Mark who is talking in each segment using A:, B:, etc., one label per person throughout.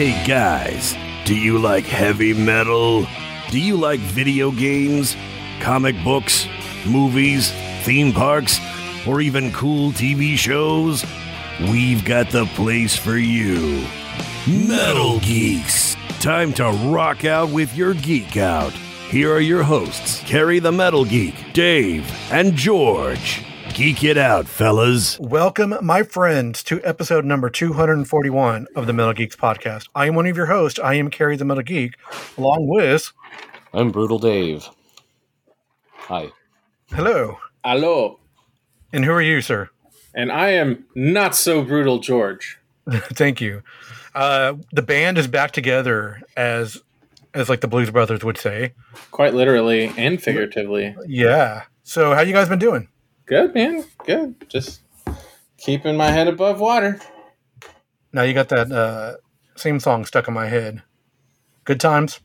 A: Hey guys, do you like heavy metal? Do you like video games, comic books, movies, theme parks, or even cool TV shows? We've got the place for you. Metal Geeks. Time to rock out with your geek out. Here are your hosts, Carrie the Metal Geek, Dave, and George. Geek it out, fellas.
B: Welcome, my friends, to episode number 241 of the Metal Geeks podcast. I am one of your hosts. I am Carrie the Metal Geek, along with.
C: I'm Brutal Dave. Hi.
B: Hello.
D: Hello.
B: And who are you, sir?
D: And I am not so brutal, George.
B: Thank you. Uh, the band is back together as as like the Blues Brothers would say.
D: Quite literally and figuratively.
B: Yeah. So how you guys been doing?
D: Good, man. Good. Just keeping my head above water.
B: Now you got that uh, same song stuck in my head. Good times.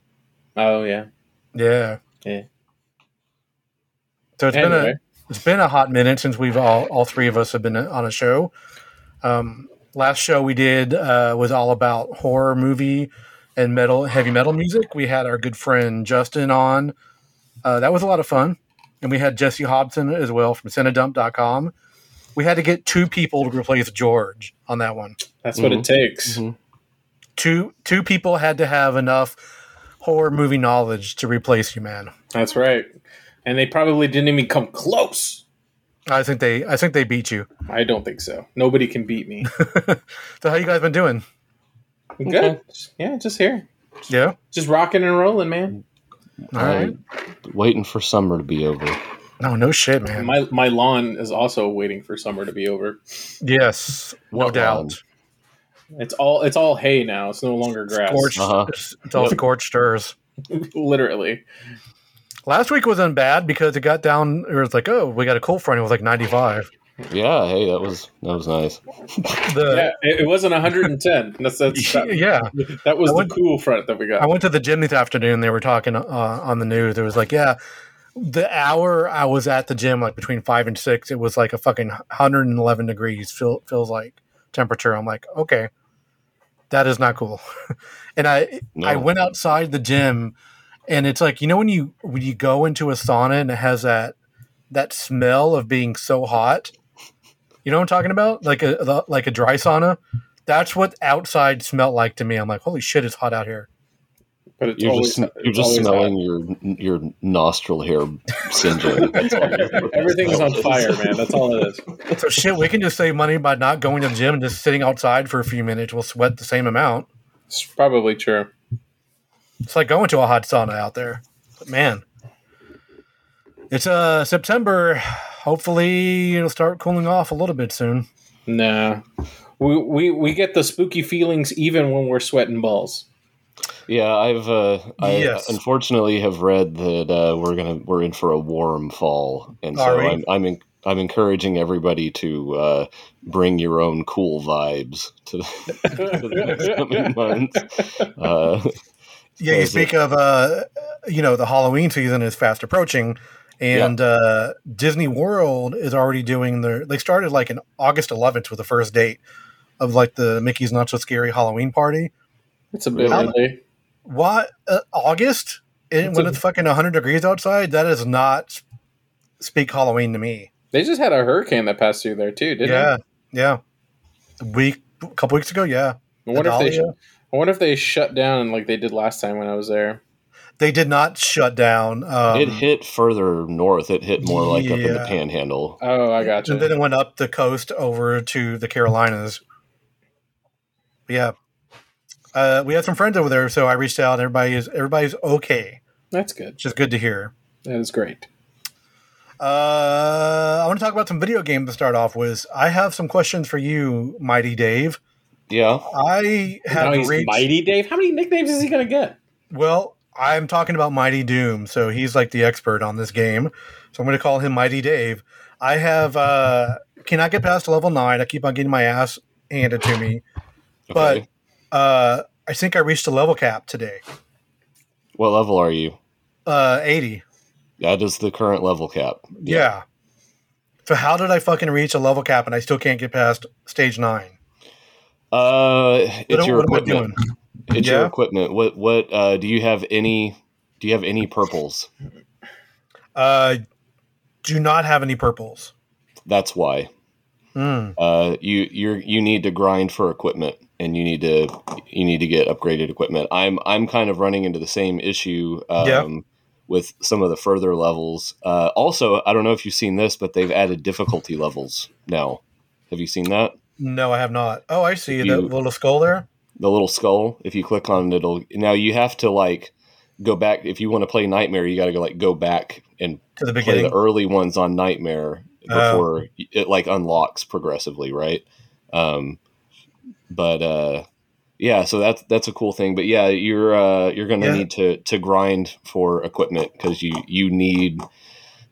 D: Oh yeah.
B: Yeah.
D: Yeah.
B: So it's
D: Anyway.
B: been a it's been a hot minute since we've all all three of us have been on a show. Um, last show we did uh, was all about horror movie and metal heavy metal music. We had our good friend Justin on. Uh, that was a lot of fun, and we had Jesse Hobson as well from Cinedump.com. We had to get two people to replace George on that one.
D: That's what it takes.
C: Mhm.
B: Two two people had to have enough horror movie knowledge to replace you, man.
D: That's right. And they probably didn't even come close.
B: I think they I think they beat you.
D: I don't think so. Nobody can beat me.
B: So how you guys been doing?
D: Good.
C: Okay.
D: Yeah, just here.
B: Yeah.
D: Just rocking and rolling, man.
B: All right.
C: I'm waiting for summer to be over.
B: No, no shit, man.
D: My my lawn is also waiting for summer to be over.
B: yes, no
C: What
B: doubt.
C: lawn?
D: It's all it's all hay now. It's no longer grass.
B: Scorched.
C: Uh-huh.
B: It's, it's all
C: Yep.
B: scorched stirs.
D: Literally.
B: Last week wasn't bad because it got down. It was like, oh, we got a cold front. It was like 95.
C: Yeah, hey, that was that was nice.
B: The,
D: Yeah, it, it wasn't 110. That's, that's that,
B: yeah.
D: that was
B: I
D: the cool front that we got.
B: I went to the gym this afternoon. They were talking uh, on the news. It was like, yeah, the hour I was at the gym, like between five and six, it was like a fucking 111 degrees. Feel, feels like temperature. I'm like, okay, that is not cool. and I
C: No.
B: I went outside the gym, and it's like you know when you when you go into a sauna and it has that that smell of being so hot. You know what I'm talking about? Like a the- like a dry sauna. That's what outside smelled like to me. I'm like, holy shit, it's hot out here.
D: but it's
C: You're
D: always,
C: just you're just
D: always
C: smelling your your nostril hair singeing. That's all.
D: hot. Everything is on fire, man. That's all it is.
B: So shit, we can just save money by not going to the gym and just sitting outside for a few minutes. We'll sweat the same amount.
D: It's probably true.
B: It's like going to a hot sauna out there. But man, it's uh September. Hopefully, it'll start cooling off a little bit soon.
D: Nah. We, we we get the spooky feelings even when we're sweating balls.
C: Yeah, I've uh, I
B: Yes.
C: unfortunately have read that uh, we're gonna we're in for a warm fall, and so
B: we?
C: I'm I'm, en- I'm encouraging everybody to uh, bring your own cool vibes to the, to the next coming months. Uh,
B: Yeah, you
C: Is
B: speak of uh, you know, the Halloween season is fast approaching, and uh, Disney World is already doing their. They started like in August 11th with the first date of like the Mickey's Not So Scary Halloween party.
D: It's a bit
B: How-
D: early.
B: What uh, August? And
D: It's
B: when
D: a-
B: it's fucking 100 degrees outside, that is not speak Halloween to me.
D: They just had a hurricane that passed through there too, didn't
B: yeah, yeah. A week, a couple weeks ago, yeah.
D: I wonder if they I wonder if they shut down like they did last time when I was there.
B: They did not shut down. Um,
C: it hit further north. It hit more like up in the Panhandle.
D: Oh, I got
B: and then it went up the coast over to the Carolinas. Yeah. Uh, we had some friends over there, so I reached out. Everybody is everybody's okay,
D: That's good.
B: which is good to hear.
D: That is great.
B: Uh, I want to talk about some video games to start off with. I have some questions for you, Mighty Dave.
C: Yeah,
B: I have
D: Now he's
B: reached,
D: Mighty Dave. How many nicknames is he gonna get?
B: well, I'm talking about Mighty Doom, so he's like the expert on this game. So I'm going to call him Mighty Dave. I have uh, cannot get past level nine. I keep on getting my ass handed to me. But-
C: okay.
B: Uh, I think I reached a level cap today.
C: what level are you?
B: Uh, 80.
C: That is the current level cap.
B: Yeah. So how did I fucking reach a level cap and I still can't get past stage nine?
C: Uh, it's your
B: what am I
C: equipment. It's your equipment. What what uh, do you have any? Do you have any purples?
B: Uh, do not have any purples.
C: That's why.
B: Mm.
C: Uh, you you you need to grind for equipment, and you need to you need to get upgraded equipment. I'm I'm kind of running into the same issue. Um,
B: Yeah.
C: With some of the further levels. Uh, also, I don't know if you've seen this, but they've added difficulty levels now. Have you seen that?
B: No, I have not. Oh, I see the little skull there.
C: The little skull. If you click on it, it'll now you have to like go back. If you want to play Nightmare, you got to go like go back and
B: To the
C: play the early ones on Nightmare
B: Oh.
C: before it like unlocks progressively, right? Um, but uh, yeah, so that's that's a cool thing. But yeah, you're uh, you're gonna
B: Yeah.
C: need to to grind for equipment because you you need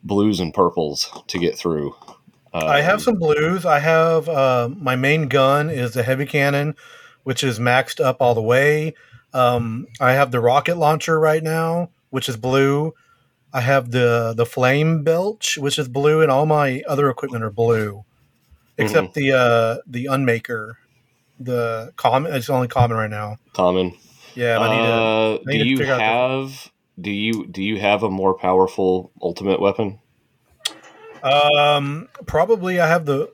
C: blues and purples to get through.
B: I have
C: Um,
B: some blues. I have uh, my main gun is the heavy cannon, which is maxed up all the way. Um, I have the rocket launcher right now, which is blue. I have the the flame belch, which is blue, and all my other equipment are blue, except the uh, the unmaker. The common it's only common right now.
C: common.
B: Yeah, I need to.
C: Uh,
B: I
C: do
B: to
C: you
B: figure out the-
C: have do you do you have a more powerful ultimate weapon?
B: Um, probably I have the.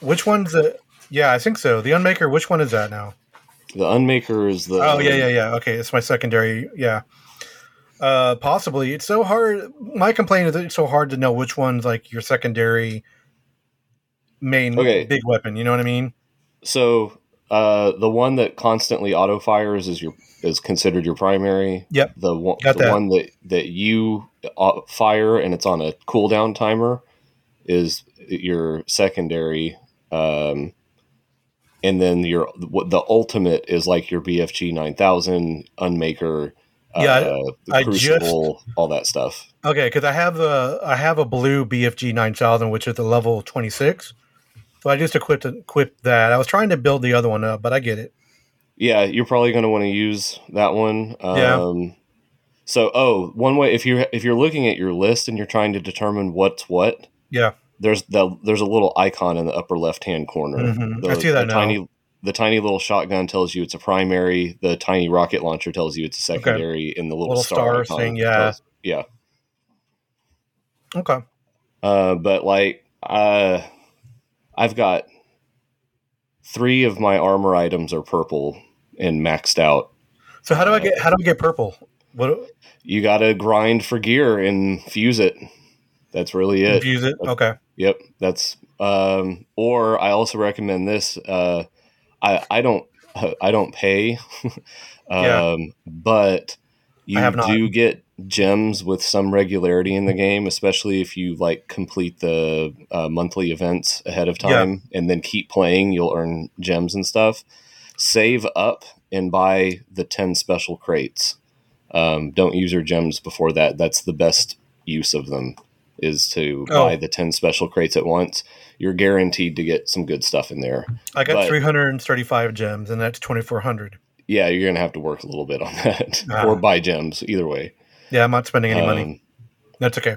B: Which one's the? Yeah, I think so. The Unmaker. Which one is that now?
C: The Unmaker is the
B: Oh yeah, yeah, yeah. Okay, it's my secondary. Yeah. Uh, possibly. It's so hard. My complaint is that it's so hard to know which one's like your secondary main
C: Okay.
B: big weapon. You know what I mean?
C: So uh, the one that constantly auto fires is your is considered your primary.
B: Yep.
C: The one
B: Got
C: the
B: that.
C: one that that you uh, fire and it's on a cooldown timer is your secondary. Um, and then your what the ultimate is like your BFG nine thousand Unmaker.
B: Yeah,
C: uh, the
B: I just-
C: Crucible, all that stuff.
B: Okay, because I have a I have a blue BFG nine thousand, which is the level twenty six. So I just equipped equipped that. I was trying to build the other one up, but I get it.
C: Yeah, you're probably going to want to use that one. Um,
B: Yeah.
C: So, oh, one way if you if you're looking at your list and you're trying to determine what's what,
B: Yeah.
C: There's the there's a little icon in the upper left hand corner.
B: Mhm.
C: The,
B: I see that now.
C: tiny the tiny little shotgun tells you it's a primary. The tiny rocket launcher tells you it's a secondary. And the little,
B: Little
C: star,
B: star thing, yeah.
C: tells- yeah.
B: Okay.
C: Uh, but like, uh, I've got three of my armor items are purple and maxed out.
B: So how do I get how do I get purple? What
C: you got to grind for gear and fuse it. That's really it.
B: Fuse it? Okay.
C: Yep, that's. Um, or I also recommend this. Uh, I I don't I don't pay, um,
B: Yeah.
C: but you do get gems with some regularity in the game, especially if you like complete the uh, monthly events ahead of
B: Yeah.
C: time and then keep playing. You'll earn gems and stuff. Save up and buy the ten special crates. Um, don't use your gems before that. That's the best use of them is to
B: Oh.
C: buy the 10 special crates at once. You're guaranteed to get some good stuff in there.
B: I got
C: But-
B: 335 gems, and that's 2,400.
C: Yeah, you're going to have to work a little bit on that
B: Ah.
C: or buy gems, either way.
B: Yeah, I'm not spending any money.
C: Um,
B: That's okay.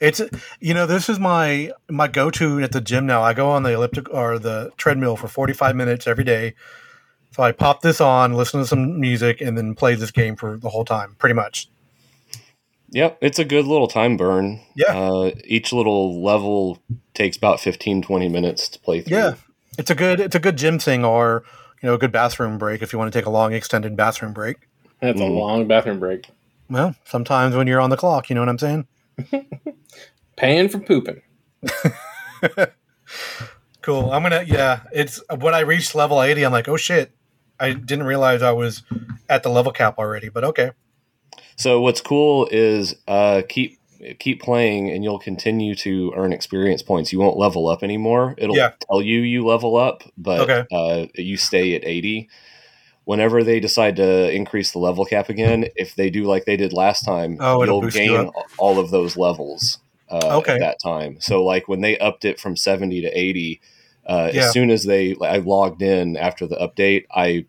B: It's you know this is my my go to at the gym now. I go on the elliptic or the treadmill for 45 minutes every day. So I pop this on, listen to some music, and then play this game for the whole time, pretty much.
C: Yep, it's a good little time burn.
B: Yeah.
C: Uh, each little level takes about 15, 20 minutes to play through.
B: Yeah, it's a good it's a good gym thing, or you know a good bathroom break if you want to take a long extended bathroom break.
D: That's a
C: Mhm.
D: long bathroom break.
B: Well, sometimes when you're on the clock, you know what I'm saying.
D: Paying for pooping.
B: Cool. I'm gonna yeah. It's when I reached level 80, I'm like, oh shit, I didn't realize I was at the level cap already. But okay.
C: So what's cool is uh, keep keep playing, and you'll continue to earn experience points. You won't level up anymore. It'll
B: Yeah.
C: tell you you level up, but
B: Okay.
C: uh, you stay at eighty. Whenever they decide to increase the level cap again, if they do like they did last time,
B: Oh,
C: you'll
B: boost you
C: gain all of those levels uh,
B: Okay.
C: at that time. So like when they upped it from seventy to eighty, uh,
B: Yeah.
C: as soon as they I logged in after the update, I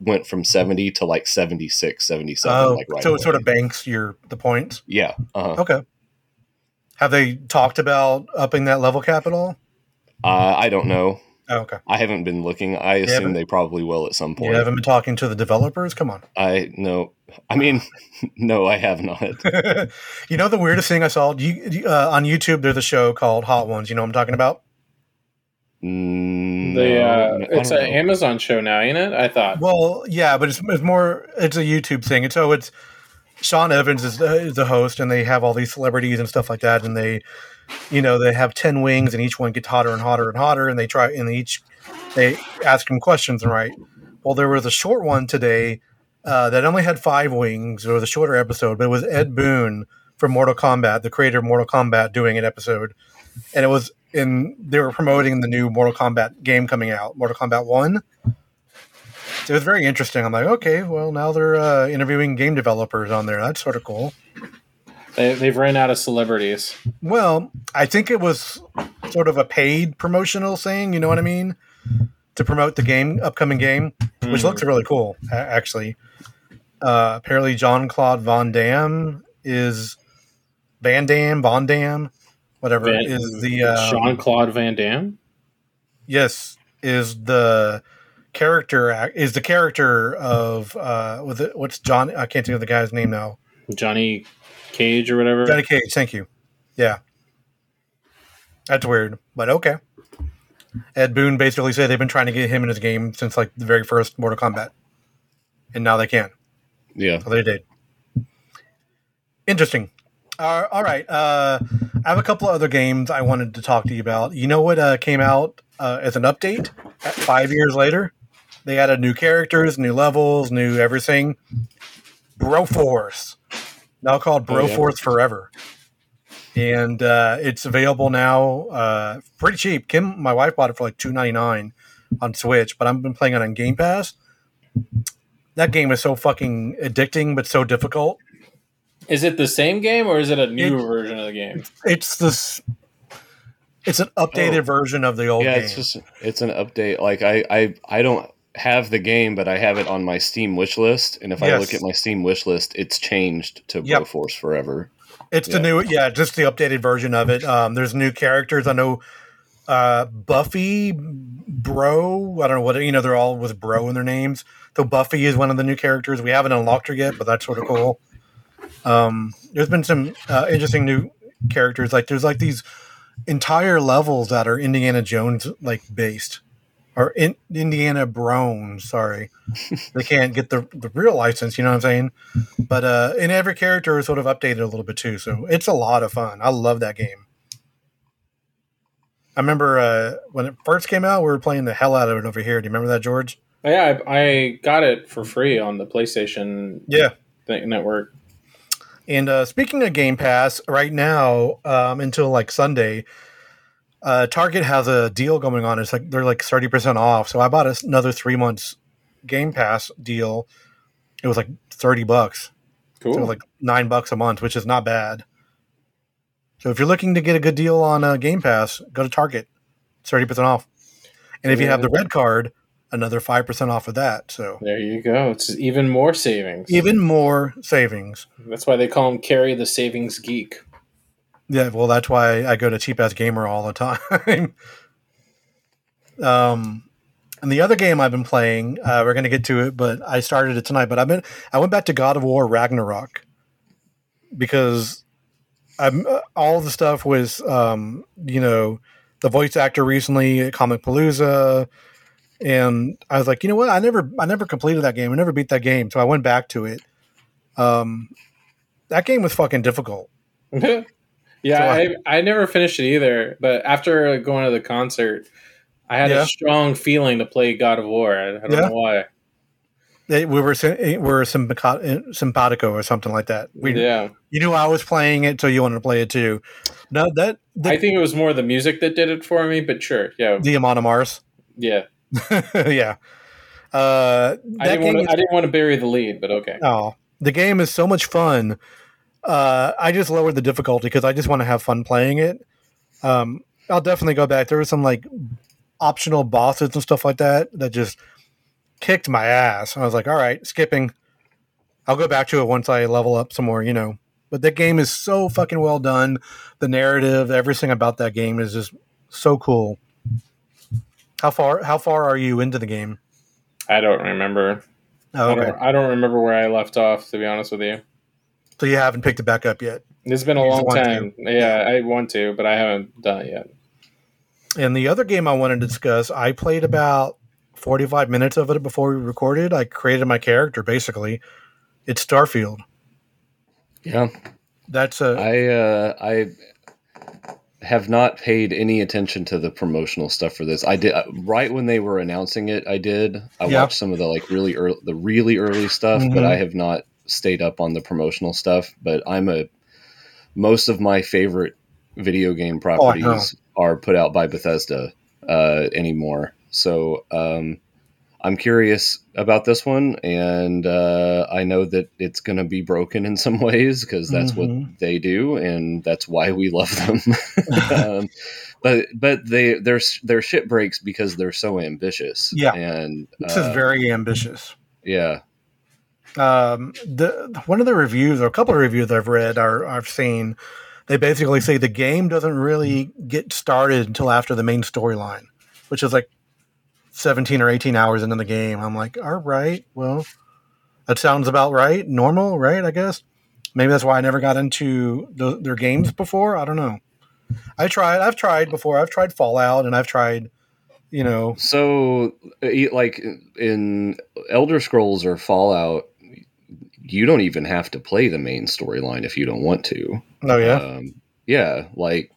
C: went from 70 to like 76 77
B: Oh,
C: like right
B: so it sort of banks your the points.
C: yeah uh-huh.
B: Okay. Have they talked about upping that level cap at all?
C: Uh, I don't know.
B: Oh, okay.
C: I haven't been looking. I assume they probably will at some point.
B: You haven't been talking to the developers? Come on.
C: I no. I mean, no, I have not.
B: you know the weirdest thing I saw you, uh, on YouTube? There's a show called Hot Ones. You know what I'm talking about?
C: Mm,
D: The, uh, it's an
C: know.
D: Amazon show now, ain't it? I thought.
B: Well, yeah, but it's, it's more. It's a YouTube thing, and so it's Sean Evans is the, is the host, and they have all these celebrities and stuff like that, and they, you know, they have ten wings, and each one gets hotter and hotter and hotter, and they try, and they each they ask them questions, and right. Well, there was a short one today uh, that only had five wings. It was a shorter episode, but it was Ed Boon from Mortal Kombat, the creator of Mortal Kombat, doing an episode, and it was in they were promoting the new Mortal Kombat game coming out, Mortal Kombat One. It was very interesting. I'm like, okay, well now they're uh, interviewing game developers on there. That's sort of cool.
D: They, they've ran out of celebrities.
B: Well, I think it was sort of a paid promotional thing. You know what I mean? To promote the game, upcoming game, which looks really cool, actually. Uh, apparently, John Claude Van Damme is Van Damme, Von Damme, whatever
D: Van-
B: is the uh,
D: Jean Claude Van Damme.
B: yes is the character is the character of uh with it, what's John I can't think of the guy's name now.
D: Johnny Cage or whatever.
B: Johnny Cage thank you. Yeah. That's weird but okay. Ed Boon basically said they've been trying to get him in his game since like the very first Mortal Kombat. And now they can.
C: Yeah.
B: so they did. Interesting uh, all right uh I have a couple of other games I wanted to talk to you about. You know what uh, came out uh, as an update at five years later? They added new characters new levels new everything. Broforce now called
C: Oh, yeah.
B: broforce forever. And uh, it's available now uh, pretty cheap. Kim my wife bought it for like 299 on switch but i've been playing it on game pass. That game is so fucking addicting but so difficult
D: Is it the same game or is it a new
B: It-
D: version of the game?
B: it's this it's an updated
C: Oh.
B: version of the old
C: yeah,
B: game
C: it's just it's an update. Like I, I I don't have the game, but I have it on my Steam wish list. And if I look at my Steam wish list, it's changed to
B: Yep.
C: Broforce Forever.
B: It's the new, yeah, just the updated version of it. Um, there's new characters. I know uh, Buffy, Bro. I don't know what you know. They're all with Bro in their names. So Buffy is one of the new characters. We haven't unlocked her yet, but that's sort of cool. Um, there's been some uh, interesting new characters. Like there's like these entire levels that are Indiana Jones like based, or in, Indiana Brone. Sorry, they can't get the the real license. You know what I'm saying? but uh and every character is sort of updated a little bit too so it's a lot of fun i love that game i remember uh when it first came out we were playing the hell out of it over here do you remember that george
D: Oh, yeah, I, I got it for free on the PlayStation
B: yeah
D: network.
B: And uh speaking of game pass right now um until like sunday uh target has a deal going on it's like they're like 30% off so i bought another three months game pass deal it was like 30 bucks
D: Cool.
B: So like nine bucks a month, which is not bad. So if you're looking to get a good deal on uh, Game Pass, go to Target. It's thirty percent off. And if you have the red card, another five percent off of that. So
D: there you go. It's even more savings.
B: even more savings.
D: That's why they call him Carrie the Savings Geek.
B: Yeah, well, that's why I go to Cheap Ass Gamer all the time. um, and the other game I've been playing, uh, we're gonna get to it, but I started it tonight. But I've been, I went back to God of War Ragnarok because I'm uh, all the stuff was, um, you know, the voice actor recently at Comicpalooza, and I was like, you know what, I never, I never completed that game. I never beat that game, so I went back to it. Um, that game was fucking difficult.
D: yeah,
B: So
D: I, I never finished it either. But after going to the concert, I had
B: Yeah.
D: a strong feeling to play God of War. I, I don't
B: Yeah.
D: know why.
B: They, we were sim- we were simpico, simpatico or something like that. We,
D: yeah,
B: You knew I was playing it, so you wanted to play it too. No, that
D: I think it was more the music that did it for me. But sure, yeah,
B: the Amon Amarth.
D: yeah.
B: yeah. Uh,
D: I didn't to.
B: is,
D: I didn't want to bury the lead, but okay.
B: oh, the game is so much fun. Uh, I just lowered the difficulty because I just want to have fun playing it. Um, I'll definitely go back. There were some like optional bosses and stuff like that that just kicked my ass. I was like, all right, skipping. I'll go back to it once I level up some more, you know. But that game is so fucking well done. The narrative, everything about that game is just so cool. How far? How far are you into the game?
D: I don't remember.
B: Oh,
D: I,
B: okay.
D: don't, I don't remember where I left off. To be honest with you,
B: So you haven't picked it back up yet.
D: it's been a long time. Yeah, I want to, but I haven't done it yet.
B: And the other game I wanted to discuss, I played about 45 minutes of it before we recorded. I created my character basically. It's Starfield.
C: Yeah,
B: That's a
C: I uh, I have not paid any attention to the promotional stuff for this. I did uh, right when they were announcing it. I did. I
B: Yeah.
C: watched some of the like really early, the really early stuff,
B: Mhm.
C: but I have not stayed up on the promotional stuff. But I'm a most of my favorite video game
B: Oh,
C: properties are put out by Bethesda uh, anymore. So um, I'm curious about this one, and uh, I know that it's going to be broken in some ways because that's
B: Mhm.
C: what they do, and that's why we love them. um, but but they their their shit breaks because they're so ambitious.
B: Yeah.
C: and
B: this
C: uh,
B: is very ambitious.
C: yeah,
B: um, the one of the reviews or a couple of reviews I've read or I've seen, they basically say the game doesn't really get started until after the main storyline, which is like seventeen or eighteen hours into the game. I'm like, all right, well, that sounds about right, normal, right? I guess maybe that's why I never got into the, their games before. I don't know. I tried. I've tried before. I've tried Fallout, and I've tried, you know,
C: So, uh, like in Elder Scrolls or Fallout, you don't even have to play the main storyline if you don't want to.
B: oh yeah,
C: Um, yeah, like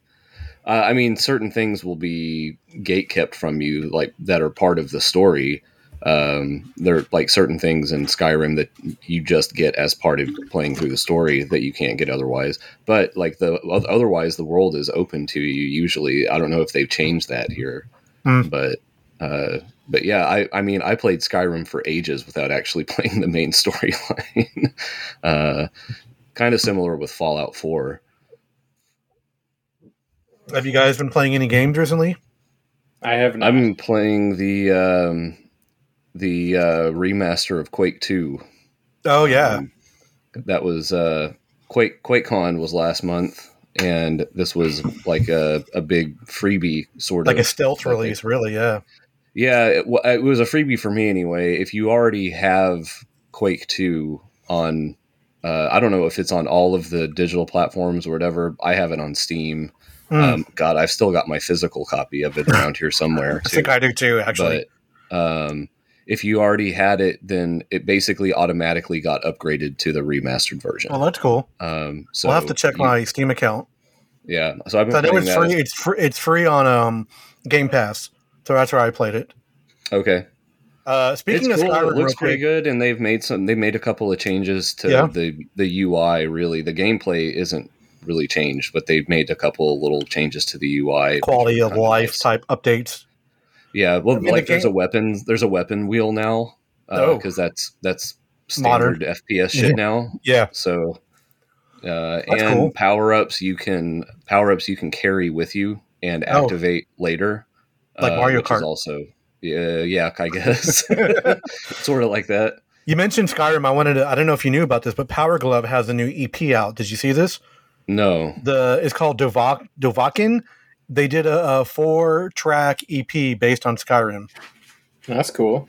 C: uh, I mean, certain things will be gate kept from you, like that are part of the story. Um, there are like certain things in Skyrim that you just get as part of playing through the story that you can't get otherwise. But like the otherwise, the world is open to you. Usually, I don't know if they've changed that here,
B: Hmm.
C: but uh, but yeah, I I mean, I played Skyrim for ages without actually playing the main storyline. uh, kind of similar with Fallout Four.
B: Have you guys been playing any games recently?
D: I have not.
C: I'm playing the um, the uh, remaster of Quake Two.
B: Oh yeah,
C: Um, that was uh, Quake QuakeCon was last month, and this was like a, a big freebie sort
B: like
C: of like
B: a stealth release, really. Yeah.
C: Yeah, it, it was a freebie for me anyway. If you already have Quake Two on, uh, I don't know if it's on all of the digital platforms or whatever. I have it on Steam.
B: Hmm.
C: Um, God, I've still got my physical copy of it around here somewhere.
B: I
C: too.
B: think I do too, actually.
C: But um, if you already had it, then it basically automatically got upgraded to the remastered version.
B: well, that's cool.
C: Um, so
B: I'll have to check
C: you-
B: my Steam account.
C: yeah. So I've been
B: I
C: playing
B: it's
C: that.
B: free. It's free. It's free on um, Game Pass, so that's where I played it.
C: Okay,
B: Uh, speaking
C: it's
B: of
C: cool.
B: Skyrim,
C: It looks pretty
B: quick,
C: good, and they've made some. They made a couple of changes to
B: Yeah.
C: the the UI. Really, the gameplay isn't really changed, but they've made a couple of little changes to the UI.
B: quality of life
C: nice.
B: type updates.
C: Yeah, well,
B: I mean, the
C: like there's a weapon. There's a weapon wheel now
B: Oh.
C: because that's that's
B: Modern.
C: standard FPS shit
B: Yeah.
C: now.
B: Yeah,
C: So, uh,
B: That's
C: and
B: cool.
C: power ups you can power ups you can carry with you and
B: Oh.
C: activate later,
B: Like
C: uh,
B: Mario
C: which
B: Kart.
C: Is also, yeah, yeah, I guess, sort of like that.
B: you mentioned Skyrim. I wanted to. I don't know if you knew about this, but Powerglove has a new EP out. Did you see this?
C: No,
B: The it's called Dovak Dovahkiin. They did a, a four track EP based on Skyrim.
D: That's cool.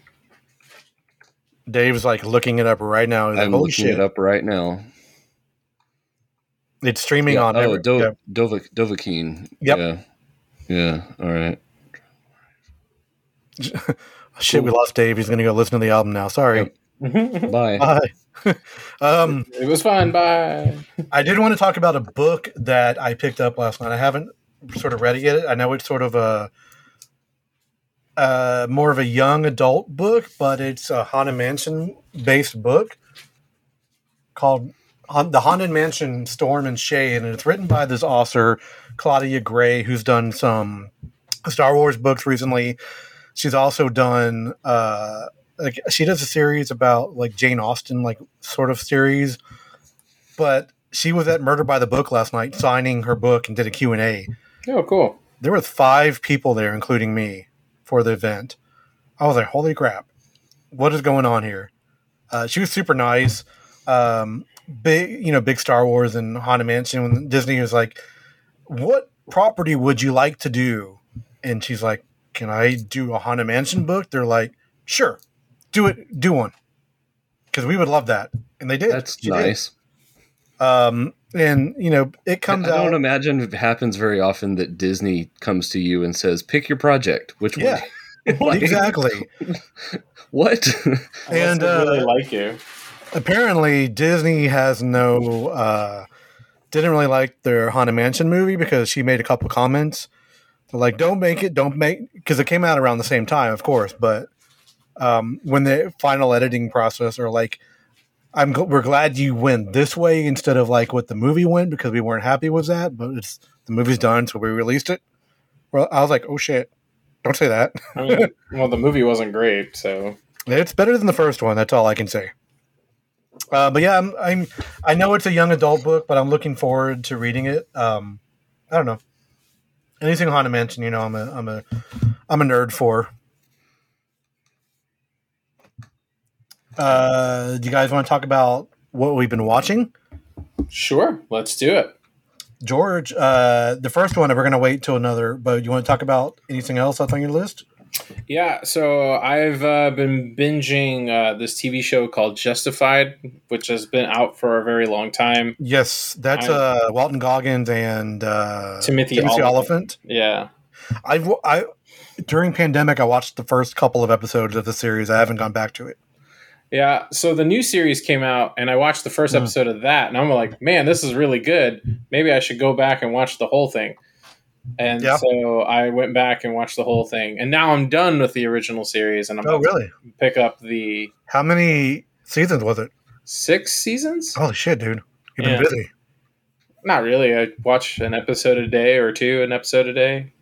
B: Dave's like looking it up right now. He's
C: I'm
B: Holy
C: looking
B: shit!
C: it up right now.
B: It's streaming
C: Yeah,
B: on.
C: oh,
B: every-
C: Do-
B: yeah.
C: Dova- Dovahkiin.
B: Yep.
C: Yeah. Yeah. All right.
B: Shit, we lost Dave. He's gonna go listen to the album now. Sorry.
D: it
C: Bye.
B: Bye. um, it
D: was fun. Bye.
B: I did want to talk about a book that I picked up last night. I haven't sort of read it yet. I know it's sort of a uh, more of a young adult book, but it's a Haunted Mansion based book called The Haunted Mansion Storm and Shade. And it's written by this author, Claudia Gray, who's done some Star Wars books recently. She's also done, uh, like, she does a series about like Jane Austen, like, sort of series. But she was at Murder by the Book last night signing her book and did a Q&A
D: Oh, cool.
B: there were five people there, including me, for the event. I was like, "Holy crap, what is going on here?" Uh, she was super nice. Um, big, you know, big Star Wars and Haunted Mansion. When Disney was like, "What property would you like to do?" And she's like, "Can I do a Haunted Mansion book?" They're like, "Sure, do it, do one," because we would love that, and they did.
C: That's
B: She did.
C: nice.
B: Um, and you know, it comes.
C: I
B: comes
C: don't
B: out.
C: imagine it happens very often that Disney comes to you and says, "Pick your project." Which
B: Yeah,
C: one? Like,
B: exactly.
C: What?
B: And,
D: they
B: uh,
D: really like you.
B: apparently Disney has no uh didn't really like their Haunted Mansion movie because she made a couple comments. Like, don't make it, don't make because it came out around the same time, of course, but um when the final editing process are like I'm gl- we're glad you went this way instead of like what the movie went because we weren't happy with that, but it's the movie's done, so we released it. Well, I was like, oh shit, don't say that.
D: I mean, well, the movie wasn't great, so
B: It's better than the first one. That's all I can say. Uh, but yeah, I'm, I'm. I know it's a young adult book, but I'm looking forward to reading it. Um, I don't know anything Haunted Mansion. You know, I'm a, I'm a, I'm a nerd for. Uh, do you guys want to talk about what we've been watching?
D: sure, let's do it.
B: George, uh, the first one, we're going to wait till another, but you want to talk about anything else that's on your list?
D: Yeah, so I've uh, been binging uh, this TV show called Justified, which has been out for a very long time.
B: Yes, that's uh, Walton Goggins and uh,
D: Timothy
B: Timothy
D: Olyphant.
B: Olyphant.
D: Yeah,
B: I've I during pandemic I watched the first couple of episodes of the series. I haven't gone back to it.
D: Yeah. So the new series came out, and I watched the first
B: Mm.
D: episode of that, and I'm like, man, this is really good. Maybe I should go back and watch the whole thing. And
B: Yeah.
D: so I went back and watched the whole thing, and now I'm done with the original series, and I'm
B: Oh, really?
D: pick up the
B: How many seasons was it?
D: six seasons.
B: Holy shit, dude! You've
D: Yeah.
B: been busy.
D: Not really. I watch an episode a day or two, an episode a day.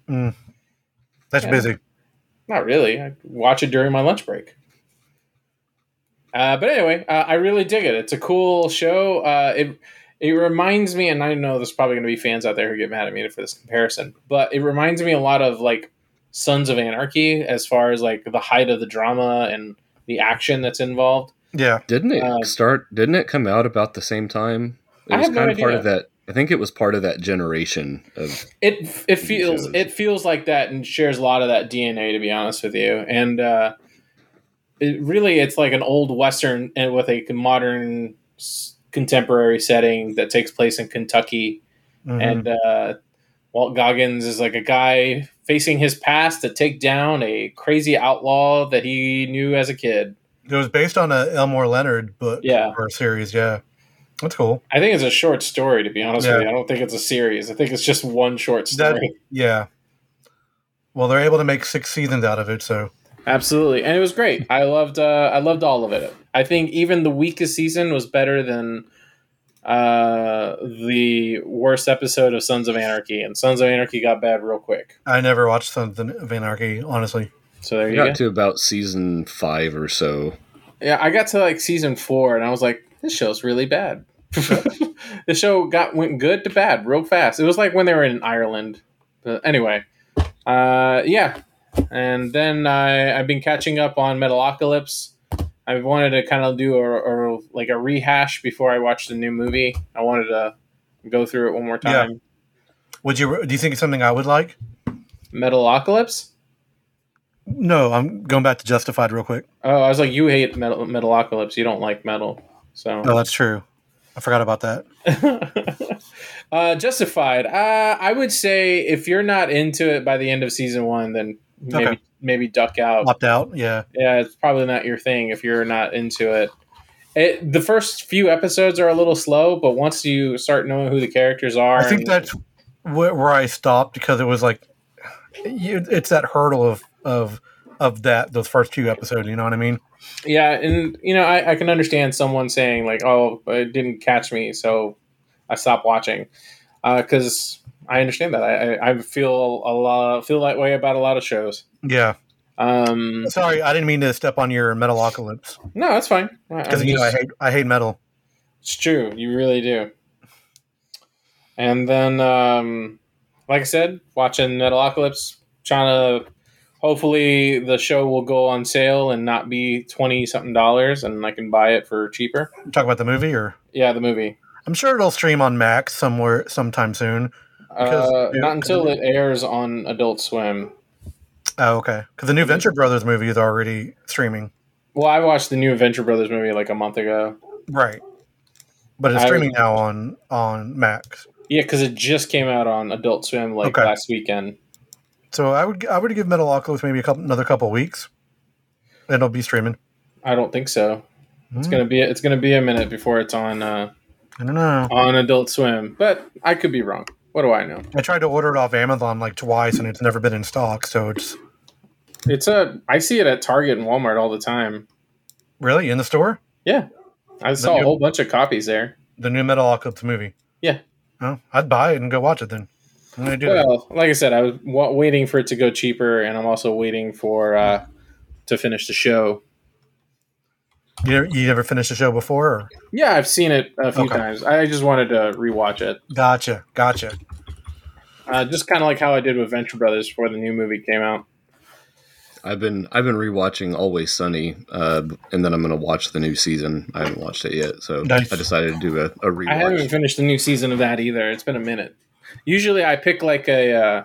B: That's
D: Yeah.
B: busy.
D: Not really. I watch it during my lunch break. Uh, but anyway, uh, I really dig it. It's a cool show. Uh, it it reminds me, and I know there's probably going to be fans out there who get mad at me for this comparison, but it reminds me a lot of like Sons of Anarchy as far as like the height of the drama and the action that's involved.
B: Yeah,
C: Didn't it
D: Uh,
C: start? Didn't it come out about the same time? It
D: I
C: was
D: have no
C: kind of part of that. I think it was part of that generation of.
D: It it feels
C: shows.
D: it feels like that and shares a lot of that DNA to be honest with you. And uh, it really it's like an old western and with a modern contemporary setting that takes place in Kentucky.
B: Mhm.
D: And uh, Walt Goggins is like a guy facing his past to take down a crazy outlaw that he knew as a kid.
B: it was based on a Elmore Leonard book
D: Yeah.
B: or series. Yeah, that's cool.
D: I think it's a short story to be honest
B: Yeah.
D: with you. I don't think it's a series. I think it's just one short
B: That-
D: story.
B: Yeah. Well, they're able to make six seasons out of it, so
D: Absolutely, and it was great. I loved. Uh, I loved all of it. I think even the weakest season was better than uh, the worst episode of Sons of Anarchy, and Sons of Anarchy got bad real quick.
B: I never watched Sons of Anarchy. Honestly,
D: So there
C: I
D: you
C: got
D: go.
C: to about season five or so.
D: Yeah, I got to like season four, and I was like, "This show's really bad." the show got went good to bad real fast. It was like when they were in Ireland. But anyway, uh, yeah, and then I I've been catching up on Metalocalypse. I wanted to kind of do a, a like a rehash before I watch the new movie. I wanted to go through it one more
B: Yeah.
D: time.
B: would you? Do you think it's something I would like?
D: Metalocalypse.
B: No, I'm going back to Justified real quick.
D: Oh, I was like, you hate metal, Metalocalypse. You don't like metal, so.
B: Oh, that's true. I forgot about that.
D: uh, Justified. Uh, I would say if you're not into it by the end of season one, then maybe
B: Okay.
D: maybe duck out.
B: Opt out. Yeah.
D: Yeah, it's probably not your thing if you're not into it. It the first few episodes are a little slow, but once you start knowing who the characters are,
B: I think
D: and-
B: that's where, where I stopped because it was like you, it's that hurdle of of of that those first few episodes. You know what I mean?
D: yeah, and you know I, I can understand someone saying like, "Oh, it didn't catch me, so I stopped watching," uh, because I understand that. I, I, feel a lot feel that way about a lot of shows.
B: Yeah.
D: Um,
B: Sorry, I didn't mean to step on your Metalocalypse
D: no, that's fine.
B: because you know I hate I hate metal.
D: It's true. You really do. And then, um, like I said, watching Metalocalypse, trying to hopefully the show will go on sale and not be 20 something dollars and I can buy it for cheaper.
B: Talk about the movie, or
D: Yeah, the movie.
B: I'm sure it'll stream on Max somewhere sometime soon.
D: Uh, not until it airs on Adult Swim.
B: Oh, okay. Because the new Venture Brothers movie is already streaming.
D: Well, I watched the new Venture Brothers movie like a month ago.
B: Right. But it's
D: I-
B: streaming now on on Max.
D: Yeah, because it just came out on Adult Swim like
B: Okay.
D: last weekend.
B: So I would I would give Metalocalypse maybe a couple another couple weeks. And it'll be streaming.
D: I don't think so. It's gonna be it's gonna be a minute before it's on uh,
B: I don't know.
D: on Adult Swim, but I could be wrong. What do I know?
B: I tried to order it off Amazon like twice and it's never been in stock. So it's
D: It's a I see it at Target and Walmart all the time.
B: really in the store.
D: Yeah, I saw a whole bunch of copies there.
B: The new Metalocalypse movie.
D: Yeah.
B: Oh, I'd buy it and go watch it then. Gonna that.
D: Well, like I said, I was wa- waiting for it to go cheaper, and I'm also waiting for uh, to finish the show.
B: You never, you never finished the show before? Or?
D: Yeah, I've seen it a few
B: Okay.
D: times. I just wanted to rewatch it,
B: Gotcha, gotcha.
D: uh, just kind of like how I did with Venture Brothers before the new movie came out.
C: I've been I've been rewatching Always Sunny, uh, and then I'm going to watch the new season. I haven't watched it yet, so
B: Nice.
C: I decided to do a, a rewatch.
D: I haven't finished the new season of that either. It's been a minute. Usually, I pick like a uh,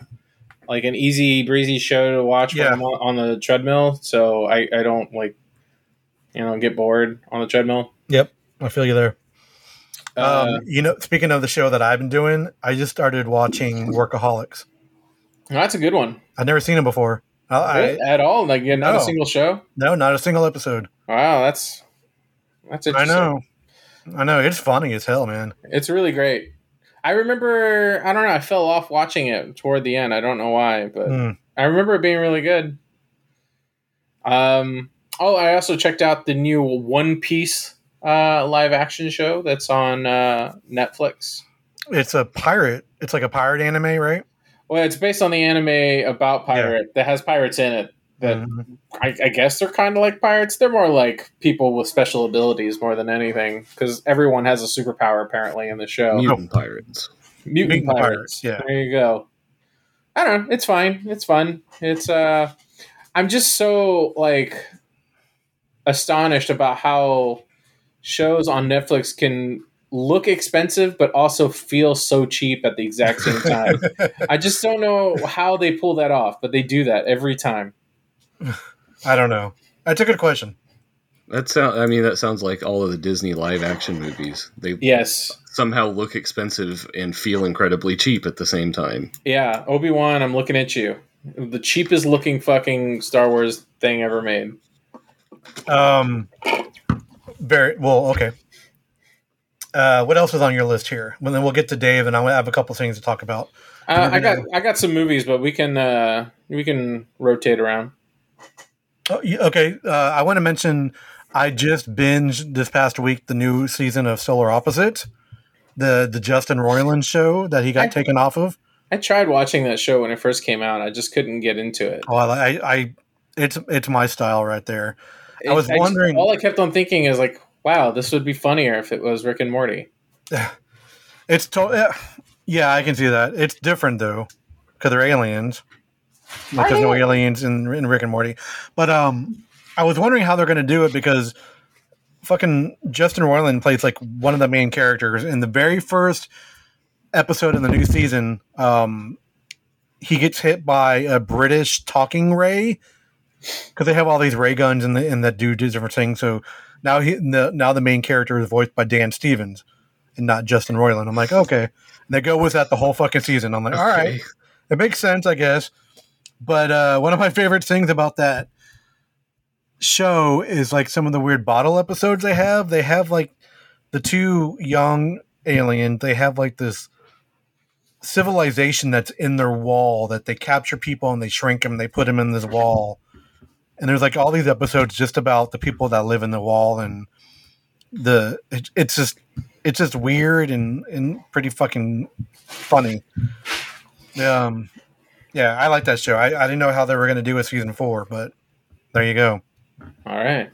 D: like an easy breezy show to watch
B: Yeah.
D: when I'm on, on the treadmill, so I, I don't like you know get bored on the treadmill.
B: Yep, I feel you there.
D: Uh,
B: um, you know, speaking of the show that I've been doing, I just started watching Workaholics.
D: that's a good one.
B: I've never seen it before. I, I,
D: at all? Like, yeah, not
B: No.
D: a single show.
B: no, not a single episode.
D: Wow, that's that's
B: I know, I know. It's funny as hell, man.
D: It's really great. I remember. I don't know. I fell off watching it toward the end. I don't know why, but
B: Mm.
D: I remember it being really good. Um. Oh, I also checked out the new One Piece uh, live action show that's on uh, Netflix.
B: It's a pirate. It's like a pirate anime, right?
D: Well, it's based on the anime about pirate that has pirates in it. That
B: Mhm.
D: I, I guess they're kind of like pirates. They're more like people with special abilities more than anything, because everyone has a superpower apparently in the show.
C: Mutant Pirates.
D: Mutant,
B: Mutant
D: pirates.
B: pirates, yeah.
D: There you go. I don't know. It's fine. It's fun. It's uh I'm just so like astonished about how shows on Netflix can look expensive but also feel so cheap at the exact same time. I just don't know how they pull that off, but they do that every time.
B: I don't know. That's a good question.
C: That sound. I mean, that sounds like all of the Disney live action movies. They
D: Yes.
C: somehow look expensive and feel incredibly cheap at the same time.
D: Yeah, Obi-Wan, I'm looking at you. The cheapest looking fucking Star Wars thing ever made.
B: Um, very well. Okay. Uh, what else is on your list here? Well, then we'll get to Dave, and I have a couple things to talk about.
D: Uh, I got I got some movies, but we can uh, we can rotate around.
B: Oh, okay. Uh, I want to mention I just binged this past week the new season of Solar Opposites, the the Justin Roiland show that he got
D: I-
B: taken off of.
D: I tried watching that show when it first came out. I just couldn't get into it.
B: Oh, I, I, I it's it's my style right there. I was
D: just-
B: wondering-
D: all I kept on thinking is like, wow, this would be funnier if it was Rick and Morty.
B: It's to- yeah, yeah, I can see that. It's different though, because they're aliens. Like there's no aliens in, in Rick and Morty. But um, I was wondering how they're going to do it because fucking Justin Roiland plays like one of the main characters in the very first episode in the new season. Um, he gets hit by a British talking ray because they have all these ray guns and the, and that do different things. So now he the, now the main character is voiced by Dan Stevens and not Justin Roiland. I'm like, okay. And they go with that the whole fucking season. I'm like, all right,
C: Okay.
B: it makes sense, I guess. But uh, one of my favorite things about that show is like some of the weird bottle episodes they have. They have like the two young aliens. They have like this civilization that's in their wall that they capture people and they shrink them. They put them in this wall. And there's like all these episodes just about the people that live in the wall and the it, it's just it's just weird and and pretty fucking funny. Um, yeah, I like that show. I, I didn't know how they were going to do with season four, but there you go.
D: All right.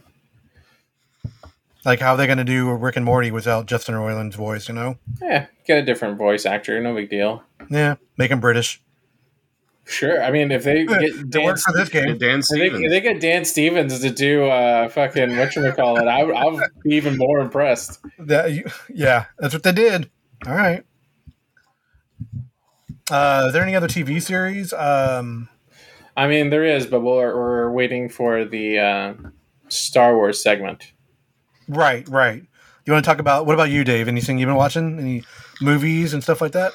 B: Like how are they going to do Rick and Morty without Justin Roiland's voice? You know?
D: Yeah, get a different voice actor. No big deal.
B: Yeah, make him British.
D: Sure. I mean, if they get
B: It
D: Dan,
B: works for this game.
C: Dan
D: if they, if they get Dan Stevens to do uh, fucking what you call it, I, I'll be even more impressed.
B: That you- yeah, that's what they did. All right. Uh, is there any other TV series? Um,
D: I mean, there is, but we're, we're waiting for the uh, Star Wars segment.
B: Right, right. You want to talk about what about you, Dave? Anything you've been watching? Any movies and stuff like that?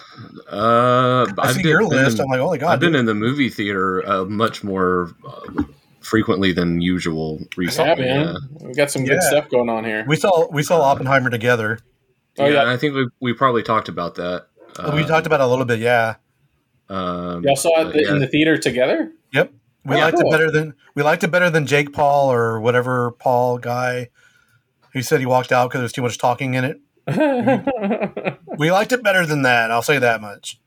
C: Uh,
B: I
C: I've
B: see
C: been-
B: your
C: been
B: list.
C: in-
B: I'm like, oh my god,
C: I've been
B: dude.
C: in the movie theater uh, much more uh, frequently than usual
D: Yeah,
C: recently.
D: man, we got some good
B: Yeah.
D: stuff going on here.
B: we saw we saw Oppenheimer together.
D: Oh,
C: yeah,
D: yeah.
C: I think we, we probably talked about that.
B: we
C: Uh,
B: talked about it a little bit. Yeah.
C: Um,
D: Y'all saw it
C: but
D: th-
C: yeah.
D: in the theater together?
B: Yep. We
D: Yeah,
B: liked
D: cool.
B: it better than we liked it better than Jake Paul or whatever Paul guy. He said he walked out because there's too much talking in it. We liked it better than that. I'll say that much.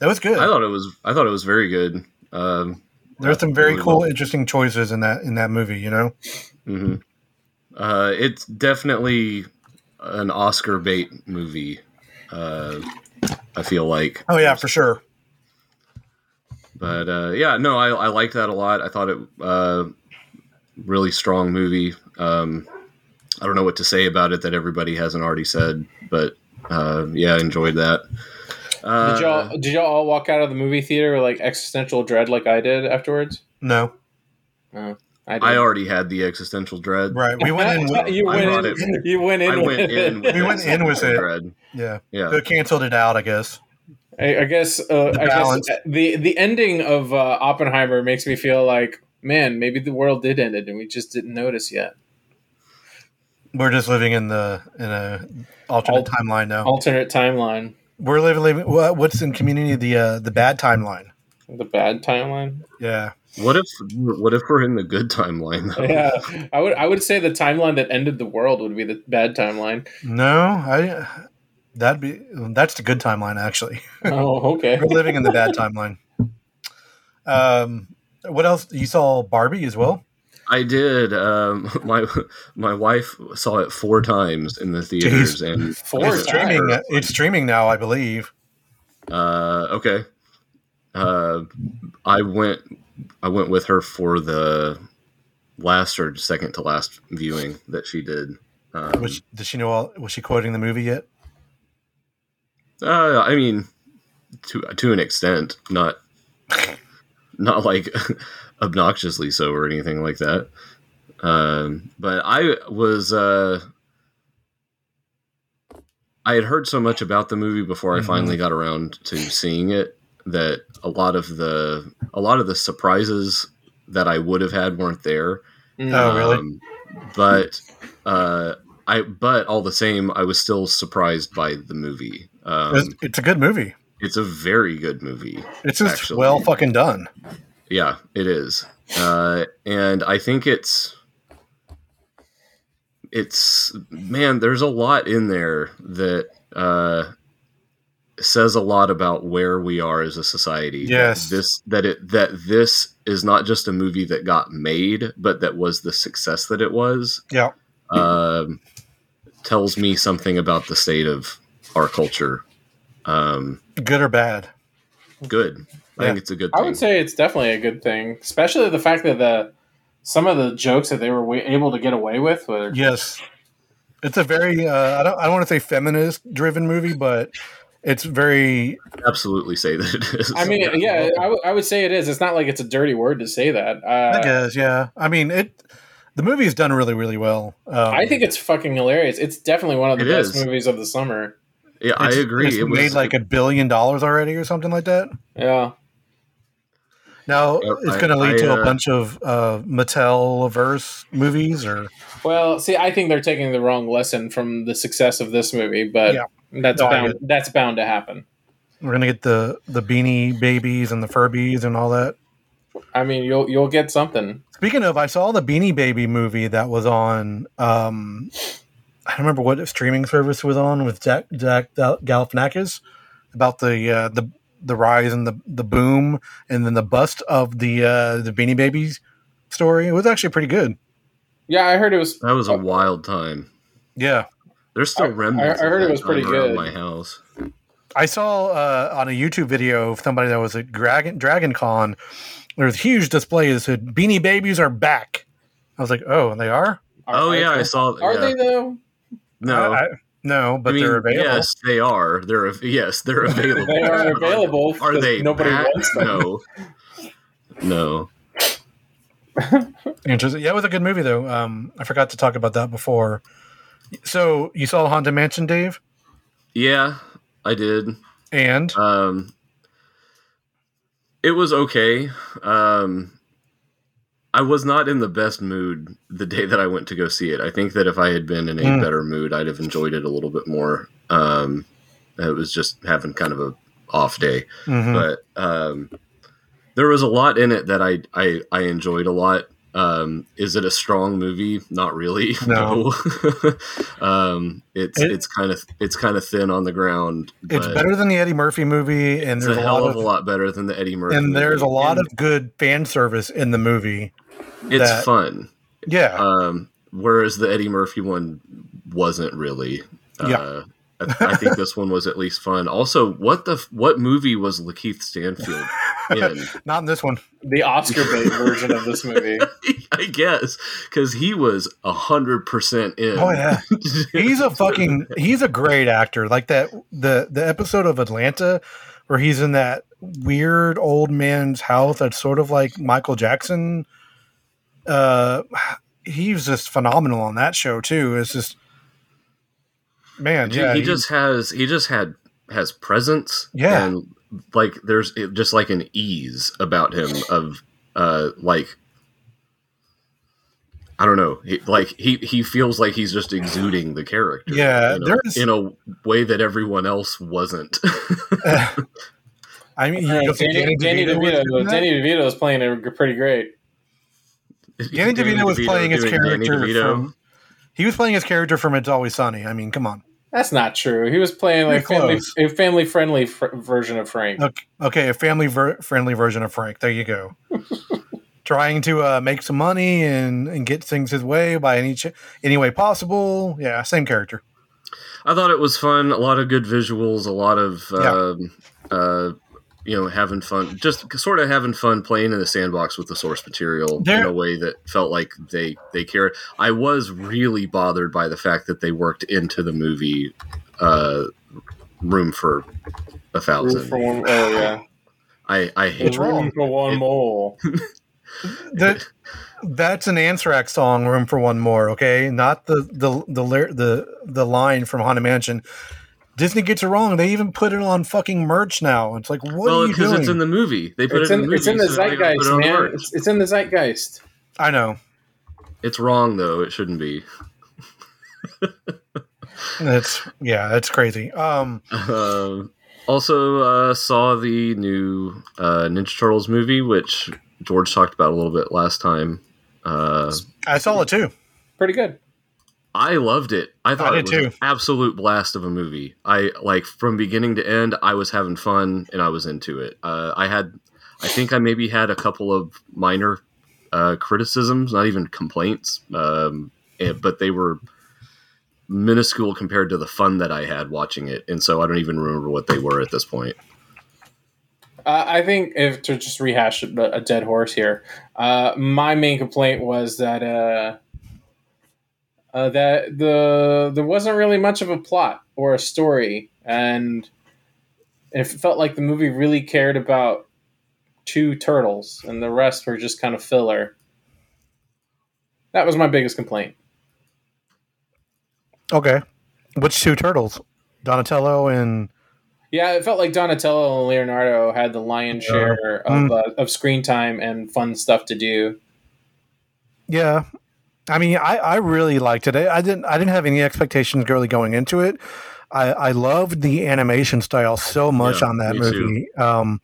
B: That was good.
C: I thought it was I thought it was very good. Um,
B: There's some very
C: really
B: cool,
C: well.
B: interesting choices in that in that movie. You know.
C: mhm. uh, it's definitely an Oscar bait movie. Uh, I feel like.
B: Oh yeah, for sure.
C: But uh, yeah, no, I, I liked that a lot. I thought it uh, really strong movie. Um, I don't know what to say about it that everybody hasn't already said, but uh, yeah, I enjoyed that. Uh,
D: did y'all did y'all all walk out of the movie theater with like existential dread like I did afterwards?
B: No,
D: Oh, I.
C: I already had the existential dread.
B: right. We went in. With,
D: you went in.
C: it-
D: You went in.
C: I went
D: it.
C: in. With
B: We went in with
C: existential
B: it.
C: dread.
B: yeah,
C: Yeah,
B: they canceled it out. I guess.
D: I, I guess. Uh,
B: The
D: I guess
B: balance.
D: the the ending of uh, Oppenheimer makes me feel like, man, maybe the world did end it and we just didn't notice yet.
B: We're just living in the in a alternate
D: Al-
B: timeline now.
D: Alternate timeline,
B: We're living, living what- what's in community the uh, the bad timeline.
D: the bad timeline.
B: Yeah,
C: What if what if we're in the good timeline though?
D: Yeah, I would I would say the timeline that ended the world would be the bad timeline.
B: no, I that'd be that's the good timeline actually.
D: Oh, okay.
B: We're living in the bad timeline. Um, what else? You saw Barbie as well.
C: I did. Um, my my wife saw it four times in the theaters, and
D: Four
B: it's streaming.
D: times.
B: It's streaming now, I believe.
C: Uh, okay. Uh, I went. I went with her for the last or second to last viewing that she did. Um,
B: Was does she know? All, was she quoting the movie yet?
C: uh, I mean, to to an extent, not not like obnoxiously so or anything like that. Um, but I was. Uh, I had heard so much about the movie before I
B: Mhm.
C: finally got around to seeing it that a lot of the a lot of the surprises that I would have had weren't there.
D: Mm.
B: Oh, really?
C: Um, but uh, I but all the same, I was still surprised by the movie. Um,
B: it's, it's a good movie.
C: it's a very good movie.
B: It's just
C: actually-
B: well fucking done.
C: Yeah, it is, uh, and I think it's it's man. There's a lot in there that uh, says a lot about where we are as a society. That
B: Yes.
C: this that it that this is not just a movie that got made, but that was the success that it was.
B: Yeah.
C: Um, tells me something about the state of our culture. Um,
B: Good or bad?
C: good. I
B: Yeah.
C: think it's a good
D: I would say it's definitely a good thing, especially the fact that the some of the jokes that they were wa- able to get away with were
B: Yes. It's a very uh, I don't I don't want to say feminist driven movie, but it's very
C: absolutely say that it is.
D: I mean, yeah, I, w- I would say it is. It's not like it's a dirty word to say that.
B: I
D: Uh,
B: guess yeah. I mean it. The movie is done really really well. Um,
D: I think it's fucking hilarious. It's definitely one of the best
C: is.
D: movies of the summer.
C: yeah, I agree.
B: It's
C: It was
B: made like a billion dollars already or something like that.
D: Yeah.
B: Now it's going to lead
C: I,
B: to a
C: uh,
B: bunch of uh, Mattel verse movies, or
D: Well, see, I think they're taking the wrong lesson from the success of this movie, but
B: Yeah.
D: that's
B: No,
D: bound. That's bound to happen.
B: we're going to get the the beanie babies and the Furbies and all that.
D: I mean, you'll you'll get something.
B: Speaking of, I saw the Beanie Baby movie that was on. Um, I don't remember what streaming service was on with Zach, Zach Galifianakis about the uh, the the rise and the the boom and then the bust of the uh, the Beanie Babies story. It was actually pretty good.
D: Yeah, I heard it was.
C: that was a wild time.
B: Yeah,
C: There's still
D: I-
C: remnants.
D: I
C: of
D: heard it was pretty good.
C: My house.
B: I saw uh, on a YouTube video of somebody that was at Dragon Dragon Con. There was huge display that said "Beanie Babies are back." I was like, "Oh, and they are."
D: Are,
C: oh
D: are
C: yeah,
D: they-
C: I saw.
D: Are
C: yeah.
D: they though?
C: No,
B: I- I- no, but
C: I mean,
B: they're available.
C: yes, they are. They're av- yes, they're available.
D: They are available.
C: Are
D: because
C: they?
D: Nobody
C: back?
D: wants them.
C: No, no.
B: Interesting. Yeah, it was a good movie though. Um, I forgot to talk about that before. So you saw Haunted Mansion, Dave,
C: Yeah, I did.
B: and
C: Um, it was okay. Um, I was not in the best mood the day that I went to go see it. I think that if I had been in a
B: Mm.
C: better mood, I'd have enjoyed it a little bit more. Um, it was just having kind of a off day,
B: Mhm.
C: but um, there was a lot in it that I I, I enjoyed a lot. Um, is it a strong movie? Not really.
B: No.
C: No. um, it's
B: It-
C: it's kind of it's kind of thin on the ground.
B: it's better than the Eddie Murphy movie, and
C: it's
B: there's
C: a
B: a
C: hell
B: lot
C: of
B: of
C: a lot better than the Eddie Murphy.
B: and there's a lot
C: And
B: of good fan service in the movie.
C: It's
B: that-
C: fun.
B: Yeah,
C: Um, whereas the Eddie Murphy one wasn't really. Uh,
B: Yeah.
C: I, I think this one was at least fun. Also, what the what movie was Lakeith Stanfield in?
B: not in this one.
D: The Oscar bait version of this movie.
C: I guess because he was a hundred percent in.
B: Oh yeah, he's a fucking he's a great actor. Like that the the episode of Atlanta where he's in that weird old man's house that's sort of like Michael Jackson. Uh, he's just phenomenal on that show too. It's just man,
C: He-
B: yeah,
C: he,
B: he-
C: just has he just had has presence.
B: Yeah.
C: and like there's just like an ease about him of uh like I don't know, he, like he he feels like he's just exuding the character.
B: Yeah,
C: in a,
B: there's-
C: in a way that everyone else wasn't.
B: I mean,
D: Uh,
B: you
D: Danny, Danny
B: DeVito
D: DeVito. Danny DeVito is playing it pretty great.
B: Danny DeVito was playing his character from. He was playing his character from It's Always Sunny. I mean, come on.
D: That's not true. He was playing like family, a family friendly fr- version of Frank.
B: Okay, okay a family ver- friendly version of Frank. There you go. Trying to uh, make some money and, and get things his way by any ch- any way possible. Yeah, same character.
C: I thought it was fun. A lot of good visuals. A lot of
B: Yeah.
C: um, uh, you know having fun. Just sort of having fun playing in the sandbox with the source material in a way that felt like they they cared. I was really bothered by the fact that they worked into the movie uh, room for a
D: Room
C: thousand.
D: for one, oh yeah,
C: I I hate
B: What's
D: room for one
C: It-
D: more.
B: That that's an Anthrax song. Room for one more. Okay, not the the the ly- the the line from Haunted Mansion. Disney gets it wrong. They even put it on fucking merch now. It's like, what
C: well,
B: are you
C: because
B: doing?
C: it's in the movie. They put
D: It's
C: it in,
D: in,
C: the movie.
D: it's in the
C: so they gotta put
D: zeitgeist,
C: it
D: man. It's, it's in the zeitgeist.
B: I know.
C: It's wrong though. It shouldn't be.
B: It's yeah, it's crazy. Um,
C: Um, also uh, saw the new uh, Ninja Turtles movie, which George talked about a little bit last time. Uh,
B: I saw it too.
D: Pretty good.
C: I loved it. I thought
B: I
C: it was
B: too.
C: an absolute blast of a movie. I like from beginning to end. I was having fun and I was into it. Uh, I had, I think I maybe had a couple of minor uh, criticisms, not even complaints, um, and, but they were minuscule compared to the fun that I had watching it. And so I don't even remember what they were at this point.
D: Uh, I think if to just rehash a, a dead horse here, uh, my main complaint was that uh, that the there wasn't really much of a plot or a story, and it felt like the movie really cared about two turtles, and the rest were just kind of filler. That was my biggest complaint.
B: Okay, which two turtles? Donatello and
D: Yeah, it felt like Donatello and Leonardo had the lion's share of,
B: Mm.
D: uh, of screen time and fun stuff to do.
B: yeah. I mean, I, I really liked it. I, I didn't I didn't have any expectations really going into it. I, I loved the animation style so much
C: Yeah,
B: on that movie. Um,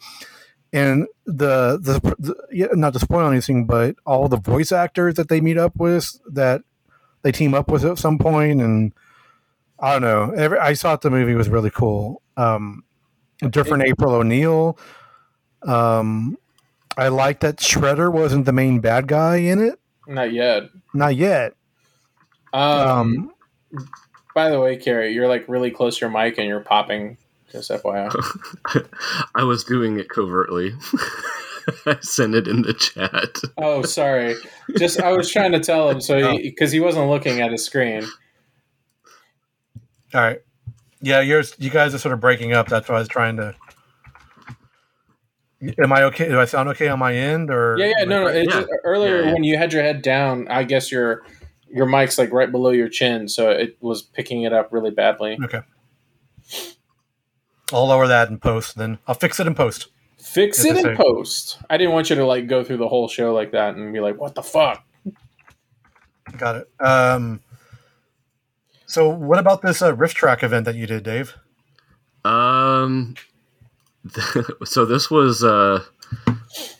B: and the, the the yeah, not to spoil anything, but all the voice actors that they meet up with that they team up with at some point, and I don't know. Every, I thought the movie was really cool. Um, different April O'Neil. Um, I like that Shredder wasn't the main bad guy in it.
D: Not yet.
B: Not yet.
D: Um,
B: Um,
D: by the way, Carrie, you're like really close to your mic and you're popping. Just FYI.
C: I was doing it covertly. I sent it in the chat.
D: oh, sorry. Just I was trying to tell him so because he, wasn't looking at his screen.
B: all right. Yeah, you're you guys are sort of breaking up. That's why I was trying to. Am I okay? Do I sound okay on my end? Or
D: Yeah, yeah, no, no. It's
C: Yeah.
D: just- earlier
C: Yeah, yeah.
D: when you had your head down, I guess your your mic's like right below your chin, so it was picking it up really badly.
B: Okay. I'll lower that in post. Then I'll fix it in post.
D: Fix it in post. I didn't want you to like go through the whole show like that and be like, "What the fuck."
B: Got it. Um. So, what about this uh, RiffTrax event that you did, Dave?
C: Um, so this was uh,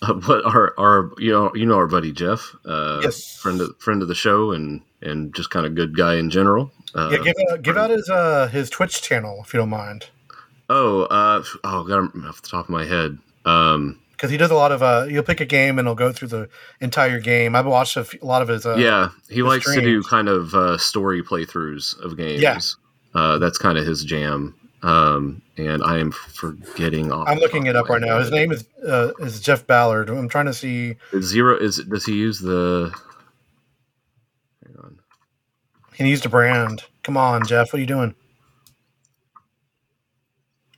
C: uh, what our our you know you know our buddy Jeff, uh,
B: Yes.
C: friend of friend of the show and and just kind of good guy in general. Uh,
B: yeah, give out, give out his uh his Twitch channel if you don't mind,
C: oh, uh, oh, got him off the top of my head. Um,
B: because he does a lot of uh. You'll pick a game and he'll go through the entire game. I've watched a, lot of his. Uh,
C: yeah, he likes to do kind of uh, story playthroughs of games.
B: Yeah.
C: uh, that's kind of his jam. Um, and I am forgetting.
B: I'm looking it up right now. His name is uh, is Jeff Ballard. I'm trying to see.
C: Is zero. Is does he use the? Hang on.
B: He needs to brand. Come on, Jeff. What are you doing?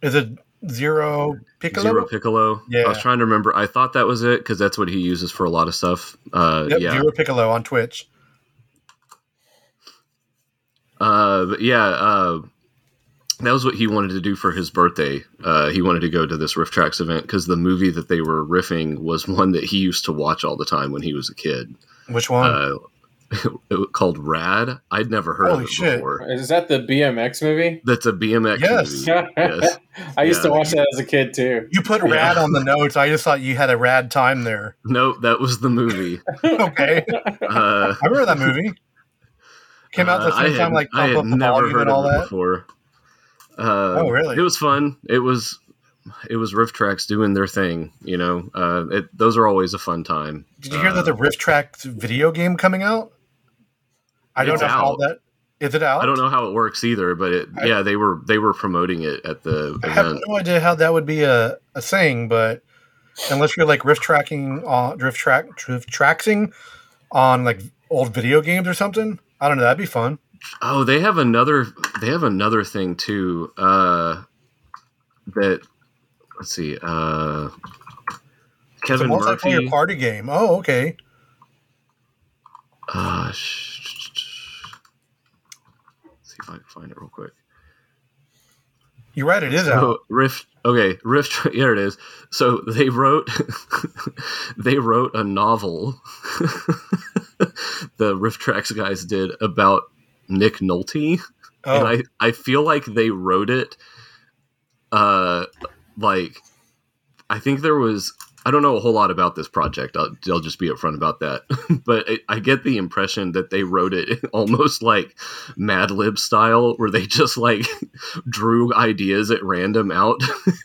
B: Is it Zero Piccolo?
C: Zero Piccolo.
B: Yeah.
C: I was trying to remember. I thought that was it because that's what he uses for a lot of stuff. Uh,
B: Yep,
C: yeah.
B: Zero Piccolo on Twitch.
C: Uh, but yeah. Uh, that was what he wanted to do for his birthday. Uh, he wanted to go to this RiffTrax event because the movie that they were riffing was one that he used to watch all the time when he was a kid.
B: Which one?
C: Uh, it was called Rad. I'd never heard
B: Holy
C: of it
B: shit.
C: before.
D: Is that the BMX movie?
C: That's a BMX
B: Yes.
C: movie. Yes.
D: I used to watch that as a kid too.
B: you put
C: yeah.
B: rad on the notes. I just thought you had a rad time there.
C: No, that was the movie.
B: Okay,
C: Uh,
B: I remember that movie. Came out the
C: Uh, I
B: same time,
C: had-
B: like
C: I
B: Pump
C: had
B: Up the
C: never
B: Volume
C: heard
B: and all
C: of it
B: that.
C: before. Uh,
B: Oh, really?
C: It was fun. It was it was RiffTrax doing their thing. You know, uh, it, those are always a fun time.
B: Did you hear that the RiffTrax video game coming out? I don't know how that is it out.
C: I don't know how it works either, but it,
B: I-
C: yeah, they were they were promoting it at the
B: I have no idea how that would be a, a thing, but unless you're like rift tracking on drift track drift tracking on like old video games or something, I don't know. That'd be fun.
C: Oh, they have another they have another thing too. Uh, that let's see. Uh, Kevin
B: it's a multiplayer
C: Murphy.
B: party game. Oh, okay.
C: Uh, sh- see if I can find it real quick.
B: You're right. It is out.
C: So Rift. Okay, Rift. Here it is. So they wrote, they wrote a novel. the RiffTrax guys did about Nick Nolte,
B: Oh,
C: and I I feel like they wrote it. Uh, like, I think there was. I don't know a whole lot about this project. I'll, I'll just be upfront about that. but I, I get the impression that they wrote it almost like Mad Lib style, where they just like drew ideas at random out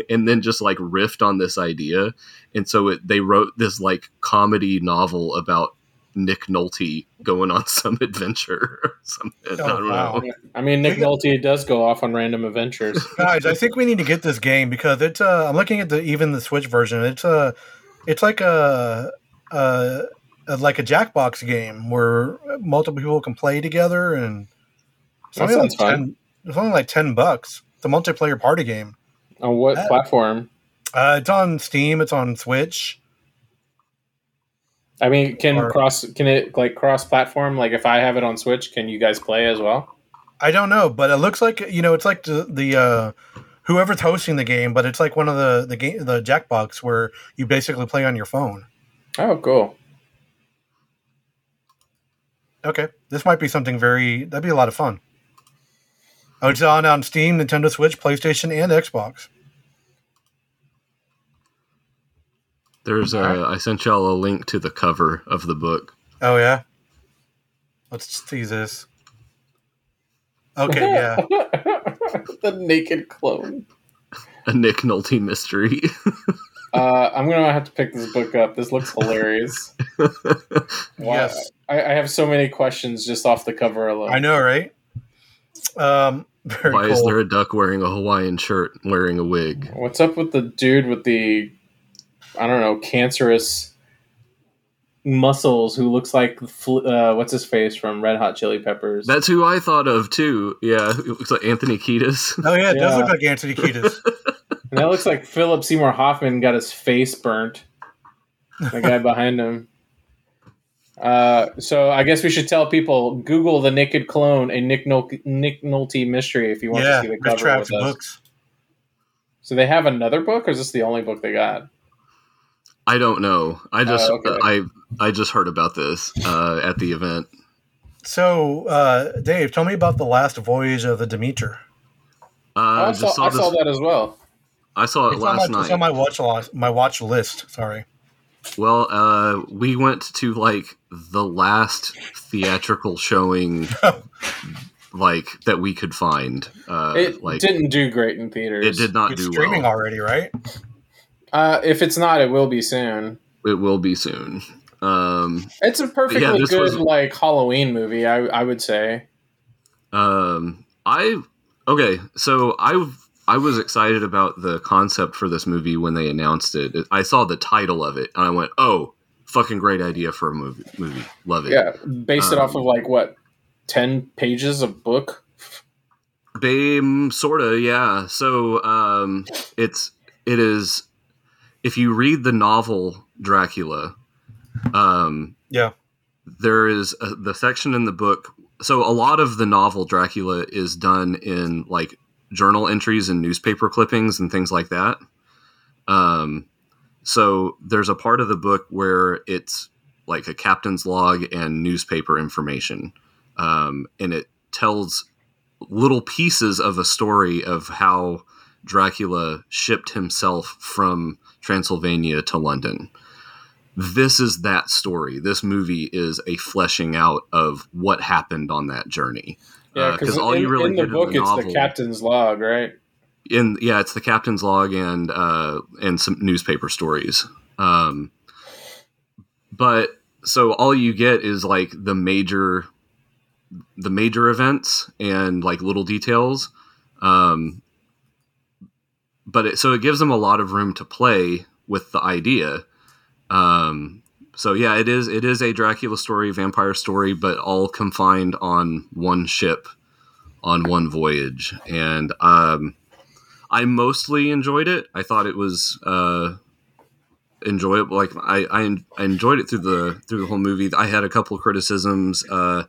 C: and then just like riffed on this idea. And so it, they wrote this like comedy novel about Nick Nolte going on some adventure or something. I
B: Oh,
C: don't
B: wow.
C: know.
D: I mean, Nick
B: got-
D: Nolte does go off on random adventures.
B: guys, I think we need to get this game because it's. Uh, I'm looking at the even the Switch version. It's a, it's like a, a, a like a Jackbox game where multiple people can play together and. It's
D: That
B: only like
D: fun.
B: ten. It's only like ten bucks. It's a multiplayer party game.
D: On what
B: Uh,
D: platform?
B: Uh, it's on Steam. It's on Switch.
D: I mean, can
B: or-
D: cross can it like cross platform? Like if I have it on Switch, can you guys play as well?
B: I don't know, but it looks like you know it's like the the uh, whoever's hosting the game, but it's like one of the the game the Jackbox where you basically play on your phone.
D: Oh, cool.
B: Okay, this might be something very that'd be a lot of fun. Oh, it's on on Steam, Nintendo Switch, PlayStation, and Xbox.
C: There's a,
B: Alright.
C: I sent y'all a link to the cover of the book.
B: Oh yeah, let's see this. Okay, yeah,
D: the naked clone.
C: A Nick Nolte mystery.
D: Uh, I'm gonna have to pick this book up. This looks hilarious. Why-
B: yes,
D: I, I have so many questions just off the cover alone.
B: I know, right? Um, very
C: Why
B: cool.
C: is there a duck wearing a Hawaiian shirt wearing a wig?
D: What's up with the dude with the, I don't know, cancerous muscles who looks like uh, what's his face from Red Hot Chili Peppers?
C: That's who I thought of too. Yeah, it looks like Anthony Kiedis.
B: Oh yeah, it does look like Anthony Kiedis.
D: And that looks like Philip Seymour Hoffman got his face burnt. The guy behind him. Uh, so I guess we should tell people Google the Naked Clone, a Nick, Nol- Nick Nolte mystery, if you want
B: yeah,
D: to see the cover with us.
B: books.
D: So they have another book, or is this the only book they got?
C: I don't know. I just
D: Oh, okay.
C: I I just heard about this uh, at the event.
B: So, uh, Dave, tell me about the last voyage of the Demeter.
C: Uh,
D: I,
C: just
D: saw,
C: saw
D: I
C: this.
D: saw that as well.
C: I saw it
B: It's on,
C: last
B: my, it's on my watch list. My watch list. Sorry.
C: Well, uh, we went to like the last theatrical showing, like that we could find. Uh,
D: It
C: like
D: didn't do great in theaters.
C: it did not
B: It's
C: do
B: streaming
C: well.
B: already, right?
D: Uh, if it's not, it will be soon.
C: It will be soon. Um,
D: It's a perfectly
C: Yeah,
D: good
C: was-
D: like Halloween movie. I I would say.
C: um, I okay. So I I was excited about the concept for this movie when they announced it. I saw the title of it and I went, "Oh, fucking great idea for a movie! Movie, love it."
D: Yeah, based it off
C: Um,
D: of like what ten pages of book.
C: Bame, sorta, yeah. So um, it's it is if you read the novel Dracula, um,
B: Yeah.
C: there is a, the section in the book. So a lot of the novel Dracula is done in like journal entries and newspaper clippings and things like that. Um, so there's a part of the book where it's like a captain's log and newspaper information, um, and it tells little pieces of a story of how Dracula shipped himself from Transylvania to London. This is that story. This movie is a fleshing out of what happened on that journey.
D: Yeah,
C: Uh,
D: because
C: all
D: in,
C: you really
D: in the
C: get
D: book
C: in the
D: it's the captain's log, right?
C: in yeah, it's the captain's log and uh, and some newspaper stories. Um, but so all you get is like the major the major events and like little details. Um, but it, so it gives them a lot of room to play with the idea. Um, so yeah, it is it is a Dracula story, vampire story, but all confined on one ship on one voyage, and um, I mostly enjoyed it. I thought it was uh, enjoyable. Like I, I, I enjoyed it through the through the whole movie. I had a couple of criticisms. Uh,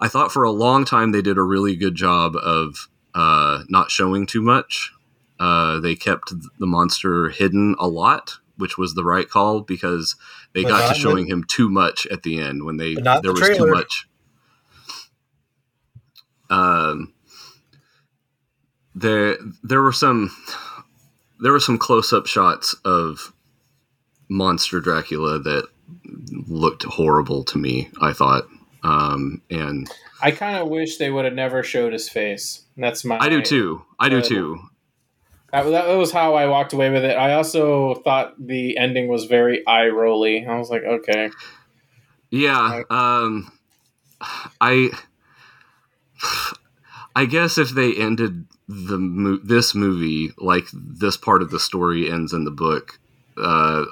C: I thought for a long time they did a really good job of uh, not showing too much. Uh, they kept the monster hidden a lot, which was the right call because they
B: But
C: got to
B: in
C: showing him too much at the end when they
B: not
C: there
B: the
C: was too much. Um, there there were some there were some close up shots of monster Dracula that looked horrible to me. I thought, um, and
D: I kind of wish they would have never showed his face. That's my.
C: I do too. I do too.
D: That, that was how I walked away with it. I also thought the ending was very eye rolly. I was like, okay,
C: Yeah. Um, I I guess if they ended the mo- this movie like this part of the story ends in the book, uh,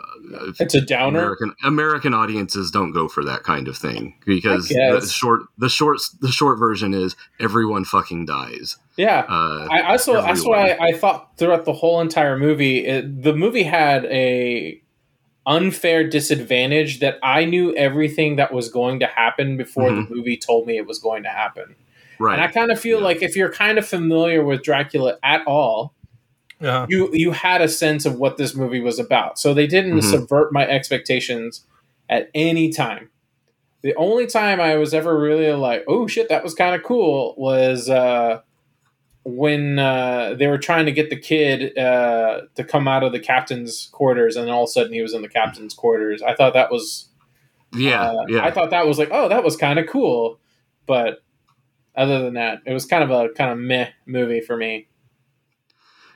D: it's a downer.
C: American American audiences don't go for that kind of thing because the short the short the short version is everyone fucking dies.
D: Yeah,
C: Uh,
D: I also that's
C: everyone.
D: why I thought throughout the whole entire movie, it, the movie had a unfair disadvantage that I knew everything that was going to happen before
C: Mhm.
D: the movie told me it was going to happen.
C: right.
D: And I kind of feel
C: Yeah.
D: like if you're kind of familiar with Dracula at all,
B: Yeah.
D: you you had a sense of what this movie was about. So they didn't
C: Mhm.
D: subvert my expectations at any time. The only time I was ever really like, "Oh shit, that was kind of cool," was uh, when uh, they were trying to get the kid uh, to come out of the captain's quarters, and all of a sudden he was in the captain's quarters. I thought that was
C: yeah,
D: uh,
C: yeah.
D: I thought that was like, "Oh, that was kind of cool," but other than that, it was kind of a kind of meh movie for me.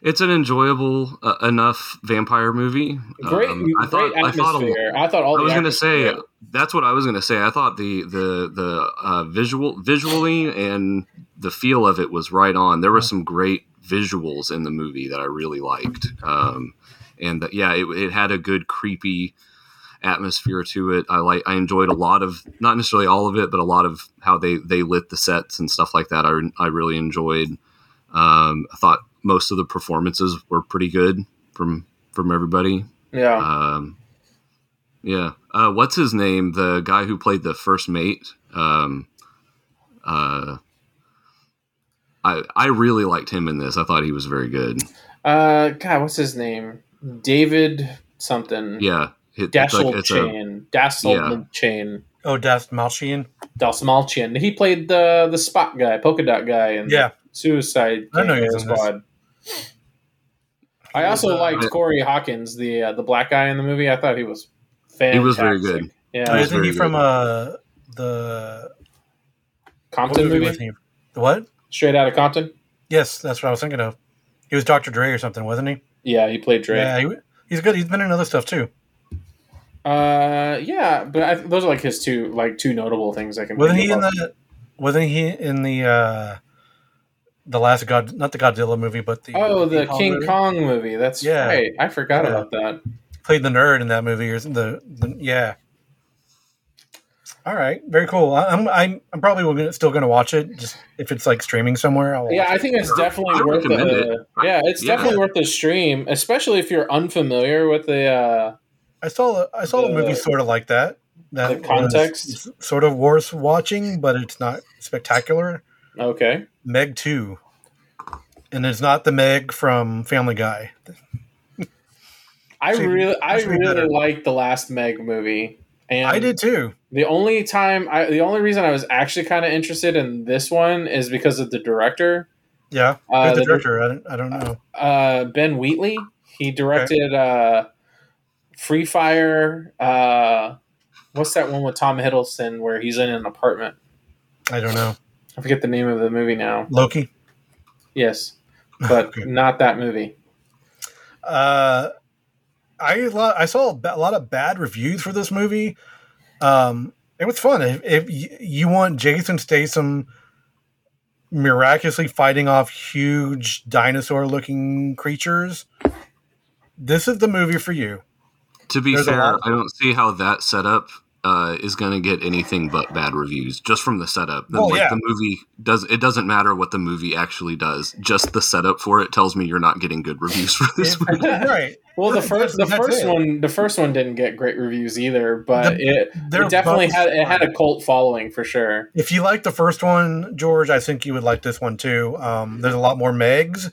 C: It's an enjoyable uh, enough vampire movie.
D: Great,
C: Um, I
D: great
C: thought I thought a,
D: atmosphere. I thought all.
C: I was going to say that's what I was going to say. I thought the the the uh, visual visually and the feel of it was right on. There were some great visuals in the movie that I really liked, um, and that, yeah, it, it had a good creepy atmosphere to it. I like I enjoyed a lot of not necessarily all of it, but a lot of how they they lit the sets and stuff like that. I I really enjoyed. Um, I thought most of the performances were pretty good from from everybody.
D: Yeah.
C: Um, yeah. Uh, what's his name? The guy who played the first mate. Um, uh, I I really liked him in this. I thought he was very good.
D: Uh, God, what's his name? David something.
C: Yeah. It,
D: Dassel
C: it's a-
D: Chain. Dassel Chain.
B: Oh, Das Malchian.
D: Dastmalchian. He played the the spot guy, polka dot guy, and
B: Yeah.
D: Suicide
B: I know
D: Gang
B: he's in this.
D: Squad. I also
B: uh,
D: liked Corey Hawkins, the uh, the black guy in the movie. I thought he was fantastic.
C: He was very good.
D: Yeah,
B: Oh,
C: was
B: isn't he from
C: good.
B: uh the what
D: Compton
B: movie
D: movie.
B: The what?
D: straight out of Compton.
B: Yes, that's what I was thinking of. He was Dr. Dre or something, wasn't he?
D: Yeah, he played Dre.
B: Yeah, he, he's good. He's been in other stuff too.
D: Uh, yeah, but I, those are like his two like two notable things I can.
B: Wasn't he in the? Wasn't he in the? uh The last God, not the Godzilla movie, but the
D: Oh, the King
B: movie?
D: Kong movie. That's
B: Yeah.
D: right. I forgot
B: Yeah.
D: about that.
B: played the nerd in that movie or the, the yeah. All right, very cool. I- I'm I'm I'm probably gonna, still going to watch it just if it's like streaming somewhere. I'll
D: Yeah,
B: watch
D: I think it's definitely
C: I
D: worth
C: recommend
D: the.
C: it.
D: Yeah, it's
C: Yeah.
D: definitely worth the stream, especially if you're unfamiliar with the. uh.
B: I saw I saw the,
D: the-
B: movie sort of like that. That
D: the
B: was-
D: context?
B: sort of worth watching, but it's not spectacular.
D: Okay.
B: Meg two, and it's not the Meg from Family Guy.
D: I really, I really
B: better.
D: liked the last Meg movie, and
B: I did too.
D: The only time, I, the only reason I was actually kind of interested in this one is because of the director,
B: Yeah,
D: Uh,
B: the
D: the-
B: director? I don't, I don't know.
D: uh, Ben Wheatley. He directed uh, Free Fire. Uh, what's that one with Tom Hiddleston where he's in an apartment?
B: I don't know.
D: I forget the name of the movie now.
B: Loki.
D: Yes, but
B: Okay.
D: not that movie.
B: Uh, I lo- I saw a lot of bad reviews for this movie. Um, it was fun. If, if y- you want Jason Statham miraculously fighting off huge dinosaur-looking creatures, this is the movie for you.
C: To be
B: There's
C: fair, I don't see how that setup uh, is going to get anything but bad reviews just from the setup. The,
B: Well,
C: like,
B: yeah.
C: the movie does. It doesn't matter what the movie actually does. Just the setup for it tells me you're not getting good reviews for this
B: It-
C: movie.
B: right?
D: Well, the first the
B: that's
D: first
B: it.
D: one the first one didn't get great reviews either, but
B: The-
D: it, it definitely had it had a cult following for sure.
B: If you like the first one, George, I think you would like this one too. Um, there's a lot more Megs.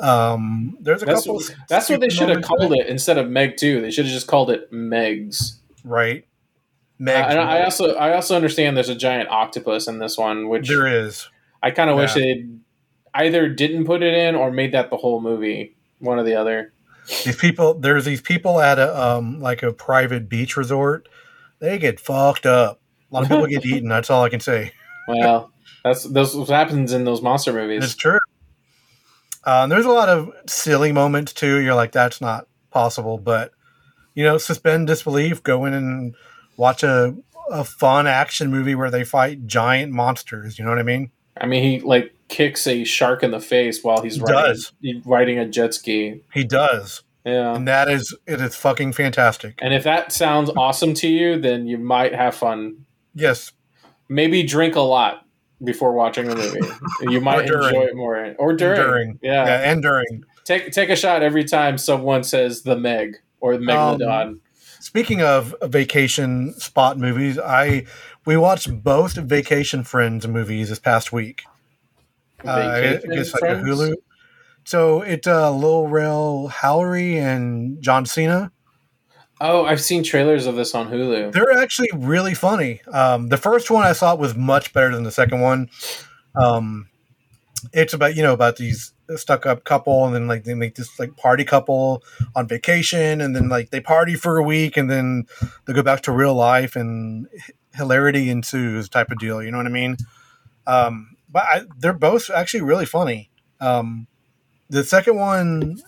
B: Um, there's a
D: That's,
B: couple.
D: that's what they should have called it instead of Meg Two. They should have just called it Megs.
B: Right.
D: Uh, and I also I also understand there's a giant octopus in this one, which
B: there is.
D: I kind of wish
B: Yeah.
D: they either didn't put it in or made that the whole movie. One or the other.
B: These people, there's these people at a um like a private beach resort. They get fucked up. A lot of people get eaten. That's all I can say.
D: Well, that's that's what happens in those monster movies.
B: It's true. Um, there's a lot of silly moments too. You're like, that's not possible, but you know, suspend disbelief. Go in and watch a a fun action movie where they fight giant monsters. You know what I mean?
D: I mean, he like kicks a shark in the face while he's
B: He
D: riding, he- riding a jet ski.
B: He does,
D: Yeah.
B: and that is it is fucking fantastic.
D: And if that sounds awesome to you, then you might have fun.
B: Yes,
D: Maybe drink a lot before watching the movie. You might enjoy it more. Or during.
B: during,
D: Yeah.
B: yeah, and during.
D: Take take a shot every time someone says the Meg or
B: Um,
D: Megalodon.
B: Speaking of vacation spot movies, I we watched both Vacation Friends movies this past week. Uh, I guess like
D: Friends?
B: a Hulu. So it's uh, Lil Rel Howery and John Cena.
D: Oh, I've seen trailers of this on Hulu.
B: They're actually really funny. Um, the first one I thought was much better than the second one. Um, it's about you know about these stuck up couple, and then like they make this like party couple on vacation, and then like they party for a week, and then they go back to real life, and hilarity ensues type of deal. You know what I mean? Um, but I, they're both actually really funny. Um, the second one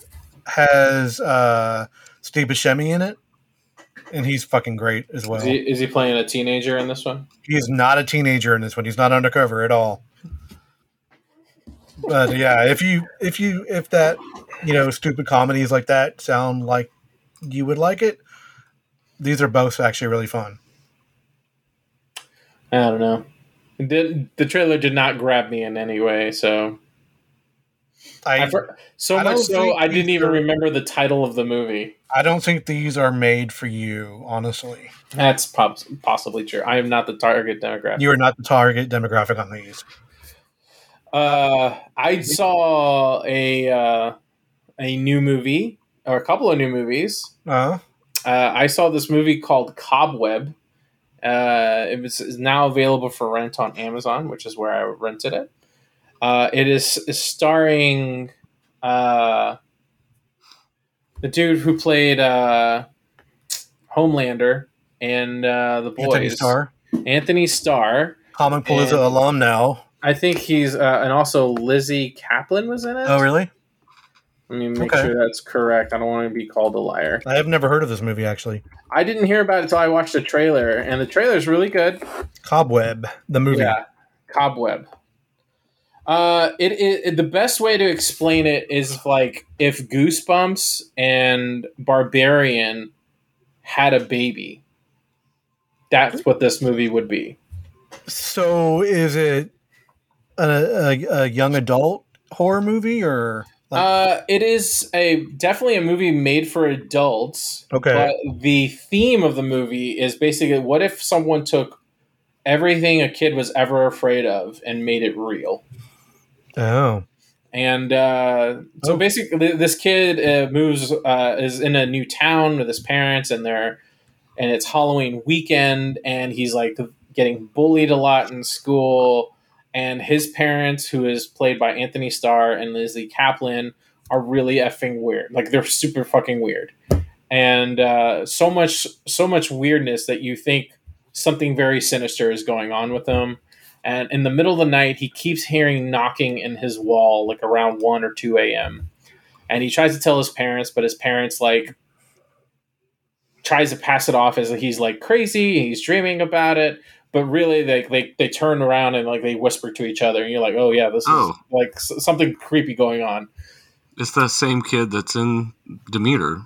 B: has uh, Steve Buscemi in it, and he's fucking great as well.
D: Is he, is he playing a teenager in this one?
B: He is not a teenager in this one. He's not undercover at all. But yeah, if you if you if that you know stupid comedies like that sound like you would like it, these are both actually really fun.
D: I don't know. Did, the trailer did not grab me in any way, so
B: I
D: I so
B: I
D: much so I didn't even
B: are-
D: remember the title of the movie.
B: I don't think these are made for you. Honestly,
D: That's possibly true. I am not the target demographic.
B: you are not the target demographic on these.
D: Uh, I saw a uh, a new movie or a couple of new movies.
B: Uh,
D: Uh, I saw this movie called Cobweb. Uh, it was is now available for rent on Amazon, which is where I rented it. Uh, it is, is starring uh, the dude who played uh, Homelander and uh, the boys.
B: Anthony Starr,
D: Anthony Starr. Comicpalooza
B: alum now.
D: I think he's uh, and also Lizzy Caplan was in it.
B: Oh, really?
D: Let me make
B: Okay.
D: sure that's correct. I don't want to be called a liar.
B: I have never heard of this movie actually.
D: I didn't hear about it until I watched the trailer, and the trailer is really good.
B: Cobweb, the movie.
D: Yeah, Cobweb. Uh, it, it, it- the best way to explain it is like if Goosebumps and Barbarian had a baby. That's what this movie would be.
B: So, is it a, a, a young adult horror movie or? Like,
D: Uh, it is a definitely a movie made for adults.
B: Okay.
D: But the theme of the movie is basically what if someone took everything a kid was ever afraid of and made it real.
B: oh,
D: And uh, so
B: Oh.
D: basically, this kid uh, moves uh, is in a new town with his parents, and they're and it's Halloween weekend, and he's like getting bullied a lot in school. And his parents, who is played by Anthony Starr and Lizzy Caplan, are really effing weird. Like they're super fucking weird, and uh, so much so much weirdness that you think something very sinister is going on with them and in the middle of the night he keeps hearing knocking in his wall like around 1 or 2 a.m and he tries to tell his parents but his parents like tries to pass it off as he's like crazy he's dreaming about it but really they, they they turn around and like they whisper to each other and you're like oh yeah this is
C: Oh.
D: like something creepy going on
C: It's the same kid that's in Demeter.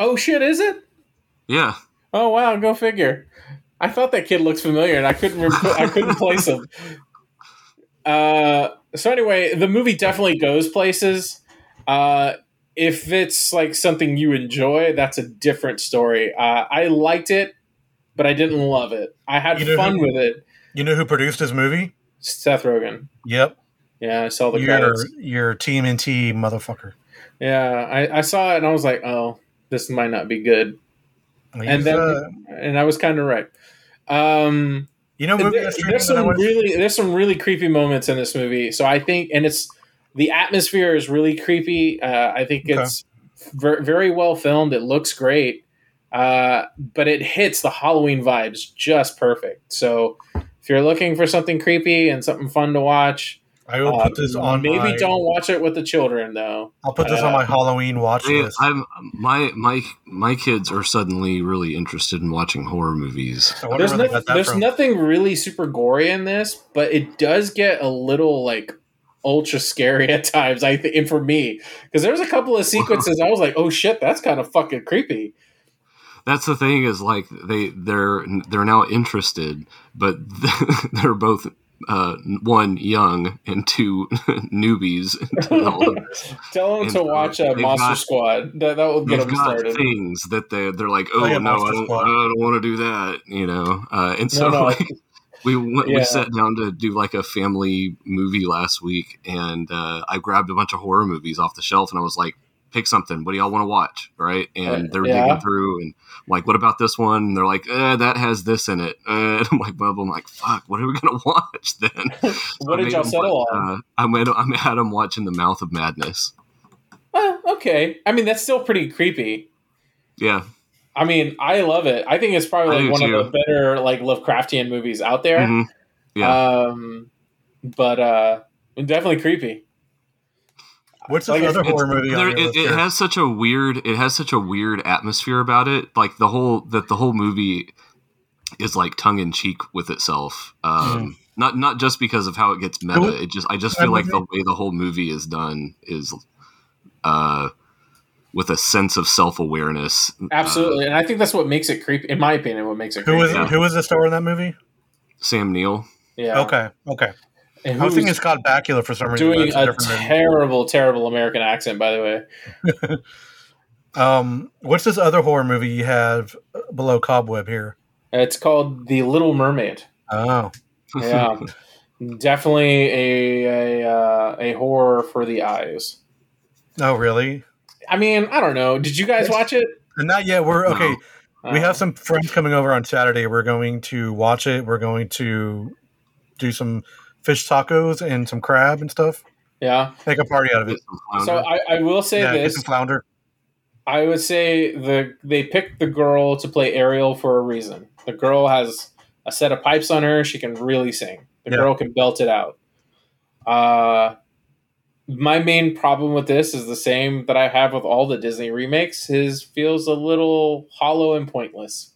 D: oh shit is it
C: Yeah.
D: Oh wow, go figure. I thought that kid looked familiar, and I couldn't rem- I couldn't place him. Uh, so anyway, the movie definitely goes places. Uh, if it's like something you enjoy, that's a different story. Uh, I liked it, but I didn't love it. I had
B: You know
D: fun
B: who-
D: with it.
B: you know who produced this movie?
D: Seth Rogen.
B: Yep,
D: Yeah, I saw the
B: your
D: credits.
B: your TMNT motherfucker.
D: Yeah, I, I saw it and I was like, oh, this might not be good.
B: He's,
D: and then,
B: uh,
D: and I was kind of right. Um,
B: you know, movie
D: There- there's some really there's some really creepy moments in this movie. So I think, and it's the atmosphere is really creepy. Uh, I think
B: Okay.
D: it's ver- very well filmed. It looks great, uh, but it hits the Halloween vibes just perfect. So if you're looking for something creepy and something fun to watch,
B: I will
D: uh,
B: put this on.
D: maybe
B: my,
D: don't watch it with the children though.
B: I'll put this on
D: uh,
B: my Halloween watch
C: Hey,
B: list.
C: I'm my my my kids are suddenly really interested in watching horror movies.
D: There's, no, there's
B: from.
D: nothing really super gory in this, but it does get a little like ultra scary at times. I think, and for me, because there's a couple of sequences I was like, "Oh shit, that's kind of fucking creepy."
C: That's the thing is like they they're they're now interested, but they're both uh, one young and two newbies. to all of this.
D: Tell them
C: And
D: to watch uh,
C: they've
D: Monster
C: got-
D: That, that will get
C: They've
D: them
C: got
D: started.
C: things that they they're like, oh,
B: yeah,
C: no, I don't,
B: Squad.
C: I don't want to do that, you know. Uh, and so
D: No, no.
C: like we went,
D: Yeah.
C: we sat down to do like a family movie last week, and uh, I grabbed a bunch of horror movies off the shelf, and I was like, pick something. What do y'all want to watch? Right? And they're
D: yeah.
C: digging through, and I'm like, what about this one? And they're like, eh, that has this in it. Uh, and I'm like, well, I'm like, fuck, what are we gonna watch then?
D: what did y'all settle on?
C: Uh, I made I had them watching The Mouth of Madness.
D: Uh, okay, I mean that's still pretty creepy.
C: Yeah,
D: I mean, I love it. I think it's probably like one
C: too.
D: of the better like Lovecraftian movies out there.
C: Mhm. Yeah.
D: Um, but uh, definitely creepy.
B: What's this
D: like,
B: other horror movie
C: there-
B: on
C: it, it has such a weird it has such a weird atmosphere about it like the whole that the whole movie is like tongue-in-cheek with itself um not not just because of how it gets meta it just i just feel like the way the whole movie is done is uh with a sense of self-awareness
D: Absolutely, and I think that's what makes it creepy. In my opinion, what makes it
B: Who
D: creepy.
B: was
C: Yeah.
B: who was the star in that movie?
C: sam neill
D: Yeah.
B: Okay, okay.
D: And
B: I was
D: who's
B: thinking Scott Bakula for some reason.
D: doing
B: That's
D: a
B: different movie.
D: terrible, terrible American accent, by the way.
B: Um, what's this other horror movie you have below Cobweb here?
D: It's called The Little Mermaid.
B: Oh,
D: Yeah, definitely a a, uh, a horror for the eyes.
B: oh, really?
D: I mean, I don't know. Did you guys watch it?
B: Not yet. We're okay. We
D: Uh,
B: have some friends coming over on Saturday. We're going to watch it. We're going to do some fish tacos and some crab and stuff.
D: Yeah.
B: Make a party out of it.
D: So I, I will say
B: yeah, get
D: this.
B: some flounder.
D: I would say the they picked the girl to play Ariel for a reason. The girl has a set of pipes on her; she can really sing. The
B: Yeah.
D: girl can belt it out. Uh, my main problem with this is the same that I have with all the Disney remakes. His feels a little hollow and pointless.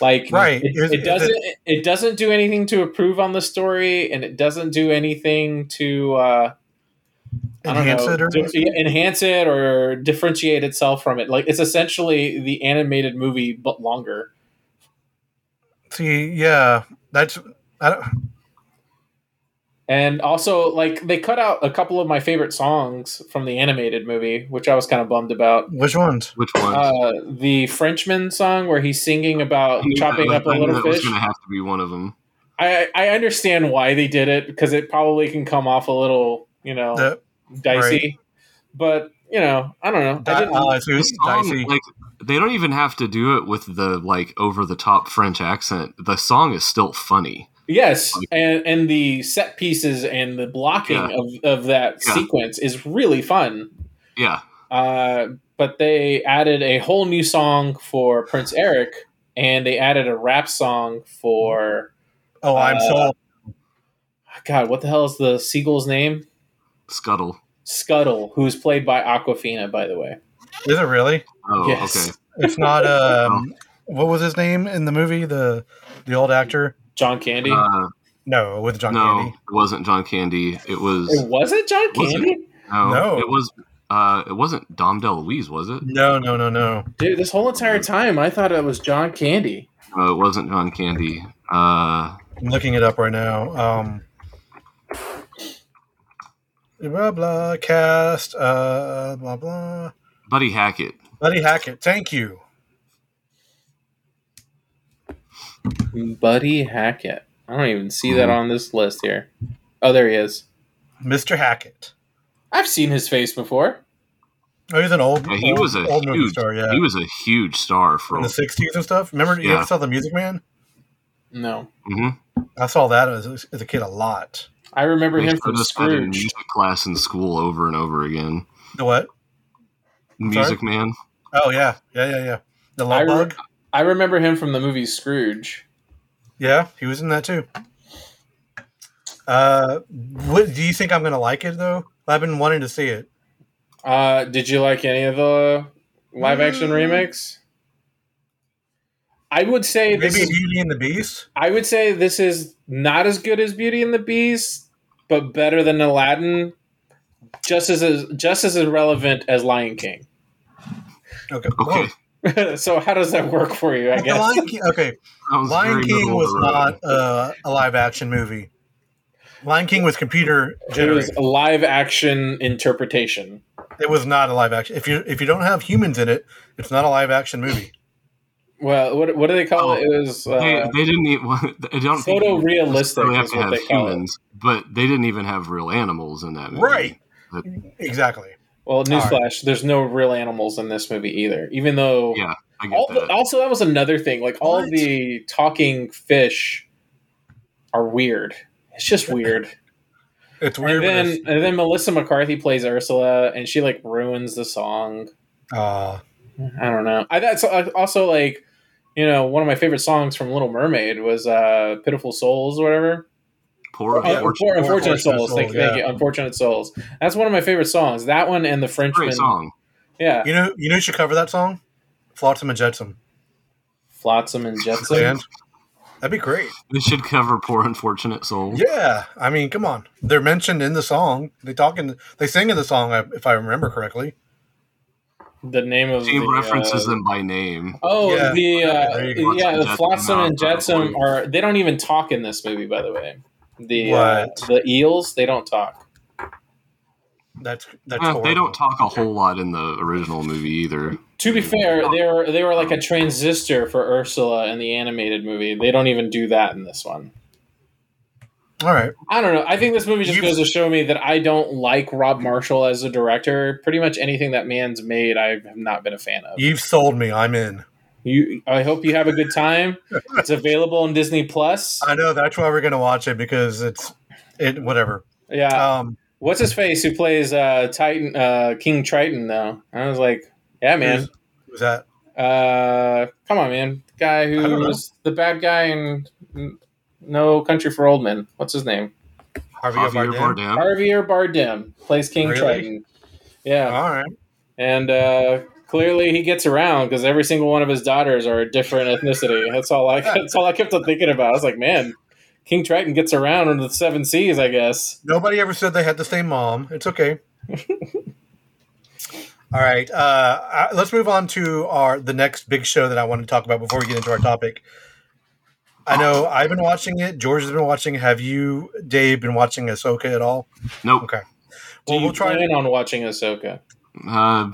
D: Like
B: Right.
D: it, it doesn't
B: it-
D: it, doesn't do anything to improve on the story, and it doesn't do anything to. Uh,
B: Enhance
D: know,
B: it or
D: di- enhance it or differentiate itself from it. Like it's essentially the animated movie but longer.
B: see. Yeah, that's. I don't,
D: And also, like they cut out a couple of my favorite songs from the animated movie, which I was kind of bummed about.
B: which ones?
C: Which one?
D: Uh, the Frenchman song where he's singing about chopping up a
C: I knew
D: little
C: that was
D: fish.
C: going to have to be one of them.
D: I I understand why they did it because it probably can come off a little, you know,
B: The,
D: dicey. But you know, I don't know. I didn't,
B: uh, it's
C: song,
B: dicey.
C: like they don't even have to do it with the like over the top French accent. The song is still funny.
D: Yes, and and the set pieces and the blocking
C: Yeah.
D: of, of that
C: Yeah.
D: sequence is really fun.
C: Yeah,
D: Uh, but they added a whole new song for Prince Eric, and they added a rap song for
B: oh, I'm
D: uh,
B: sold.
D: God. What the hell is the seagull's name?
C: Scuttle.
D: Scuttle, who's played by Awkwafina, by the way.
B: Is it really?
C: Oh,
D: Yes.
C: okay.
B: It's not. Um, what was his name in the movie? The the old actor?
D: John Candy.
C: Uh,
B: No, with John
C: no,
B: Candy.
C: it wasn't John Candy. It was
D: It wasn't John
C: Was it?
D: Candy?
C: no,
B: No.
C: It was. Uh, it wasn't Dom DeLuise, was it?
B: No, no, no, no.
D: Dude, this whole entire time I thought it was John Candy.
C: No, it wasn't John Candy. Uh,
B: I'm looking it up right now. Um, blah blah cast. Uh, blah blah.
C: Buddy Hackett.
B: Buddy Hackett. Thank you.
D: Buddy Hackett. I don't even see that on this list here. Oh, there he is.
B: Mr. Hackett.
D: I've seen his face before.
B: Oh, he's an old.
C: Yeah, he
B: old,
C: was a
B: old movie
C: huge.
B: star. Yeah,
C: He was a huge star from
B: in the '60s and stuff. Remember, you
C: Yeah.
B: ever saw the Music Man?
D: No,
C: Mhm.
B: I saw that as, as a kid a lot.
D: I remember
C: They
D: him from
C: us in
D: Scrooge.
C: music class in school over and over again.
B: The what?
C: Music Man.
B: Oh yeah, yeah, yeah, yeah. The
D: I
B: love
D: re-
B: bug.
D: I remember him from the movie Scrooge.
B: Yeah, he was in that too. Uh, what do you think I'm gonna like it though? I've been wanting to see it.
D: Uh, did you like any of the live action
B: Mm.
D: remakes? I would say this
B: Maybe
D: is,
B: Beauty and the Beast.
D: I would say this is not as good as Beauty and the Beast, but better than Aladdin. Just as just as irrelevant as Lion King.
B: Okay.
C: Okay.
B: Whoa.
D: so how does that work for you? I guess.
B: Lion King, okay,
C: Sounds
B: Lion King was
C: of the road.
B: not uh, a live action movie. Lion King was computer
D: It was a live action interpretation.
B: It was not a live action. If you if you don't have humans in it, it's not a live action movie.
D: Well, what, what do they call
C: Oh,
D: it? It was
C: They,
D: uh,
C: they didn't even. I don't think you
D: photorealistic
C: necessarily have to have
D: they call it.
C: humans, but they didn't even have real animals in that movie.
B: Right.
C: But-
B: Exactly.
D: Well, newsflash: there's no real animals in this movie either. Even though,
C: Yeah, I get
D: all,
C: that.
D: also that was another thing. Like all the talking fish are weird. It's just weird.
B: It's weird.
D: and then and then Melissa McCarthy plays Ursula, and she like ruins the song.
B: uh,
D: I don't know. I that's also like you know one of my favorite songs from Little Mermaid was uh, "Pitiful Souls" or whatever.
C: Poor,
D: Oh,
C: unfortunate-
D: Poor Unfortunate
B: Unfortunate
D: Souls. Thank,
B: Souls,
D: thank you. Unfortunate Souls. That's one of my favorite songs. That one and the Frenchman.
C: great song.
D: Yeah.
B: you know, you know, who should cover that song. Flotsam and Jetsam.
D: Flotsam and Jetsam.
B: Band. That'd be great.
C: They should cover "Poor Unfortunate Soul."
B: Yeah, I mean, come on. They're mentioned in the song. They talk in, they sing in the song, if I remember correctly.
D: The name of
C: He
D: the,
C: references
D: uh,
C: them by name.
D: Oh,
B: Yeah.
D: the uh,
B: There you go.
D: yeah, the
C: Flotsam and Jetsam
D: Jetsam
C: are-
D: are. They don't even talk in this movie, by the way. The uh, the eels they don't talk.
B: That's that's
C: Uh, they don't talk a whole lot in the original movie either.
D: To be fair, they were they were like a transistor for Ursula in the animated movie. They don't even do that in this one.
B: All right.
D: I don't know. I think this movie just
B: You've-
D: goes to show me that I don't like Rob Marshall as a director. Pretty much anything that man's made, I have not been a fan of.
B: You've sold me. I'm in.
D: You, I hope you have a good time. It's available on Disney Plus.
B: I know that's why we're gonna watch it because it's it whatever.
D: Yeah.
B: Um,
D: What's his face who plays uh, Titan, uh, King Triton? Though I was like, yeah, man.
B: who's, who's that?
D: Uh, come on, man. The guy who
B: I don't know.
D: was the bad guy in No Country for Old Men. What's his name?
B: Harvey
C: Javier
B: Bardem.
C: Bardem.
D: Javier Bardem plays King
B: Really?
D: Triton. Yeah.
B: All right.
D: and uh, clearly he gets around because every single one of his daughters are a different ethnicity. That's all I. That's all I kept on thinking about. I was like, man, King Triton gets around under the seven seas, I guess.
B: Nobody ever said they had the same mom. It's okay. All right. Uh, uh, let's move on to our the next big show that I want to talk about before we get into our topic. I know I've been watching it. George has been watching. Have you, Dave, been watching Ahsoka at all?
C: Nope.
B: Okay.
D: Do
B: Well,
D: you
B: we'll try.
D: plan on watching Ahsoka?
C: Uh,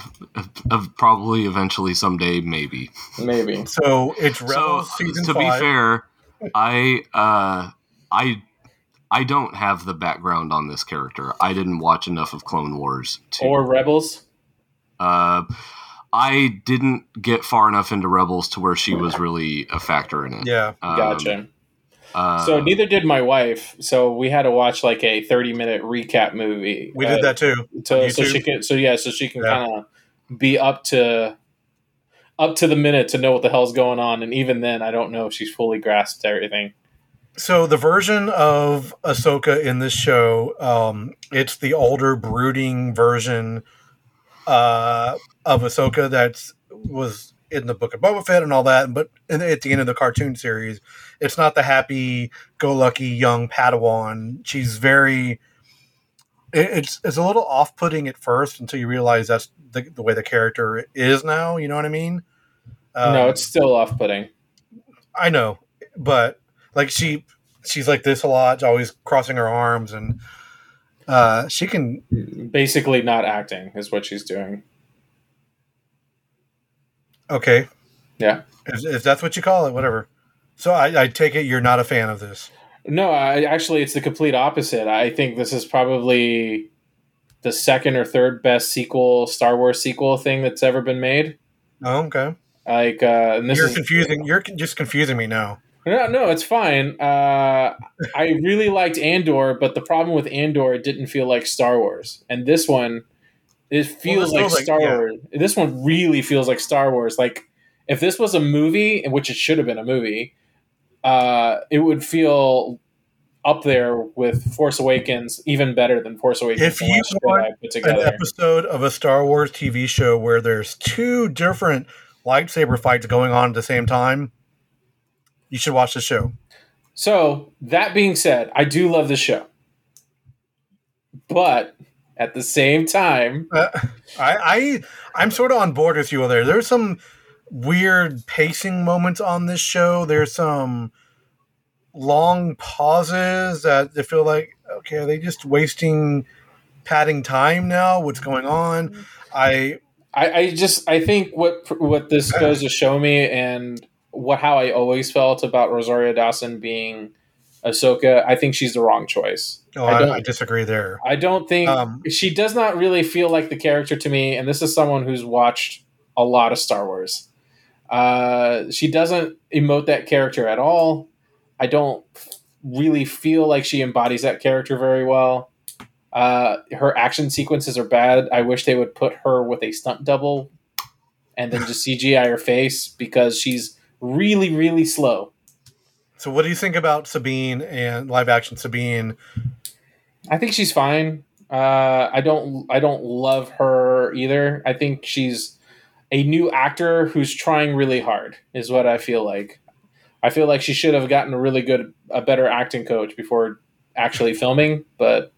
C: uh, probably eventually someday, maybe.
D: Maybe.
B: So it's Rebels
C: so
B: season
C: to
B: five.
C: be fair, I uh, I I don't have the background on this character. I didn't watch enough of Clone Wars to.
D: Or Rebels?
C: uh, I didn't get far enough into Rebels to where she was really a factor in it.
B: yeah.
C: Um,
D: Gotcha.
C: Uh,
D: so neither did my wife. So we had to watch like a thirty-minute recap movie.
B: We
D: uh,
B: did that too.
D: to, so she can. So yeah, so she can
B: Yeah.
D: kind of be up to up to the minute to know what the hell's going on. And even then, I don't know if she's fully grasped everything.
B: So the version of Ahsoka in this show, um, it's the older, brooding version uh, of Ahsoka that was in the Book of Boba Fett and all that. But in, at the end of the cartoon series, it's not the happy-go-lucky young Padawan. She's very. It's it's a little off-putting at first until you realize that's the, the way the character is now. You know what I mean? Um,
D: no, it's still off-putting.
B: I know, but like she she's like this a lot, always crossing her arms, and uh, she can.
D: Basically, not acting is what she's doing.
B: Okay,
D: Yeah.
B: if, if that's what you call it, whatever. So I, I take it you're not a fan of this.
D: No, I, actually, it's the complete opposite. I think this is probably the second or third best sequel, Star Wars sequel thing that's ever been made.
B: Oh, okay,
D: Like, uh, and this
B: you're
D: is
B: confusing. You're just confusing me now.
D: No, no, it's fine. Uh, I really liked Andor, but the problem with Andor, it didn't feel like Star Wars, and this one, it feels
B: this
D: like
B: feels like-
D: Star
B: yeah.
D: Wars. This one really feels like Star Wars. Like if this was a movie, which it should have been a movie, uh, it would feel up there with Force Awakens, even better than Force Awakens.
B: If you want An episode of a Star Wars TV show where there's two different lightsaber fights going on at the same time. You should watch the show.
D: So that being said, I do love the show, but at the same time,
B: Uh, I, I I'm sort of on board with you all there. There's some weird pacing moments on this show. There's some long pauses that they feel like okay, are they just wasting padding time now? What's going on? I
D: I, I just I think what what this goes to show me and what how I always felt about Rosario Dawson being Ahsoka, I think she's the wrong choice.
B: oh,
D: I
B: I, I disagree there.
D: I don't think
B: Um,
D: she does not really feel like the character to me, and this is someone who's watched a lot of Star Wars. Uh, she doesn't emote that character at all. I don't really feel like she embodies that character very well. Uh, her action sequences are bad. I wish they would put her with a stunt double and then just CGI her face because she's really, really slow.
B: So, what do you think about Sabine and live action Sabine?
D: I think she's fine. Uh, I don't I don't love her either. I think she's a new actor who's trying really hard. Is what I feel like. I feel like she should have gotten a really good, a better acting coach before actually filming. But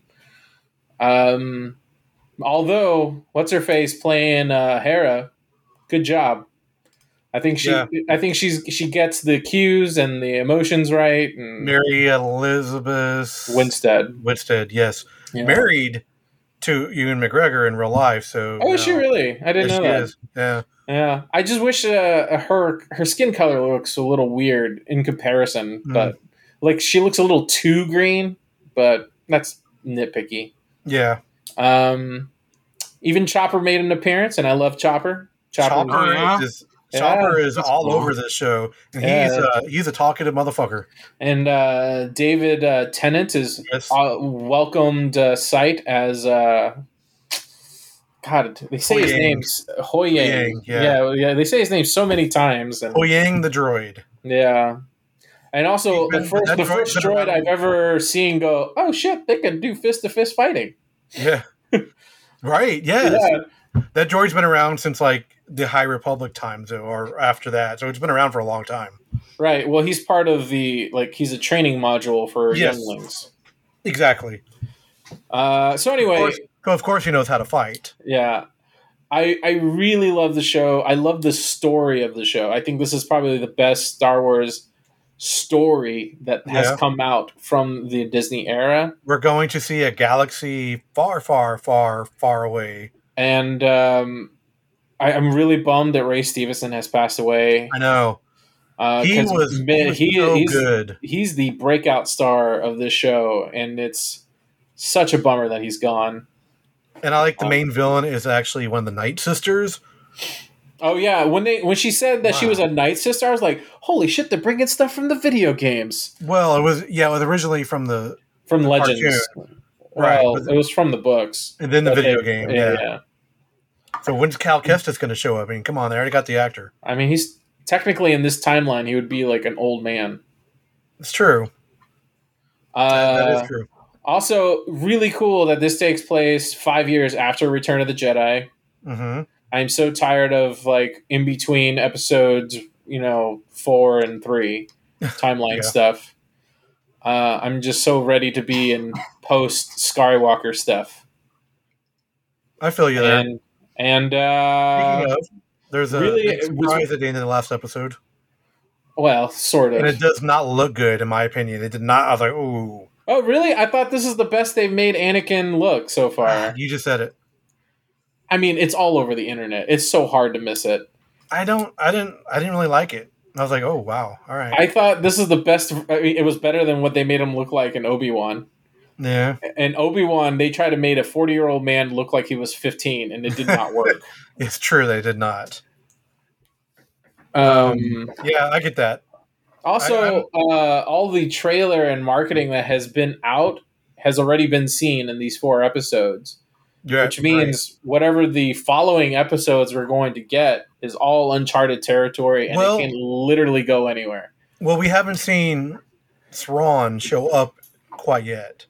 D: um, although what's her face playing uh, Hera, good job. I think she
B: Yeah.
D: I think she's she gets the cues and the emotions right. And
B: Mary Elizabeth
D: Winstead.
B: Winstead, yes,
D: Yeah.
B: married to Ewan McGregor in real life. So
D: Oh, is she really? I didn't
B: Yes,
D: know
B: she
D: that.
B: is. Yeah,
D: Yeah, I just wish uh, her her skin color looks a little weird in comparison,
B: Mm.
D: but like she looks a little too green, but that's nitpicky.
B: yeah.
D: Um, even Chopper made an appearance, and I love Chopper. Chopper,
B: Chopper
E: yeah.
B: Is
D: Yeah,
B: Chopper is all
E: cool.
B: over this show, and
D: Yeah.
B: he's uh, he's a talkative motherfucker.
D: and uh, David uh, Tennant is
B: Yes.
D: uh, welcomed uh, sight as uh, God. They say his
B: Huyang.
D: name's Huyang.
B: Huyang, yeah.
D: yeah, yeah. They say his name so many times, and
B: Oh Yang the droid.
D: Yeah. And also
B: been-
D: the first the first
B: been
D: droid I've ever seen go, oh shit, they can do fist to fist fighting.
B: Yeah. right. Yes.
D: Yeah.
B: That droid's been around since like the High Republic times, or after that. So it's been around for a long time.
D: Right. Well he's part of the like he's a training module for
B: Yes.
D: younglings.
B: Exactly.
D: Uh so
B: Of
D: anyway,
B: course, of course, he knows how to fight.
D: yeah. I I really love the show. I love the story of the show. I think this is probably the best Star Wars story that has
B: Yeah.
D: come out from the Disney era.
B: We're going to see a galaxy far, far, far, far away.
D: And um I, I'm really bummed that Ray Stevenson has passed away.
B: I know.
D: Uh,
B: He was, he was
D: he-
B: so
D: he's,
B: good.
D: he's the breakout star of this show, and it's such a bummer that he's gone.
B: And I like the
D: um,
B: main villain is actually one of the Night Sisters.
D: Oh yeah, when they when she said that she was a night sister, I was like, "Holy shit! They're bringing stuff from the video games,
B: Well, it was yeah, it was originally from the
D: from Legends."
B: Right,
D: Well, it was from the books.
B: and then the video
D: they-
B: game.
D: Yeah,
B: Yeah.
D: yeah.
B: So when's Cal Kestis going to show up? I mean, come on, they already got the actor.
D: I mean, he's technically in this timeline, he would be like an old man.
B: It's true.
D: Uh,
B: that is true.
D: Also, really cool that this takes place five years after Return of the Jedi.
B: hmm
D: I'm so tired of like in between episodes, you know, four and three timeline
B: Yeah.
D: stuff. Uh, I'm just so ready to be in post Skywalker stuff.
B: I feel you there.
D: And uh,
B: of, there's a
D: really,
B: big
D: it was-
B: surprise at the end of the last episode,
D: well, sort of.
B: and it does not look good, in my opinion. It did not. I was like, ooh,
D: Oh, really? I thought this is the best they've made Anakin look so far.
B: you just said it.
D: I mean, it's all over the internet. It's so hard to miss it.
B: I don't. I didn't. I didn't really like it. I was like, oh wow, all right,
D: I thought this is the best. I mean, it was better than what they made him look like in Obi Wan.
B: Yeah.
D: And Obi Wan, they tried to make a forty-year-old man look like he was fifteen, and it did not work.
B: It's true they did not.
D: um,
B: Yeah, I get that.
D: also, uh, all the trailer and marketing that has been out has already been seen in these four episodes,
B: You're
D: which means whatever the following episodes we're going to get is all uncharted territory, and
B: Well-
D: it can literally go anywhere.
B: Well, we haven't seen Thrawn show up quite yet.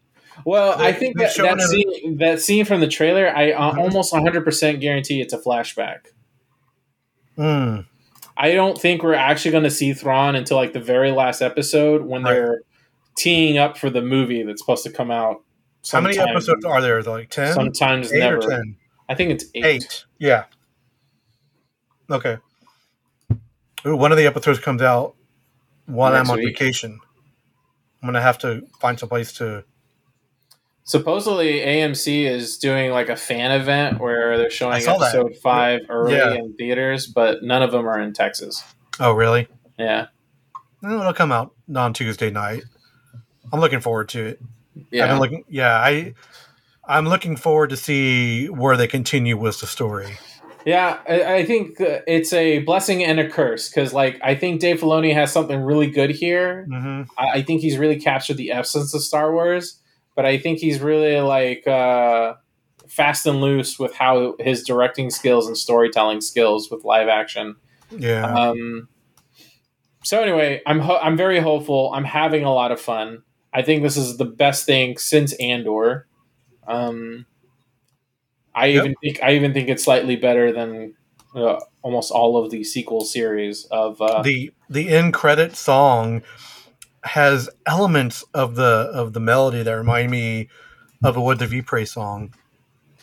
D: Well, I think that, that scene that scene from the trailer, I uh,
B: Mhm.
D: almost 100% guarantee it's a flashback.
B: Mm.
D: I don't think we're actually going to see Thrawn until like the very last episode when
B: Right.
D: they're teeing up for the movie that's supposed to come out.
B: How many episodes are there? Like ten,
D: Sometimes
B: eight
D: never.
B: or ten?
D: I think it's eight.
B: Eight. Yeah. Okay. Ooh, one of the episodes comes out while
D: Next
B: I'm on
D: week.
B: vacation. I'm gonna have to find some place to.
D: Supposedly, AMC is doing like a fan event where they're showing
B: saw that.
D: episode five early
B: Yeah.
D: in theaters, but none of them are in Texas.
B: Oh, really?
D: Yeah,
B: No, it'll come out on Tuesday night. I'm looking forward to it. I've
D: yeah.
B: been looking. Yeah, I. I'm looking forward to see where they continue with the story.
D: Yeah, I, I think it's a blessing and a curse because, like, I think Dave Filoni has something really good here.
B: hmm
D: I, I think he's really captured the essence of Star Wars, but I think he's really like uh, fast and loose with how his directing skills and storytelling skills with live action.
B: Yeah.
D: Um, so anyway, I'm ho- I'm very hopeful. I'm having a lot of fun. I think this is the best thing since Andor. Um, I
B: Yep.
D: even think I even think it's slightly better than uh, almost all of the sequel series of. Uh,
B: the the end credit song has elements of the of the melody that remind me of a Would the Vipre song.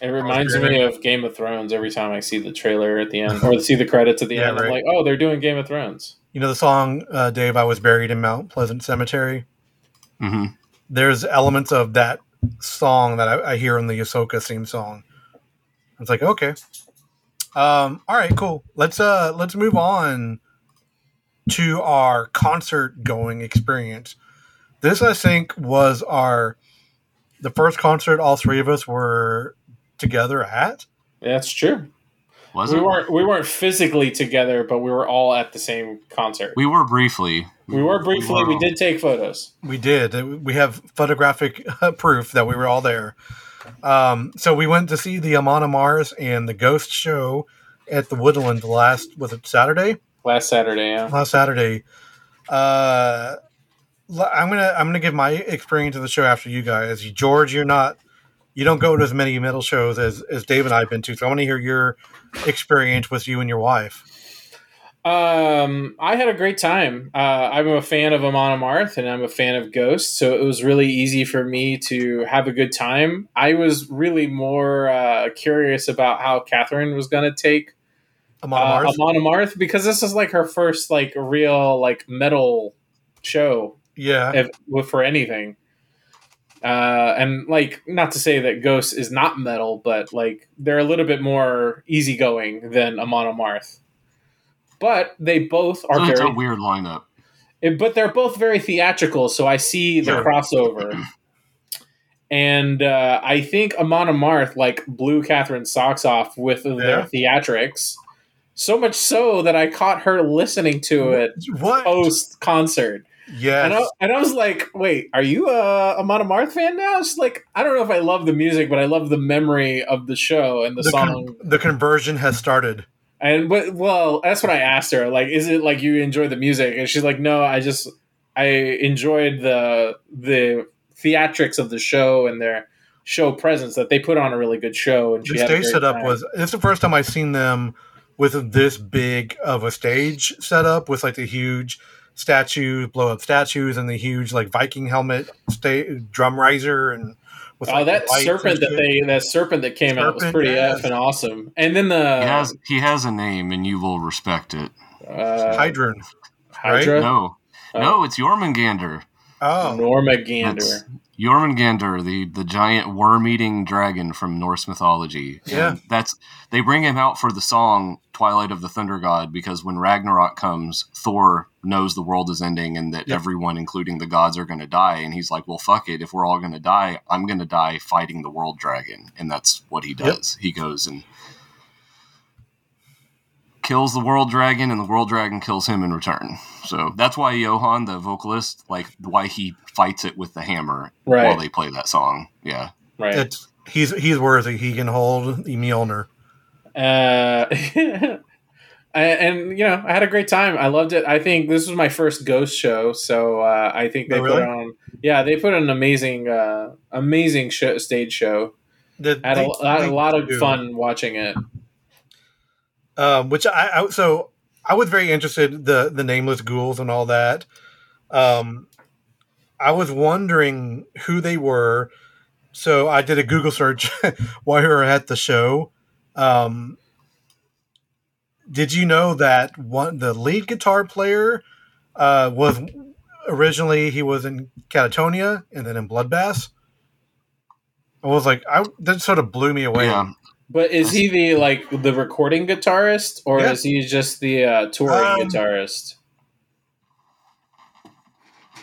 D: It reminds me of Game of Thrones every time I see the trailer at the end or see the credits at the
B: Yeah,
D: end. I'm like, oh, they're doing Game of Thrones.
B: You know the song, uh, Dave, I was buried in Mount Pleasant Cemetery?
C: hmm
B: There's elements of that song that I, I hear in the Ahsoka theme song. It's like, okay. Um, all right, cool. Let's uh let's move on to our concert going experience. This I think was our the first concert all three of us were together at.
D: That's true.
C: Was
D: We
C: it?
D: weren't we weren't physically together, but we were all at the same concert.
C: We were briefly.
D: We were briefly. We
C: were.
D: did take photos.
B: We did. We have photographic proof that we were all there. Um, so we went to see the Amon Amarth and the Ghost show at the Woodland last was it Saturday?
D: Last Saturday. Yeah.
B: Last Saturday. Uh, I'm gonna I'm gonna give my experience of the show after you guys. George, you're not you don't go to as many metal shows as as Dave and I've been to. So I want to hear your experience with you and your wife.
D: Um, I had a great time. Uh, I'm a fan of Amon Amarth and I'm a fan of Ghost, so it was really easy for me to have a good time. I was really more uh, curious about how Catherine was going to take
B: Amon
D: uh, Amon Amarth because this is like her first like real like metal show
B: yeah.
D: if, for anything. Uh, and like not to say that Ghost is not metal, but like they're a little bit more easygoing than Amon Amarth. But they both are
C: It's
D: very
C: a weird lineup.
D: it- but they're both very theatrical, so I see the
B: Sure.
D: crossover. And uh, I think Amon Amarth like blew Catherine's socks off with their theatrics, so much so that I caught her listening to it post concert.
B: yes.
D: And I, and I was like, wait, are you uh, a, a Amon Amarth fan now? It's like, I don't know if I love the music, but I love the memory of the show and the,
B: the,
D: song.
B: con- the conversion has started.
D: And but well, that's what I asked her. Like, is it like you enjoy the music? And she's like, no, I just I enjoyed the the theatrics of the show and their show presence that they put on a really good show. And she
B: the
D: a
B: stage setup
D: time.
B: was it's the first time I've seen them with this big of a stage setup with like the huge statues, blow up statues, and the huge like Viking helmet sta- drum riser and with
D: Oh,
B: like,
D: that serpent that they that serpent that came out was pretty
B: yes.
D: effing awesome. And then the
C: He has he has a name, and you will respect it.
D: uh,
B: Hydron.
D: Hydra,
C: No,
D: Oh.
C: no, it's Jormungandr.
B: Oh,
D: Norma Gander.
C: That's Jormungandr, the the giant worm-eating dragon from Norse mythology.
B: Yeah.
C: And that's they bring him out for the song "Twilight of the Thunder God" because when Ragnarok comes, Thor knows the world is ending and that
B: Yep.
C: everyone, including the gods, are going to die, and he's like, "Well, fuck it. If we're all going to die, I'm going to die fighting the world dragon," and that's what he does. He goes and kills the world dragon and the world dragon kills him in return. So that's why Johan, the vocalist, like why he fights it with the hammer
D: Right.
C: while they play that song. Yeah.
D: right.
B: it's he's he's worthy. He can hold the Mjolnir.
D: Uh, and, and, you know, I had a great time. I loved it. I think this was my first Ghost show, so uh, I think they
B: Oh, really?
D: put on. Yeah, they put an amazing, uh, amazing show, stage show.
B: The-
D: I had,
B: they-
D: a, I had a lot of
B: do.
D: fun watching it.
B: Um, which I, I so I was very interested the the nameless ghouls and all that. Um, I was wondering who they were, so I did a Google search while we were at the show. Um, did you know that one the lead guitar player uh, was originally he was in Katatonia and then in Bloodbath? I was like, I that sort of blew me away.
C: Yeah.
D: But is he the like the recording guitarist, or
B: Yeah.
D: is he just the uh, touring
B: Um,
D: guitarist?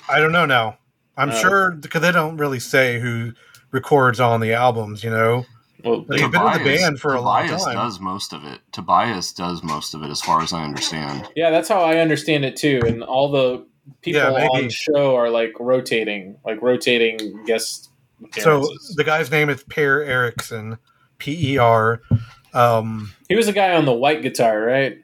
B: I don't know now. I'm
D: Oh.
B: sure because they don't really say who records on the albums, you know.
D: Well,
B: But he's been in the band for a long time.
C: does most of it. Tobias does most of it, as far as I understand.
D: yeah, that's how I understand it too. And all the people
B: Yeah, maybe.
D: on show are like rotating, like rotating guest.
B: So the guy's name is Per Eriksson, P E R. Um,
D: he was the guy on the white guitar, right?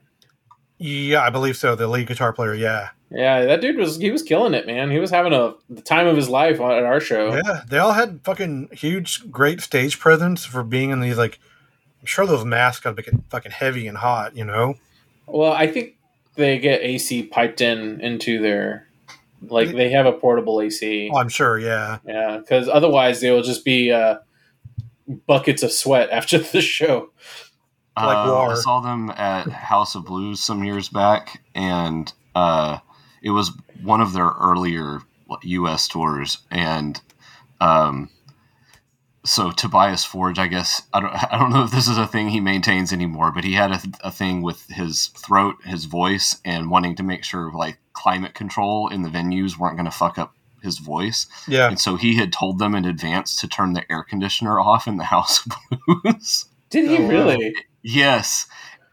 B: yeah, I believe so. The lead guitar player. Yeah,
D: Yeah, that dude was he was killing it, man. He was having a the time of his life on, at our show.
B: yeah. They all had fucking huge, great stage presence for being in these. Like, I'm sure those masks got to be fucking heavy and hot. You know.
D: Well, I think they get AC piped in into their like they have a portable AC.
B: Oh, I'm sure. Yeah.
D: Yeah, because otherwise they will just be uh, buckets of sweat after the show.
B: Like
C: Uh, I saw them at House of Blues some years back, and uh, it was one of their earlier U.S. tours. And um, so Tobias Forge, I guess I don't I don't know if this is a thing he maintains anymore, but he had a, a thing with his throat, his voice, and wanting to make sure like climate control in the venues weren't going to fuck up his voice.
B: Yeah.
C: And so he had told them in advance to turn the air conditioner off in the House of Blues.
D: Did he
B: Oh,
D: really?
C: Yes.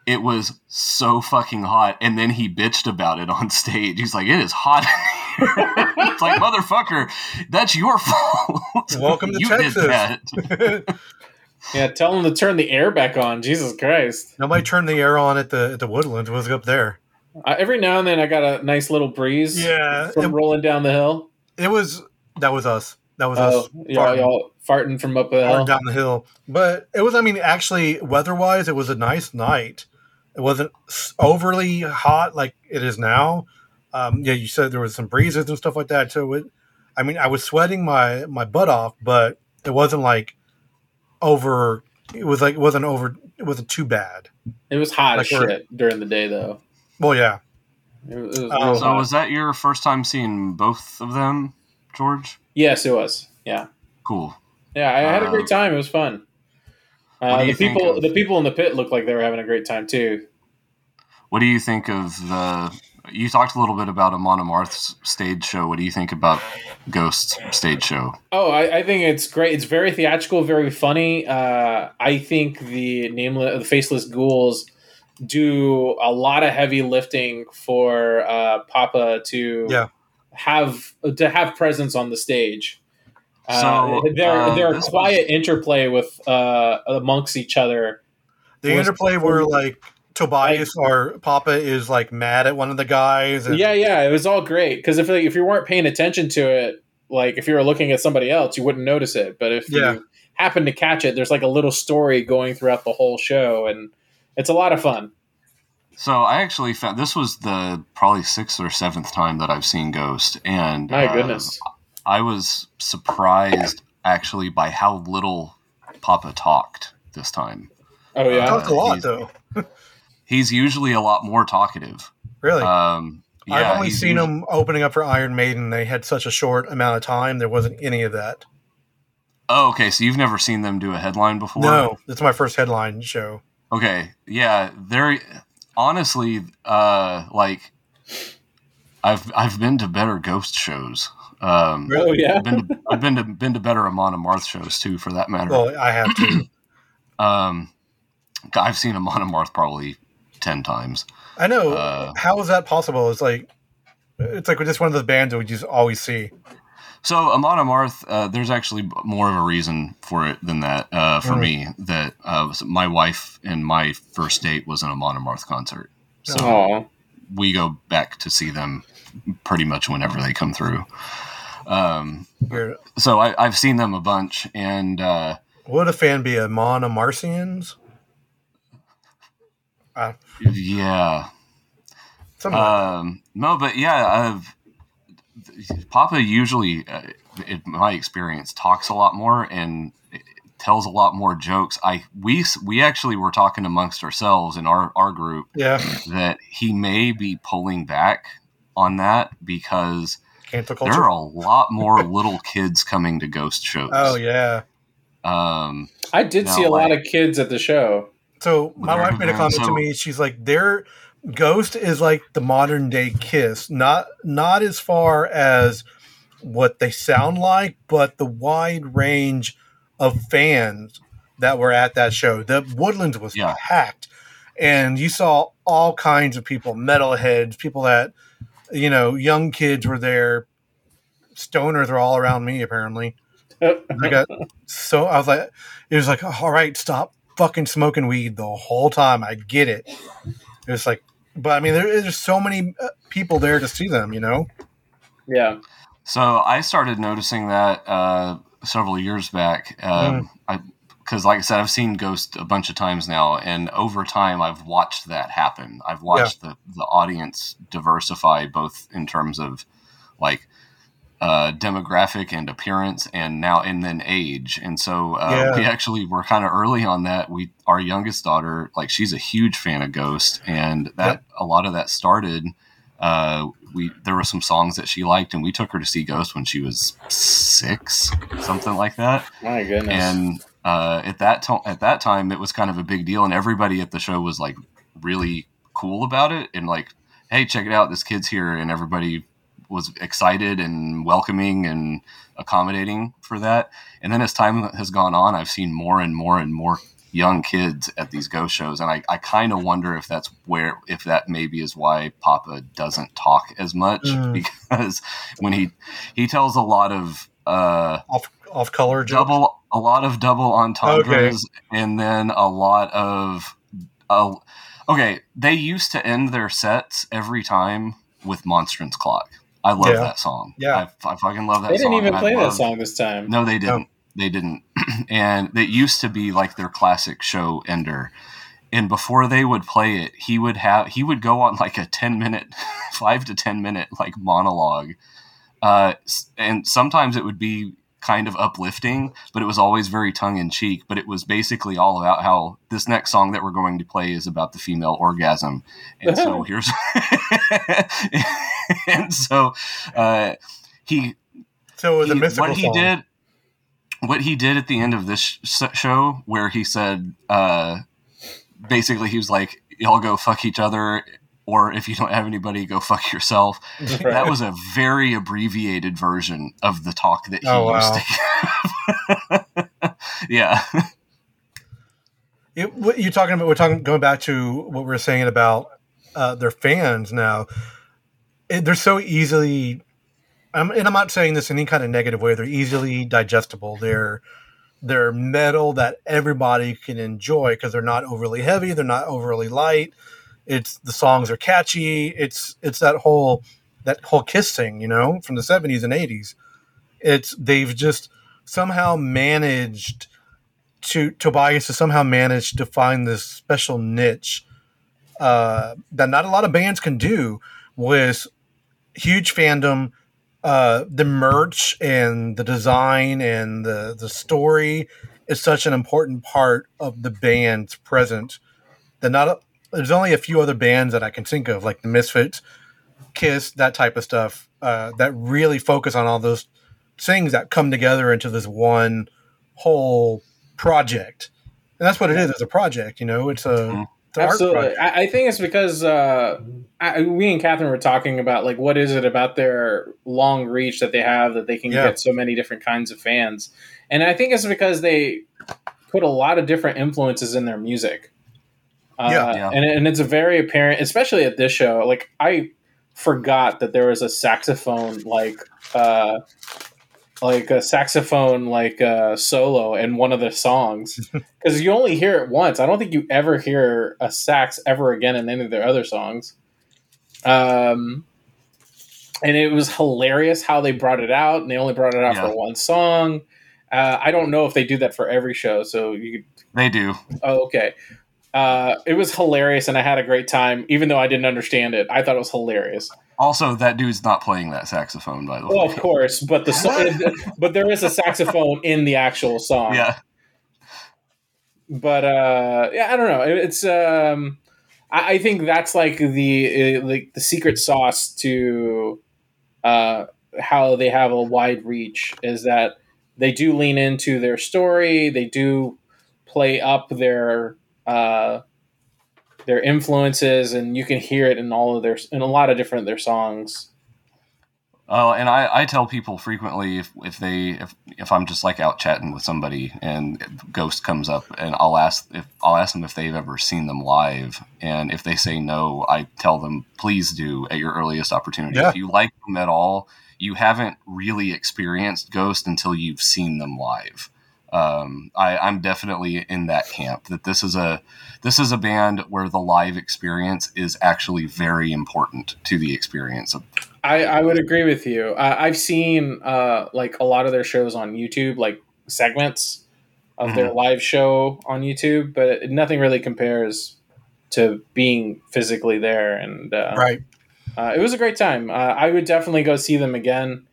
C: It was so fucking hot. And then he bitched about it on stage. He's like, it is hot it's like, motherfucker, that's your fault.
B: Welcome to
C: you
B: Texas.
C: did that.
D: Yeah, tell him to turn the air back on. Jesus Christ!
B: Nobody turned the air on at the at the Woodlands. It was up there.
D: Uh, every now and then, I got a nice little breeze.
B: Yeah,
D: from
B: it,
D: rolling down the hill.
B: It was. That was us. That was
D: Oh,
B: us.
D: y'all,
B: farting.
D: y'all farting from up the hill.
B: down the hill. But it was. I mean, actually, weather-wise, it was a nice night. It wasn't overly hot like it is now. Um, yeah, you said there was some breezes and stuff like that. So it, I mean, I was sweating my my butt off, but it wasn't like over. It was like it wasn't over. It wasn't too bad.
D: It was hot
B: Like
D: as shit during the day, though.
B: Well, yeah.
D: It was, it was
B: Oh,
C: so
D: hot.
C: was that your first time seeing both of them, George?
D: yes, it was. Yeah,
C: Cool.
D: yeah. I had a
C: Uh,
D: great time. It was fun. Uh, the people,
C: of-
D: the people in the pit looked like they were having a great time too.
C: What do you think of the? You talked a little bit about a Amarth's stage show. What do you think about Ghost's stage show?
D: Oh, I, I think it's great. It's very theatrical, very funny. Uh, I think the nameless, the faceless ghouls do a lot of heavy lifting for uh, Papa to
B: Yeah.
D: have to have presence on the stage. Uh,
C: So,
D: their
C: uh,
D: their
C: this
D: quiet interplay with uh, amongst each other.
B: The interplay where like Tobias or Papa is like mad at one of the guys. And,
D: Yeah, yeah, it was all great because if like, if you weren't paying attention to it, like if you were looking at somebody else, you wouldn't notice it. But if
B: Yeah.
D: you happen to catch it, there's like a little story going throughout the whole show, and it's a lot of fun.
C: So I actually found this was the probably sixth or seventh time that I've seen Ghost, and
D: My
C: uh,
D: goodness.
C: I was surprised actually by how little Papa talked this time.
D: Oh
B: He
D: yeah,
B: talked a lot
C: he's-
B: though.
C: He's usually a lot more talkative.
B: Really.
C: Um, yeah,
B: I've only seen
C: usu-
B: him opening up for Iron Maiden. They had such a short amount of time. There wasn't any of that.
C: Oh, okay. So you've never seen them do a headline before?
B: No, it's my first headline show.
C: Okay, yeah, they're honestly uh like I've I've been to better ghost shows. Um
D: oh yeah.
C: I've been to, I've been to been to better Amon Amarth shows too, for that matter.
B: Well, I have to.
C: Um, I've seen Amon Amarth probably ten times.
B: I know.
C: Uh,
B: How is that possible? It's like it's like just one of those bands that we just always see.
C: So Amon Amarth, uh, there's actually more of a reason for it than that uh, for me. That uh, my wife and my first date was an Amon Amarth concert, so
D: Oh,
C: we go back to see them pretty much whenever they come through. Um, so I, I've seen them a bunch, and uh,
B: would a fan be a Mona Uh,
C: yeah, um, no, but yeah, I've, Papa usually, uh, in my experience, talks a lot more and tells a lot more jokes. I we we actually were talking amongst ourselves in our our group
B: that. yeah,
C: that he may be pulling back on that because
B: cancel
C: there
B: culture.
C: are a lot more little kids coming to ghost shows.
B: Oh yeah.
C: Um,
D: I did
C: No,
D: see a lot of kids at the show.
B: So my wife made a
C: good.
B: comment to me. She's like, "Their Ghost is like the modern day Kiss, not not as far as what they sound like, but the wide range of fans that were at that show. The Woodlands was
C: Yeah.
B: packed, and you saw all kinds of people, metalheads, people that you know, young kids were there. Stoners are all around me apparently. I got so I was like, it was like, all right, stop fucking smoking weed the whole time. I get it. It was like, but I mean, there, there's so many uh, people there to see them, you know.
D: yeah,
C: So I started noticing that uh, several years back. Um, I because, like I said, I've seen Ghost a bunch of times now, and over time, I've watched that happen. I've watched the the audience diversify, both in terms of like uh, demographic and appearance, and now and then age. And so uh,
B: Yeah.
C: we actually were kind of early on that. We our youngest daughter, like she's a huge fan of Ghost, and that
B: Yep.
C: a lot of that started. Uh, we there were some songs that she liked, and we took her to see Ghost when she was six, something like that
D: My goodness.
C: and uh, at that to- at that time it was kind of a big deal and everybody at the show was like really cool about it and like hey check it out this kid's here and everybody was excited and welcoming and accommodating for that and then as time has gone on i've seen more and more and more young kids at these ghost shows and i, I kind of wonder if that's where if that maybe is why papa doesn't talk as much
B: Mm.
C: because when he he tells a lot of uh
B: off off color jokes.
C: double a lot of double entendres and then a lot of uh, okay they used to end their sets every time with monstrance clock i love
B: Yeah.
C: that song
B: Yeah.
C: I, I fucking love that song.
D: they didn't even
C: and I
D: play that song this time.
C: no they didn't they didn't and it used to be like their classic show ender and before they would play it he would have he would go on like a 10 minute 5 to 10 minute like monologue uh, and sometimes it would be kind of uplifting but it was always very tongue-in-cheek but it was basically all about how this next song that we're going to play is about the female orgasm. And so here's and so uh, he
B: So it was a mystical
C: what he
B: song.
C: did what he did at the end of this sh- show where he said uh basically he was like y'all go fuck each other or if you don't have anybody go fuck yourself that was a very abbreviated version of the talk that he
B: Oh, wow.
C: used to give yeah
B: It, what you're talking about, we're talking going back to what we are saying about uh, their fans now. It, they're so easily, um, and I'm not saying this in any kind of negative way. They're easily digestible. They're they're metal that everybody can enjoy because they're not overly heavy. They're not overly light. It's the songs are catchy. It's it's that whole that whole kiss thing, you know, from the 70s and 80s. It's they've just somehow managed to Tobias has somehow managed to find this special niche uh, that not a lot of bands can do with huge fandom, uh, the merch and the design and the the story is such an important part of the band's present that not there's only a few other bands that I can think of like the Misfits, Kiss, that type of stuff uh, that really focus on all those things that come together into this one whole project. And that's what it is. It's a project, you know. It's a,
C: Mhm.
B: it's
D: Absolutely. I, I think it's because uh, I, we and Catherine were talking about like what is it about their long reach that they have that they can
B: Yeah.
D: get so many different kinds of fans, and I think it's because they put a lot of different influences in their music. Uh,
B: Yeah.
C: Yeah.
D: and and it's a very apparent, especially at this show. Like I forgot that there was a saxophone like. Uh, like a saxophone like uh, solo in one of the songs because you only hear it once. I don't think you ever hear a sax ever again in any of their other songs. Um, and it was hilarious how they brought it out, and they only brought it out
C: Yeah.
D: for one song. Uh, I don't know if they do that for every show, so you could
C: they do
D: Oh, okay. Uh, it was hilarious, and I had a great time, even though I didn't understand it. I thought it was hilarious.
C: also that dude's not playing that saxophone by the way
D: Well, of course, but the so- but there is a saxophone in the actual song.
C: yeah
D: But uh, yeah, I don't know. It's um, I, I think that's like the uh, like the secret sauce to uh, how they have a wide reach is that they do lean into their story. They do play up their uh, their influences, and you can hear it in all of their in a lot of different their songs.
C: Oh, and I, I tell people frequently if, if they if, if I'm just like out chatting with somebody and Ghost comes up and I'll ask if I'll ask them if they've ever seen them live and if they say no, I tell them please do at your earliest opportunity.
B: Yeah.
C: If you like them at all, you haven't really experienced Ghost until you've seen them live. Um, I, I'm definitely in that camp that this is a this is a band where the live experience is actually very important to the experience.
D: I, I would agree with you. Uh, I've seen uh, like a lot of their shows on YouTube, like segments of their live show on YouTube, but nothing really compares to being physically there. And uh,
B: Right.
D: uh, it was a great time. Uh, I would definitely go see them again.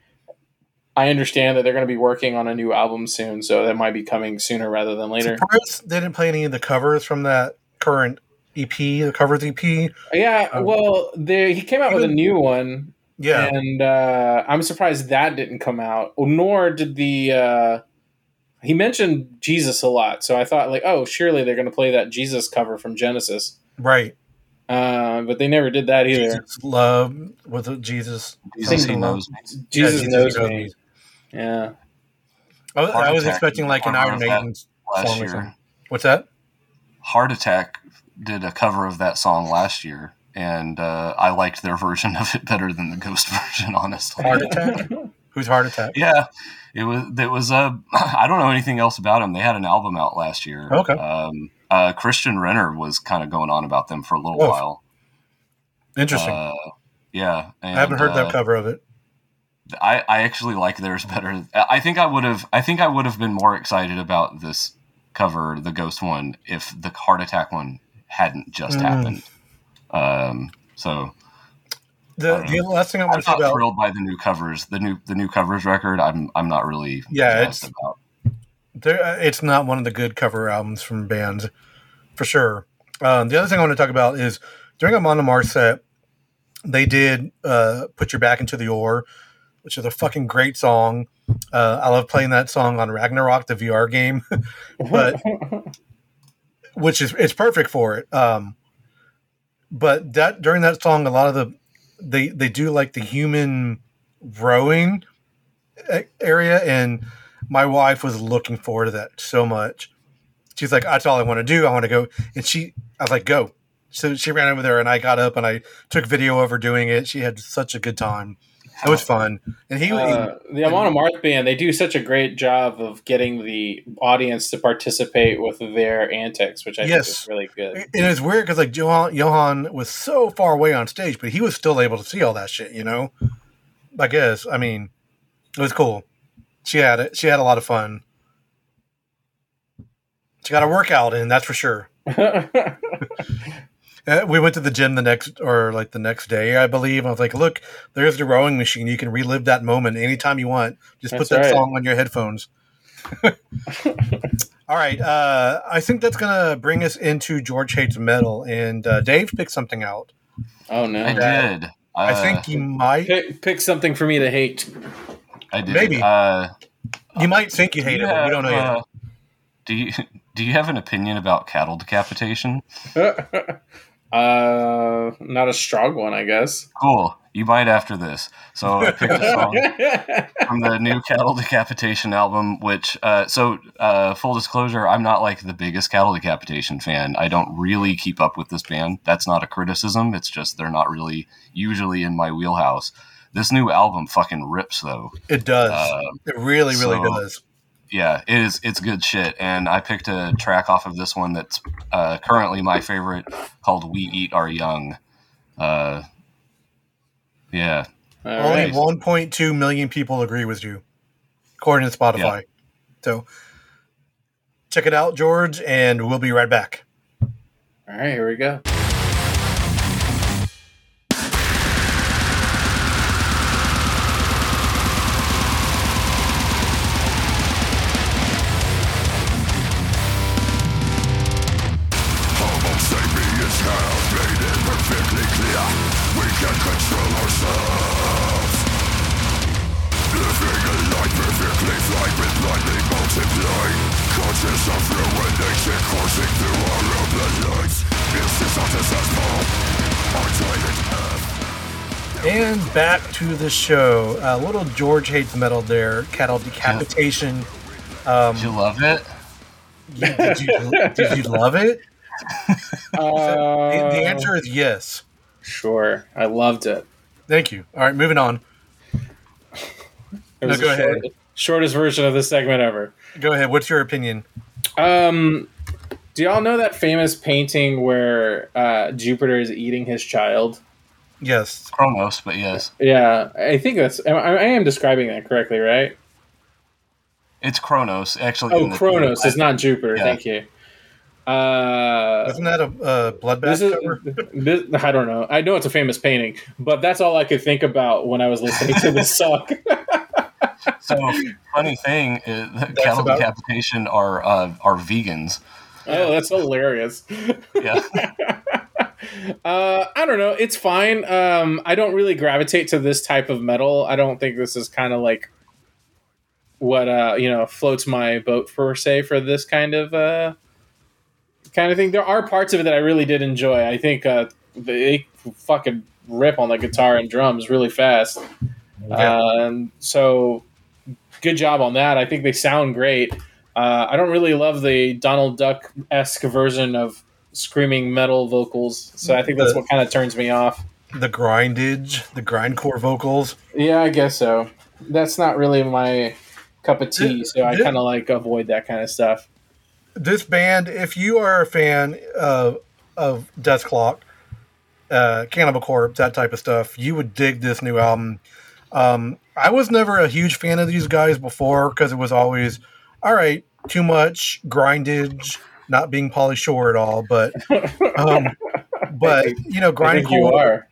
D: I understand that they're going to be working on a new album soon, so that might be coming sooner rather than later.
B: Surprised they didn't play any of the covers from that current EP, the covers EP.
D: Yeah,
B: Um,
D: well, they, he came out with a new one,
B: Yeah,
D: and uh, I'm surprised that didn't come out. Nor did the uh, he mentioned Jesus a lot, so I thought like, oh, surely they're going to play that Jesus cover from Genesis,
B: right.
D: uh, but they never did that either.
B: Jesus love with Jesus.
C: Jesus, he knows me.
D: Jesus
B: Yeah,
D: knows
B: knows
D: me. Yeah,
B: I was, I was expecting like an Iron Maiden
C: Last
B: song
C: year.
B: What's that?
C: Heart Attack did a cover of that song last year, and uh, I liked their version of it better than the Ghost version, honestly.
B: Heart Attack. Who's Heart Attack?
C: Yeah, it was. It was. Uh, I don't know anything else about them. They had an album out last year.
B: Okay.
C: Um, uh, Christian Renner was kind of going on about them for a little while.
B: Interesting.
C: Uh, yeah, and,
B: I haven't heard
C: uh,
B: that cover of it.
C: I, I actually like theirs better. I think I would have. I think I would have been more excited about this cover, the Ghost one, if the Heart Attack one hadn't just
B: Mm.
C: happened. Um, so
B: The, the last thing I
C: I'm
B: want to about
C: thrilled by the new covers. The new the new covers record. I'm I'm not really
B: Yeah, it's-
C: about.
B: there, uh, it's not one of the good cover albums from bands, for sure. Um, the other thing I want to talk about is during Amon Amarth set, they did uh, "Put Your Back into the Oar," which is a fucking great song. Uh, I love playing that song on Ragnarock, the VR game, but which is it's perfect for it. Um, but that during that song, a lot of the they they do like the human rowing area, and my wife was looking forward to that so much. She's like, "That's all I want to do. I want to go." And she, I was like, "Go." So she ran over there, and I got up and I took video of her doing it. She had such a good time. It was fun, and he,
D: Uh, the Amon Amarth band, they do such a great job of getting the audience to participate with their antics, which I
B: Yes.
D: think is really good.
B: and it's weird because like Johan, Johan was so far away on stage, but he was still able to see all that shit. You know, I guess. I mean, it was cool. She had it. She had a lot of fun. She got a workout in, that's for sure. Uh, we went to the gym the next or like the next day, I believe. I was like, "Look, there's the rowing machine. You can relive that moment anytime you want. Just put that
D: right.
B: song on your headphones." All right, uh, I think that's gonna bring us into George hates metal, and uh, Dave picked something out.
D: oh no!
C: I did.
B: I
C: Uh,
B: think you might,
D: Pick, pick something for me to hate.
C: I did.
B: maybe.
C: Uh,
B: you might think you hate it, but we don't know yet.
C: uh, Do you do you have an opinion about cattle decapitation?
D: uh, not a strong one, I guess.
C: Cool. You might after this. So I picked a song from the new cattle decapitation album. Which, uh, so uh, full disclosure, I'm not like the biggest cattle decapitation fan. I don't really keep up with this band. That's not a criticism. It's just they're not really usually in my wheelhouse. This new album fucking rips though.
B: It does.
C: Uh,
B: it really, really
C: so-
B: does.
C: Yeah, it is. It's good shit, and I picked a track off of this one that's uh, currently my favorite, called "We Eat Our Young." Uh, yeah,
D: All
B: Only
D: right.
B: 1.2 million people agree with you, according to Spotify. So check it out, George, and we'll be right back.
D: All right, here we go.
B: Back to the show. A little George hates metal there. Cattle decapitation. Um,
C: did you love it?
B: you- did, you, did you love it?
D: Uh,
B: The, the answer is yes.
D: Sure, I loved it.
B: Thank you. All right, moving on. No, go
D: short-
B: ahead.
D: shortest version of this segment ever.
B: Go ahead. What's your opinion?
D: Um, do y'all know that famous painting where uh, Jupiter is eating his child?
B: Yes.
C: Chronos, but yes,
D: Yeah, I think that's. I, I am describing that correctly, right?
C: it's Chronos. Actually,
D: Oh,
C: in the-
D: Kronos is not Jupiter.
C: Yeah.
D: Thank you. Uh,
B: Isn't that a uh, bloodbath
D: this is.
B: cover?
D: This, I don't know. I know it's a famous painting, but that's all I could think about when I was listening to this song.
C: so funny thing is that cattle
B: about-
C: decapitation are uh, are vegans.
D: Oh, that's hilarious.
C: Yeah.
D: Uh, I don't know. It's fine. Um, I don't really gravitate to this type of metal. I don't think this is kind of like what uh, you know floats my boat for say for this kind of uh, kind of thing. There are parts of it that I really did enjoy. I think uh, they fucking rip on the guitar and drums really fast. Um, so good job on that. I think they sound great. Uh, I don't really love the Donald Duck esque version of screaming metal vocals, so I think that's what kind of turns me off.
B: The grindage, the grindcore vocals.
D: Yeah, I guess so. That's not really my cup of tea, so I kind of like avoid that kind of stuff.
B: This band, if you are a fan of of Dethklok, uh, Cannibal Corpse, that type of stuff, you would dig this new album. Um, I was never a huge fan of these guys before because it was always all right, too much grindage, not being Pauly Shore at all. But um, but you know,
D: grind you are.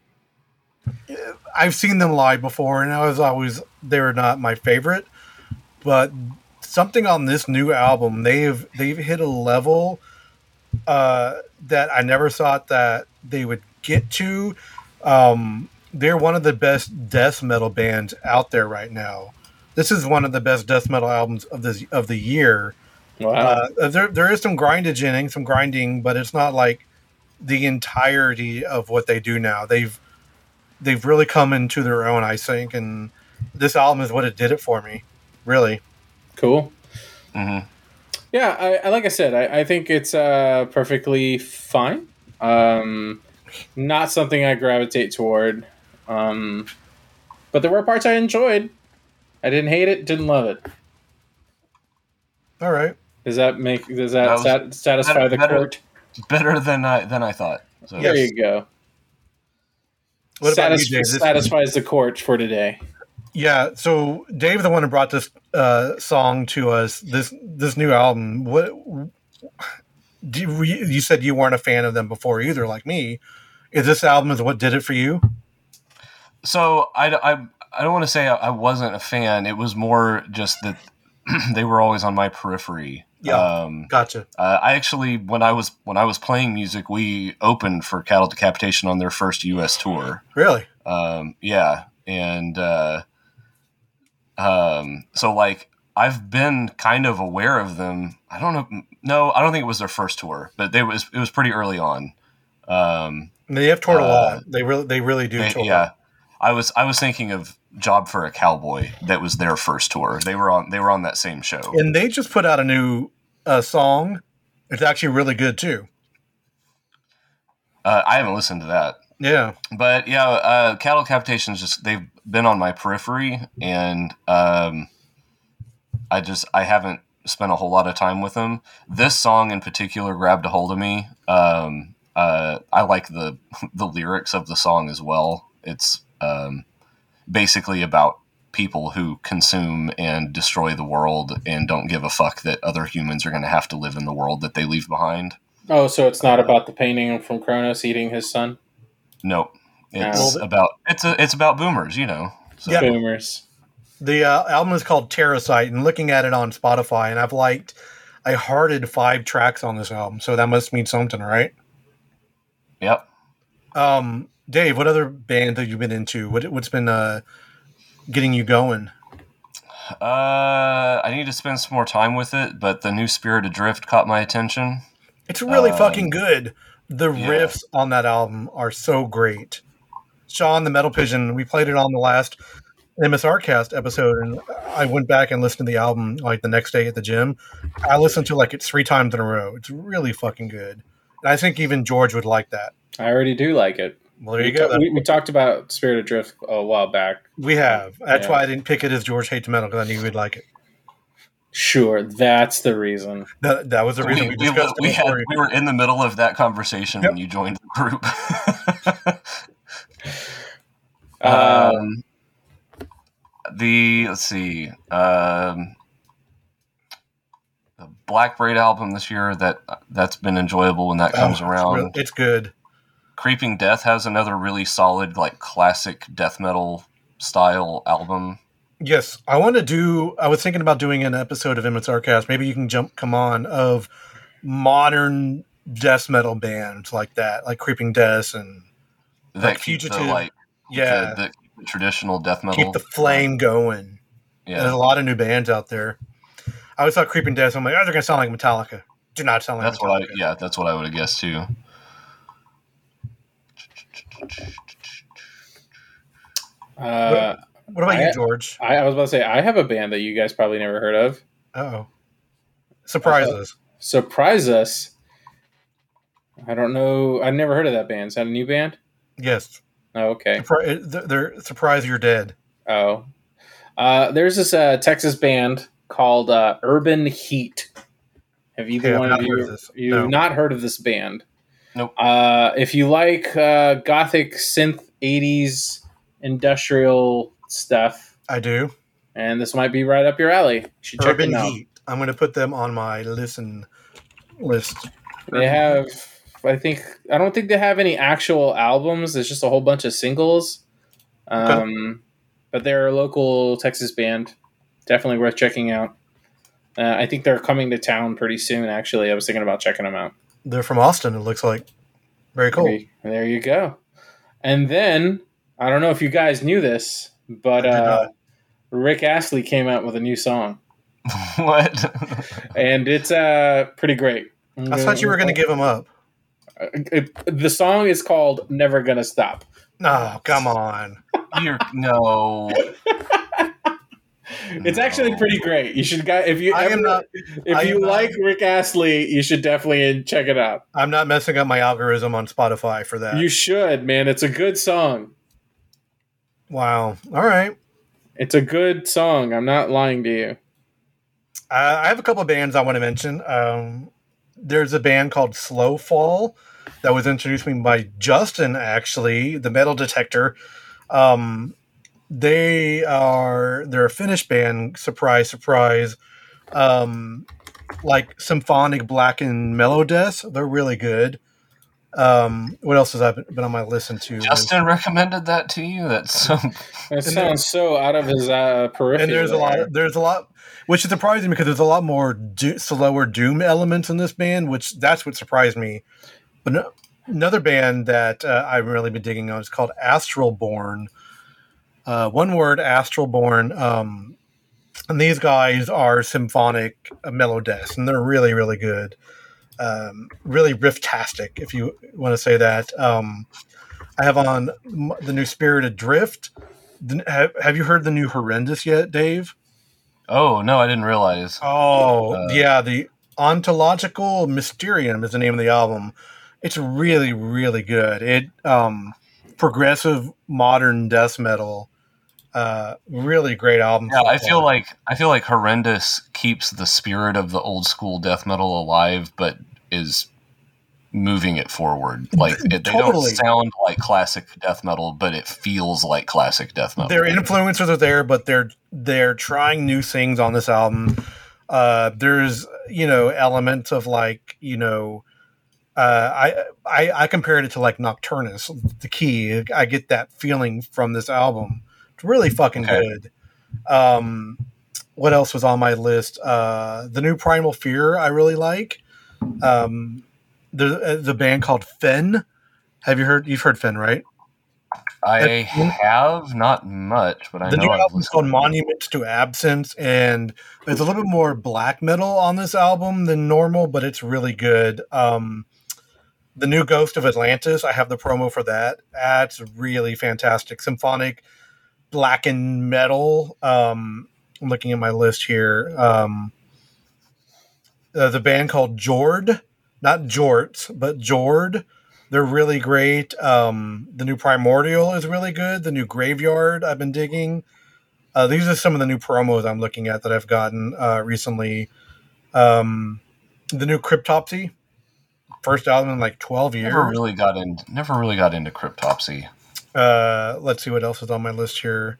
B: I've seen them live before, and I was always they were not my favorite. But something on this new album, they've they've hit a level uh, that I never thought that they would get to. Um, they're one of the best death metal bands out there right now. This is one of the best death metal albums of this of the year.
D: Wow.
B: Uh, there there is some grindage in it, some grinding, but it's not like the entirety of what they do now. They've they've really come into their own, I think, and this album is what it did it for me. Really,
D: cool.
C: Mhm.
D: Yeah, I, I like I said, I, I think it's uh, perfectly fine. Um, not something I gravitate toward. Um, but there were parts I enjoyed. I didn't hate it, didn't love it.
B: all right.
D: Does that make does that,
C: That
D: sat, satisfy
C: better-
D: the
C: better-
D: court?
C: Better than I than I thought. So
D: There you go.
B: What about
D: Satis-
B: you, Dave? This-
D: satisfies the court for today.
B: Yeah, so Dave, the one who brought this uh, song to us, this this new album. What do you, you said you weren't a fan of them before either, like me. Is this album is what did it for you?
C: So I, I, I don't want to say I, I wasn't a fan. It was more just that they were always on my periphery.
B: Yeah.
C: Um,
B: Gotcha.
C: uh, I actually, when I was when I was playing music, we opened for Cattle Decapitation on their first U.S. tour.
B: Really?
C: Um, yeah, and uh, um, so like I've been kind of aware of them. I don't know. No, I don't think it was their first tour, but they was it was pretty early on. Um,
B: They have toured a
C: Uh,
B: lot. They really, they really do
C: they- yeah, I was I was thinking of Job for a Cowboy. That was their first tour. They were on they were on that same show.
B: And they just put out a new uh, song. It's actually really good too.
C: Uh, I haven't listened to that.
B: Yeah.
C: but yeah, uh, cattle captations just they've been on my periphery, and um, I just I haven't spent a whole lot of time with them. This song in particular grabbed a hold of me. Um, uh, I like the the lyrics of the song as well. It's um, basically about people who consume and destroy the world and don't give a fuck that other humans are going to have to live in the world that they leave behind.
D: Oh, so it's not about the painting from Kronos eating his son?
C: Nope. It's
B: Well,
C: about it's a, it's about boomers, you know. So,
B: Yeah.
D: Boomers.
B: The uh, album is called Terrasite, and looking at it on Spotify, and I've liked, I hearted five tracks on this album, so that must mean something, right?
C: Yep.
B: Um, Dave, what other band have you been into? What, what's been uh, getting you going?
C: Uh, I need to spend some more time with it, but the new Spirit Adrift caught my attention.
B: It's really
C: Um,
B: fucking good. The
C: yeah.
B: riffs on that album are so great. Sean, the Metal Pigeon, we played it on the last MSR cast episode, and I went back and listened to the album like the next day at the gym. I listened to like it three times in a row. It's really fucking good. And I think even George would like that.
D: I already do like it.
B: Well, there
D: we,
B: you go.
D: ta- we, we talked about Spirit Adrift a while back.
B: We have. That's
D: Yeah.
B: why I didn't pick it as George Hates Metal because I knew you'd like it.
D: Sure, that's the reason.
B: That, that was the reason we,
C: we, we,
B: discussed
C: we
B: it
C: had, we were in the middle of that conversation when you joined the group.
D: Uh,
C: um, the let's see, um, the Black Braid album this year that that's been enjoyable when that comes
B: Oh, it's
C: around.
B: real- It's good.
C: Creeping Death has another really solid, like classic death metal style album.
B: Yes, I want to do. I was thinking about doing an episode of MSRcast. Maybe you can jump, come on of modern death metal bands like that, like Creeping Death, and
C: That
B: Like
C: keep the,
B: Fugitive.
C: like
B: yeah,
C: the, the traditional death metal.
B: keep the flame going.
C: Yeah, there's
B: a lot of new bands out there. I always thought Creeping Death. I'm like, oh, they're gonna sound like Metallica. Do not sound like
C: that's
B: Metallica.
C: what I. Yeah, that's what I would have guessed too.
D: Uh,
B: What about
D: I-
B: you, George?
D: I, I was about to say I have a band that you guys probably never heard of.
B: Oh, surprise
D: Uh-oh.
B: us.
D: Surprise us. I don't know. I've never heard of that band. Is that a new band?
B: Yes,
D: Oh, okay.
B: Surpri- they're, they're surprised you're dead.
D: Oh, uh, there's this uh, Texas band called uh, Urban Heat. Have either
B: Okay,
D: one of
B: heard
D: you
B: of this.
D: you
B: No.
D: have not heard of this band?
C: Nope.
D: Uh, if you like uh, gothic synth '80s industrial stuff,
B: I do.
D: and this might be right up your alley, you should check
B: Urban
D: them out.
B: Heat. I'm going to put them on my listen list.
D: They have, I think, I don't think they have any actual albums. It's just a whole bunch of singles. Um, But they're a local Texas band. Definitely worth checking out. Uh, I think they're coming to town pretty soon. Actually, I was thinking about checking them out.
B: They're from Austin. It looks like very cool.
D: There, there you go. And then I don't know if you guys knew this, but uh. Rick Astley came out with a new song,
C: what?
D: and it's uh pretty great.
B: I thought you were going to give him up.
D: Uh, it- the song is called "Never Gonna Stop."
B: No, come on.
C: You're no.
D: It's actually pretty great. You should guys if you
B: I
D: ever,
B: am not.
D: if
B: I
D: you
B: am not-
D: like Rick Astley, you should definitely check it out.
B: I'm not messing up my algorithm on Spotify for that.
D: You should, man. It's a good song.
B: wow. All right.
D: It's a good song. I'm not lying to you.
B: Uh, I have a couple of bands I want to mention. Um, there's a band called Slow Fall that was introduced to me by Justin, actually, the Metal Detector. Um, they are they're a Finnish band. Surprise, surprise. Um, like symphonic black and mellow death. They're really good. Um, what else has I been been on my listen to?
C: Justin recommended that to you. That's so.
D: That sounds so out of his uh, periphery.
B: and there's a lot there's a lot which is surprising because there's a lot more do, slower doom elements in this band which that's what surprised me but no, another band that uh, i've really been digging on is called astral born uh, one word astral born um, and these guys are symphonic uh, mellow death and they're really really good um, really riff-tastic if you want to say that um, i have on the new spirit adrift the- have, have you heard the new horrendous yet dave
C: Oh no, I didn't realize.
B: Oh,
C: Uh,
B: yeah. The Ontological Mysterium is the name of the album. It's really, really good. It um progressive modern death metal. Uh really great album.
C: Yeah, I feel like I feel like horrendous keeps the spirit of the old school death metal alive, but is moving it forward. Like it, they
B: Totally.
C: don't sound like classic death metal, but it feels like classic death metal.
B: their influences are there, but they're they're trying new things on this album. Uh, there's you know elements of like you know, uh, I, I I compared it to like Nocturnus, the key. I get that feeling from this album. It's really fucking
C: Okay.
B: good. Um, what else was on my list? Uh, the new Primal Fear I really like. Um, there's uh, the band called Fen. Have you heard? You've heard Fen, right?
C: I have not much, but I
B: the
C: know
B: new
C: I've
B: album's called Monuments to Absence, and there's a little bit more black metal on this album than normal, but it's really good. Um, the new Ghost of Atlantis, I have the promo for that. That's really fantastic. Symphonic black and metal. Um, I'm looking at my list here. Um, uh, the band called Jord, not Jorts, but Jord. They're really great. Um, the new Primordial is really good. The new Graveyard I've been digging. Uh, these are some of the new promos I'm looking at that I've gotten uh, recently. Um, the new Cryptopsy, first album in like 12 years.
C: Never really got in. Never really got into Cryptopsy.
B: Uh, let's see what else is on my list here.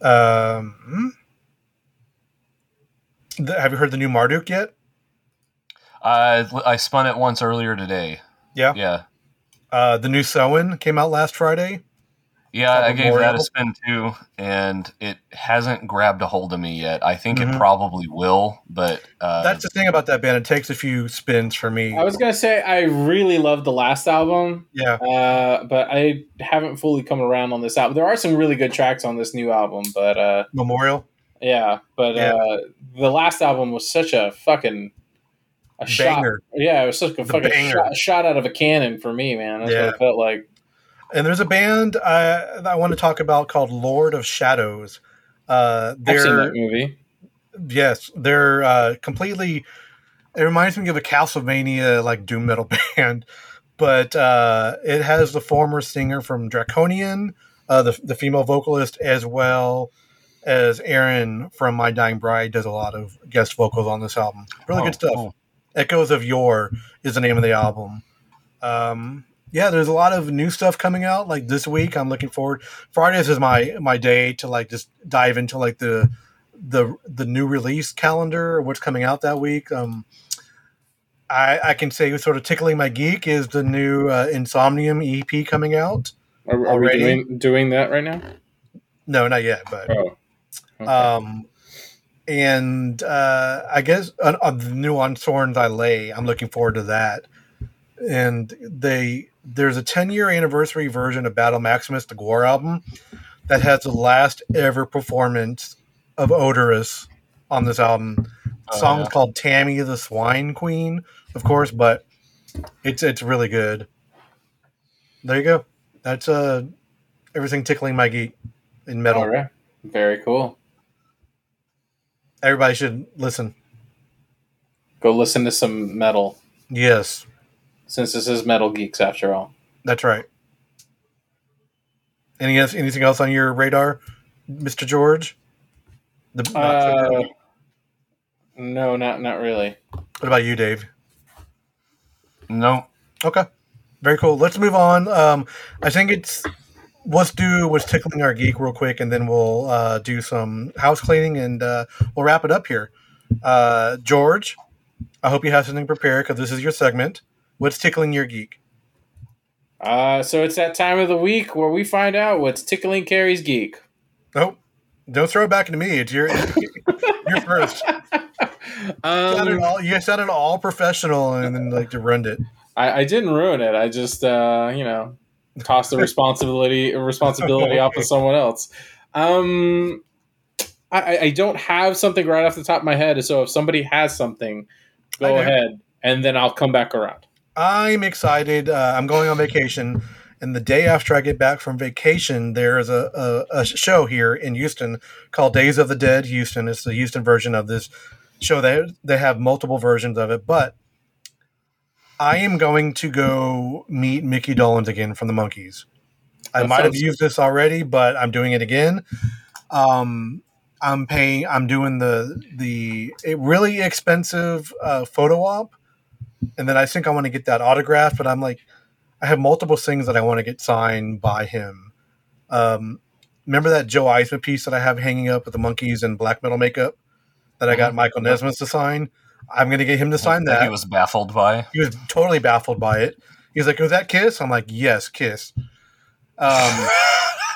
B: Um, the, have you heard the new Marduk yet?
C: I I spun it once earlier today.
B: Yeah.
C: Yeah.
B: Uh, the new Soen came out last Friday.
C: Yeah, I gave that a spin too, and it hasn't grabbed a hold of me yet. I think
B: Mhm.
C: it probably will, but uh,
B: That's the thing about that band. It takes a few spins for me.
D: I was gonna say I really loved the last album,
B: yeah.
D: uh, but I haven't fully come around on this album. There are some really good tracks on this new album, but uh,
B: Memorial.
D: yeah, but
B: Yeah.
D: Uh, the last album was such a fucking a shot.
B: Banger.
D: Yeah, it was such a fucking shot, shot out of a cannon for me, man. That's
B: Yeah.
D: what it felt like.
B: And there's a band uh, that I want to talk about called Lord of Shadows. Uh,
D: I've seen that movie.
B: yes, they're uh, completely. It reminds me of a Castlevania like doom metal band, but uh, it has the former singer from Draconian, uh, the the female vocalist, as well as Aaron from My Dying Bride does a lot of guest vocals on this album. Really
C: oh,
B: good stuff.
C: cool.
B: Echoes of Yore is the name of the album. Um, yeah, there's a lot of new stuff coming out. Like this week, I'm looking forward. Fridays is my my day to like just dive into like the the the new release calendar, or what's coming out that week. Um, I I can say sort of tickling my geek is the new uh, Insomnium EP coming out.
D: Are, are we doing, doing that right now?
B: No, not yet, but
D: Oh, okay.
B: Um, and uh, I guess on, on the new on Thorns I Lay, I'm looking forward to that. And they there's a 10 year anniversary version of Battle Maximus, the GWAR album, that has the last ever performance of Oderus on this album. The
C: Oh,
B: song's
C: yeah.
B: called Tammy the Swine Queen, of course, but it's it's really good. There you go. That's uh everything tickling my geek in metal.
D: all right, very cool.
B: Everybody should listen.
D: Go listen to some metal,
B: Yes,
D: since this is Metal Geeks after all.
B: that's right. Any anything else on your radar, Mister George? The,
D: Uh, no, not not really.
B: what about you, Dave?
C: No,
B: Okay, very cool. Let's move on. Um, I think it's let's do what's tickling our geek real quick, and then we'll uh, do some house cleaning, and uh, we'll wrap it up here. Uh, George, I hope you have something prepared because this is your segment. What's tickling your geek?
D: Uh, so it's that time of the week where we find out what's tickling Carrie's geek.
B: Nope. Don't throw it back to me. It's your you're first. sounded
D: Um,
B: all, you sounded all professional and then like to ruined it.
D: I, I didn't ruin it. I just, uh, you know, tossed the responsibility responsibility off of someone else. Um, I- I don't have something right off the top of my head. So if somebody has something, go ahead, and then I'll come back around.
B: I'm excited. Uh, I'm going on vacation, and the day after I get back from vacation, there is a, a, a show here in Houston called Days of the Dead Houston. It's the Houston version of this show. They they have multiple versions of it, but I am going to go meet Mickey Dolenz again from the Monkees. I
D: That
B: might have used this already, but I'm doing it again. Um, I'm paying. I'm doing the the a really expensive uh, photo op, and then I think I want to get that autograph, But I'm like, I have multiple things that I want to get signed by him. Um, remember that Joe Eisman piece that I have hanging up with the Monkees and black metal makeup that I got
C: Mhm.
B: Michael Nesmith to sign. I'm going to get him to sign that.
C: he was baffled by.
B: He was totally baffled by it. He was like, "Was that Kiss?" I'm like, "Yes, Kiss." Um,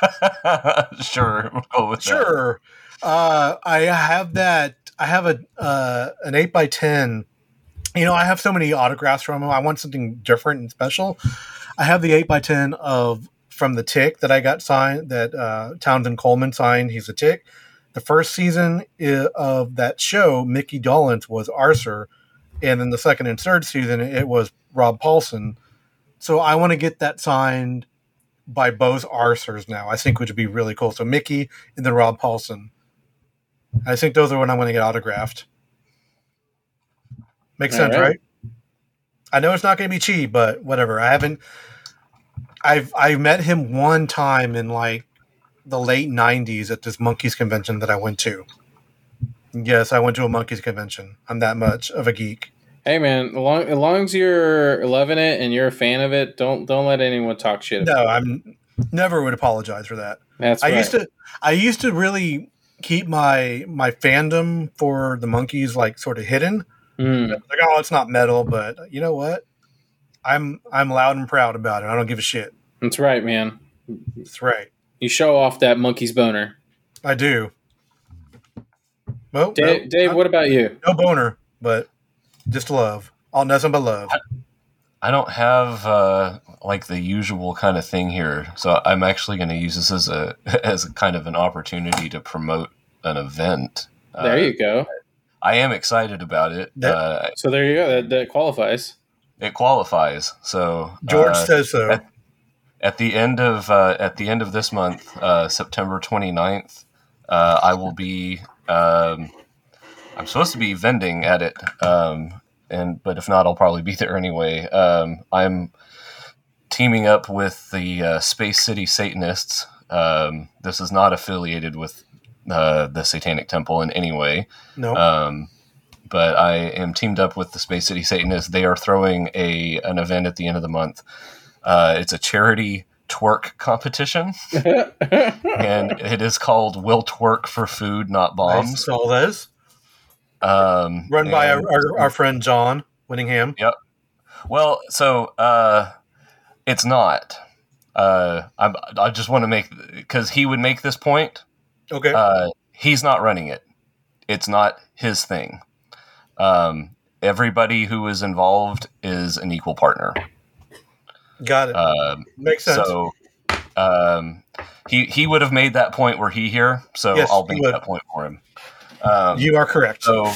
C: sure, we'll go with that.
B: sure. Uh, I have that. I have a uh, an eight by ten. You know, I have so many autographs from him. I want something different and special. I have the eight by ten of from the Tick that I got signed. That uh, Townsend Coleman signed. He's a Tick. The first season of that show, Mickey Dolenz was Arthur, and then the second and third season, it was Rob Paulsen. So I want to get that signed by both Arthurs now. I think which would be really cool. So Mickey and then Rob Paulsen. I think those are when I'm going to get autographed. Makes
D: All
B: sense,
D: right.
B: right? I know it's not going to be cheap, but whatever. I haven't. I've I met him one time in like the late '90s at this Monkees convention that I went to. Yes, I went to a Monkees convention. I'm that much of a geek.
D: Hey man, as long, as long as you're loving it and you're a fan of it, don't don't let anyone talk shit. About
B: No. I'm never would apologize for that.
D: That's
B: I
D: right.
B: used to I used to really keep my my fandom for the Monkees like sort of hidden.
D: Mm.
B: Like, oh, it's not metal, but you know what? I'm I'm loud and proud about it. I don't give a shit.
D: That's right, man.
B: That's right.
D: You show off that monkey's boner.
B: I do. Well,
D: Dave,
B: no,
D: Dave, what about you?
B: no boner, but just love. All nothing but love.
C: I don't have uh, like the usual kind of thing here, so I'm actually going to use this as a as a kind of an opportunity to promote an event.
D: There
C: Uh,
D: you go.
C: I am excited about it.
B: That-
C: uh,
D: So there you go. That, that qualifies.
C: it qualifies. So
B: George
C: uh,
B: says so.
C: at- at the end of uh, at the end of this month, uh, September 29th, uh, I will be. Um, I'm supposed to be vending at it, um, and but if not, I'll probably be there anyway. Um, I'm teaming up with the uh, Space City Satanists. Um, this is not affiliated with uh, the Satanic Temple in any way.
B: no,
C: Um, but I am teamed up with the Space City Satanists. They are throwing a an event at the end of the month. Uh, it's a charity twerk competition, and it is called "Will Twerk for Food, Not Bombs."
B: I
C: Bombs."
B: saw those.
C: Um,
B: Run by
C: and-
B: our, our friend John Winningham. Yep.
C: Well, so uh, it's not. Uh, I, I just want to make because he would make this point.
B: Okay.
C: Uh, he's not running it. It's not his thing. Um, everybody who is involved is an equal partner.
B: Got it.
C: Um,
B: Makes sense.
C: so um, he he would have made that point were he here. So
B: Yes,
C: I'll make that point for him. Um,
B: you are correct.
C: so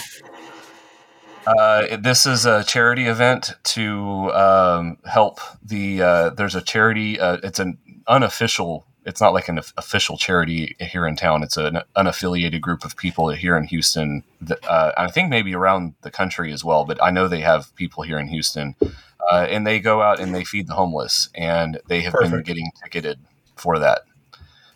C: uh, this is a charity event to um, help the. Uh, there's a charity. Uh, it's an unofficial. It's not like an official charity here in town. It's an unaffiliated group of people here in Houston. That, uh, I think maybe around the country as well, but I know they have people here in Houston, uh, and they go out and they feed the homeless, and they have been getting ticketed for that.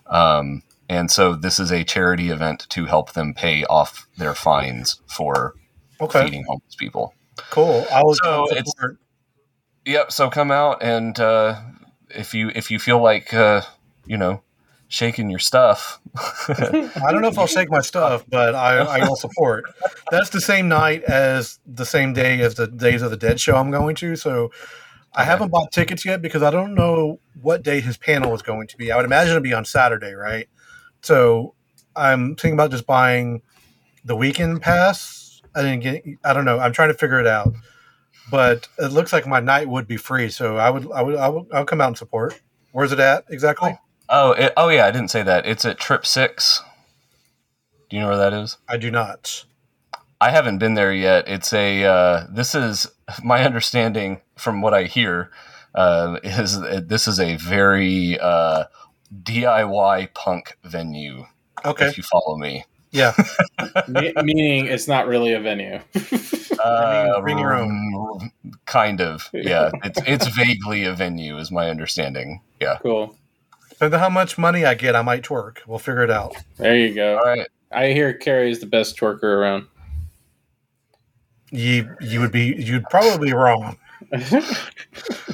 C: Um, and so this is a charity event to help them pay off their fines for
B: okay.
C: feeding homeless people.
B: Cool. I will
C: So it's- Yep. So come out and uh, if you if you feel like uh, you know shaking your stuff,
B: I don't know if I'll shake my stuff, but I, I will support. That's the same night as the same day as the Days of the Dead show I'm going to. So I haven't bought tickets yet because I don't know what day his panel is going to be. I would imagine it'd be on Saturday, right? So I'm thinking about just buying the weekend pass. I didn't get. I don't know. I'm trying to figure it out. But it looks like my night would be free, so I would. I would. I would. I'll come out and support. Where's it at exactly?
C: Oh it, oh yeah, I didn't say that. It's at Trip Six. Do you know where that is?
B: I do not.
C: I haven't been there yet. It's a. Uh, this is my understanding from what I hear. Uh, is that this is a very uh, DIY punk venue?
B: Okay.
C: If you follow me,
B: Yeah.
D: Me- meaning it's not really a venue.
C: uh,
B: bring your
C: own. Kind of, yeah. It's it's vaguely a venue, is my understanding. Yeah.
D: cool.
B: Depending on how much money I get, I might twerk. We'll figure it out.
D: There you go.
C: All right.
D: I hear Carrie is the best twerker around.
B: You you would be you'd probably be wrong.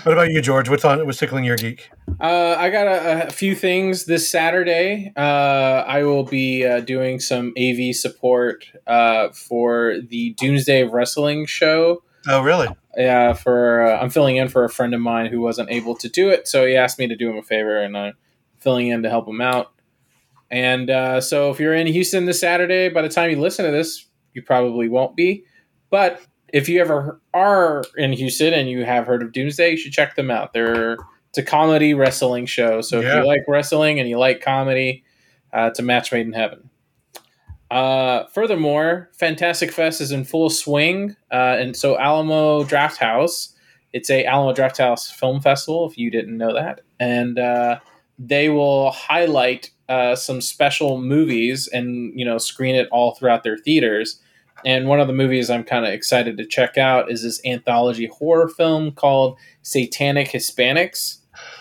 B: What about you, George? What's on what's tickling your geek?
D: Uh, I got a, a few things this Saturday. Uh, I will be uh, doing some AV support uh, for the Doomsday of Wrestling show.
B: Oh, really?
D: Yeah, for uh, I'm filling in for a friend of mine who wasn't able to do it, so he asked me to do him a favor, and I'm filling in to help him out. And uh, so, if you're in Houston this Saturday, by the time you listen to this, you probably won't be. But if you ever are in Houston and you have heard of Doomsday, you should check them out. They're it's a comedy wrestling show, so if you like wrestling and you like comedy, uh, it's a match made in heaven. Uh, furthermore, Fantastic Fest is in full swing, uh, and so Alamo Drafthouse. It's a Alamo Drafthouse film festival. If you didn't know that, and uh, they will highlight uh, some special movies and you know screen it all throughout their theaters. And one of the movies I'm kind of excited to check out is this anthology horror film called Satanic Hispanics.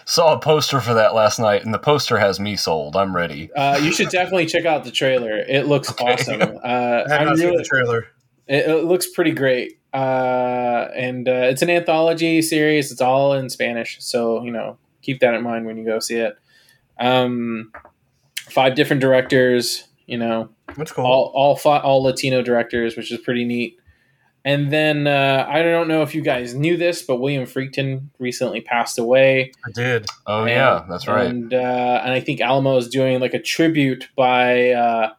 C: Saw a poster for that last night, and the poster has me sold. I'm ready.
D: Uh, you should definitely check out the trailer. It looks
C: Okay.
D: awesome. Uh,
B: I have
D: I'm
B: not seen
D: really,
B: the trailer.
D: it, it looks pretty great. Uh, and uh, it's an anthology series. It's all in Spanish, so you know keep that in mind when you go see it. Um, five different directors. You know,
B: That's cool.
D: all all fi- all Latino directors, which is pretty neat. and then uh, I don't know if you guys knew this, but William Friedkin recently passed away.
B: I did.
C: Oh
D: And-
C: yeah, that's right.
D: And uh, and I think Alamo is doing like a tribute by uh,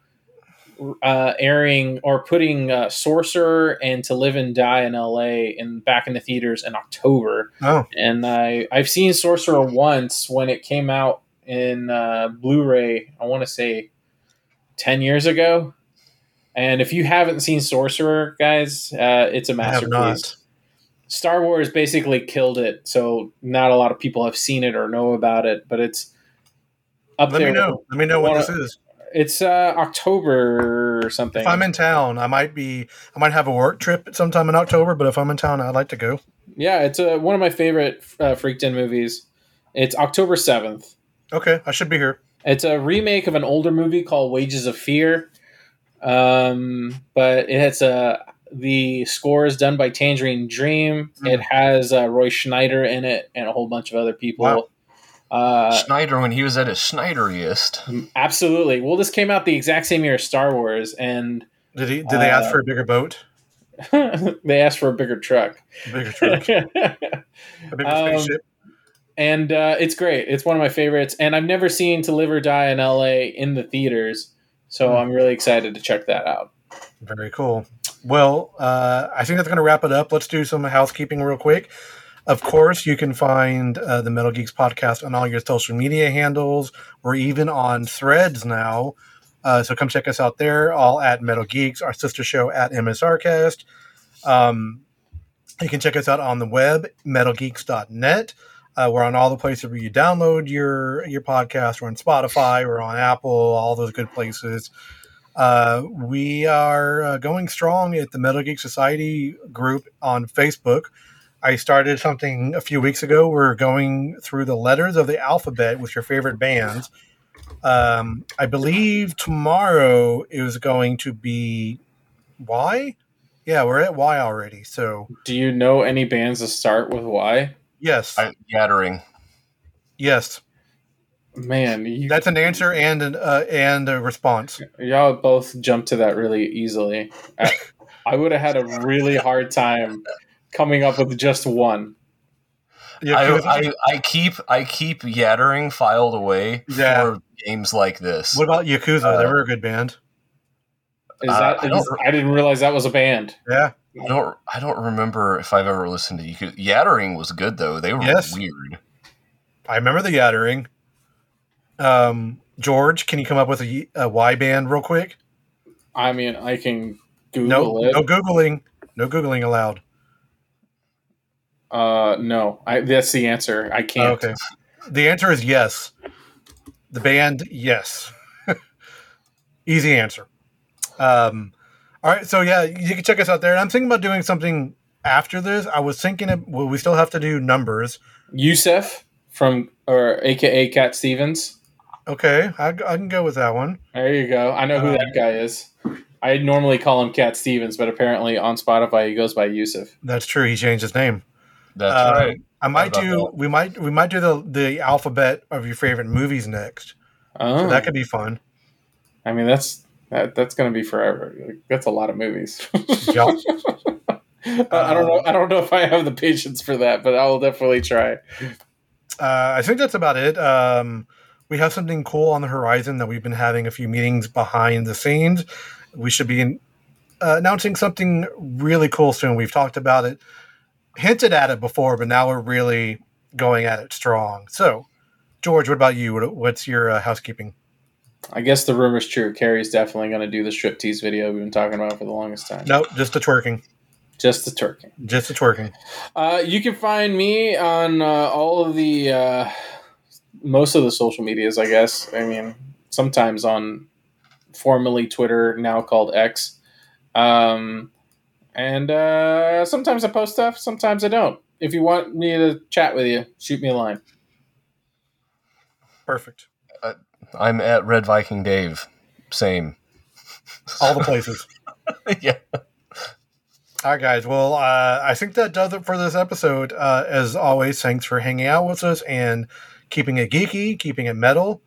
D: uh, airing or putting uh, Sorcerer and To Live and Die in L.A. in back in the theaters in October.
B: Oh,
D: And I I've seen Sorcerer once when it came out in uh, Blu-ray. I want to say ten years ago. And if you haven't seen Sorcerer, guys, uh, it's a masterpiece. Star Wars basically killed it, so not a lot of people have seen it or know about it, but it's up
B: Let
D: there.
B: me know. Let me know what this is.
D: It's uh, October or something.
B: If I'm in town, I might be. I might have a work trip sometime in October. But if I'm in town, I'd like to go.
D: yeah, it's uh, one of my favorite uh, Friedkin movies. It's October seventh.
B: Okay, I should be here.
D: It's a remake of an older movie called Wages of Fear, um, but it has a the score is done by Tangerine Dream.
B: Hmm.
D: It has uh, Roy Schneider in it and a whole bunch of other people.
B: Wow.
D: Uh,
C: Schneider when he was at his Schneideriest.
D: Absolutely. Well, this came out the exact same year as Star Wars, and
B: Did he? Did they ask
D: Uh,
B: for a bigger boat?
D: they asked for a bigger truck.
B: A bigger truck? a bigger
D: Um,
B: spaceship?
D: And uh, it's great. It's one of my favorites, and I've never seen To Live or Die in L.A. in the theaters, so
B: Hmm.
D: I'm really excited to check that out.
B: Very cool. Well, uh, I think that's going to wrap it up. Let's do some housekeeping real quick. Of course, you can find uh, the Metal Geeks podcast on all your social media handles. We're even on threads now. Uh, so come check us out there, all at Metal Geeks, our sister show at MSRcast. Um, you can check us out on the web, metalgeeks.net. Uh, we're on all the places where you download your your podcast. We're on Spotify, we're on Apple, all those good places. Uh, we are uh, going strong at the Metal Geek Society group on Facebook. I started something a few weeks ago. We're going through the letters of the alphabet with your favorite bands. Um, I believe tomorrow is going to be Y. Yeah, we're at Y already. So
D: Do you know any bands that start with Y?
B: Yes,
C: I, Gathering.
B: yes,
D: Man, you,
B: that's an answer and an uh, and a response.
D: y'all both jumped to that really easily. I, I would have had a really hard time coming up with just one.
B: Yeah,
C: I, I, I keep I keep Yattering filed away
B: Yeah.
C: for games like this.
B: what about Yakuza?
C: Uh,
B: they were a good band.
D: Is
C: Uh,
D: that?
C: I
D: is- I didn't realize that was a band.
B: Yeah,
C: I don't I don't remember if I've ever listened to you. Yattering was good though. They were
B: Yes.
C: weird.
B: I remember the Yattering. Um, George, can you come up with a, a Y band real quick?
D: I mean, I can Google
B: No,
D: it.
B: no googling, no googling allowed.
D: Uh, no, I, that's the answer. I can't.
B: Okay, the answer is yes. The band, yes. Easy answer. Um, all right, so yeah, you can check us out there. And I'm thinking about doing something after this. I was thinking, of, well, we still have to do numbers.
D: Yusef from or AKA Cat Stevens.
B: Okay, I, I can go with that one.
D: There you go. I know who
B: Uh,
D: that guy is. I normally call him Cat Stevens, but apparently on Spotify he goes by Yusuf.
B: That's true. He changed his name.
C: That's
B: Uh,
C: right.
B: I might do.
C: that.
B: We might. We might do the the alphabet of your favorite movies next.
D: Oh,
B: So that could be fun.
D: I mean that's that, that's going to be forever. That's a lot of movies. I I don't know. I don't know if I have the patience for that, but I will definitely try.
B: Uh, I think that's about it. Um, we have something cool on the horizon that we've been having a few meetings behind the scenes. We should be in, uh, announcing something really cool soon. We've talked about it, hinted at it before, but now we're really going at it strong. So, George, what about you? What, what's your uh, housekeeping?
D: I guess the rumor's true. Carrie's definitely going to do the striptease video we've been talking about for the longest time.
B: No, just the twerking.
D: Just the twerking.
B: Just the twerking.
D: Uh, you can find me on uh, all of the uh, most of the social medias, I guess. I mean, sometimes on formerly Twitter, now called X, um, and uh, sometimes I post stuff, sometimes I don't. If you want me to chat with you, shoot me a line.
B: Perfect.
C: I'm at Red Viking Dave. Same.
B: All the places.
C: yeah.
B: All right, guys. Well, uh, I think that does it for this episode. Uh, as always, thanks for hanging out with us and keeping it geeky, keeping it metal.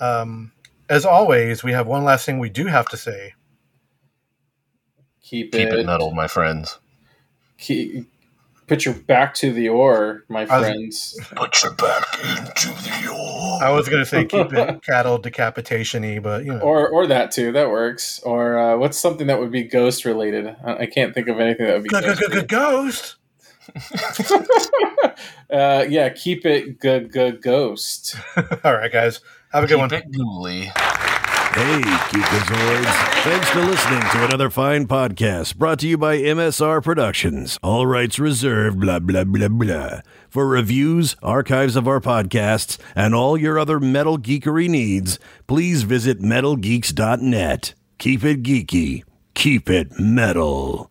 B: Um, as always, we have one last thing we do have to say.
D: Keep,
C: Keep
D: it,
C: it metal, my friends.
D: keep, put your back to the oar, my
B: was-
D: friends.
E: Put your back into the oar.
B: I was going to say keep it cattle decapitation y, but you know.
D: Or or that too. That works. Or uh, what's something that would be ghost related? I, I can't think of anything that would be ghost. related.
B: Ghost.
D: uh, yeah, keep it g- g- ghost.
B: All right, guys. Have a good one.
F: Keep it ghouly.
A: Hey, Geekazoids. Thanks for listening to another fine podcast brought to you by MSR Productions. All rights reserved, blah, blah, blah, blah. For reviews, archives of our podcasts, and all your other metal geekery needs, please visit metalgeeks.net. Keep it geeky. Keep it metal.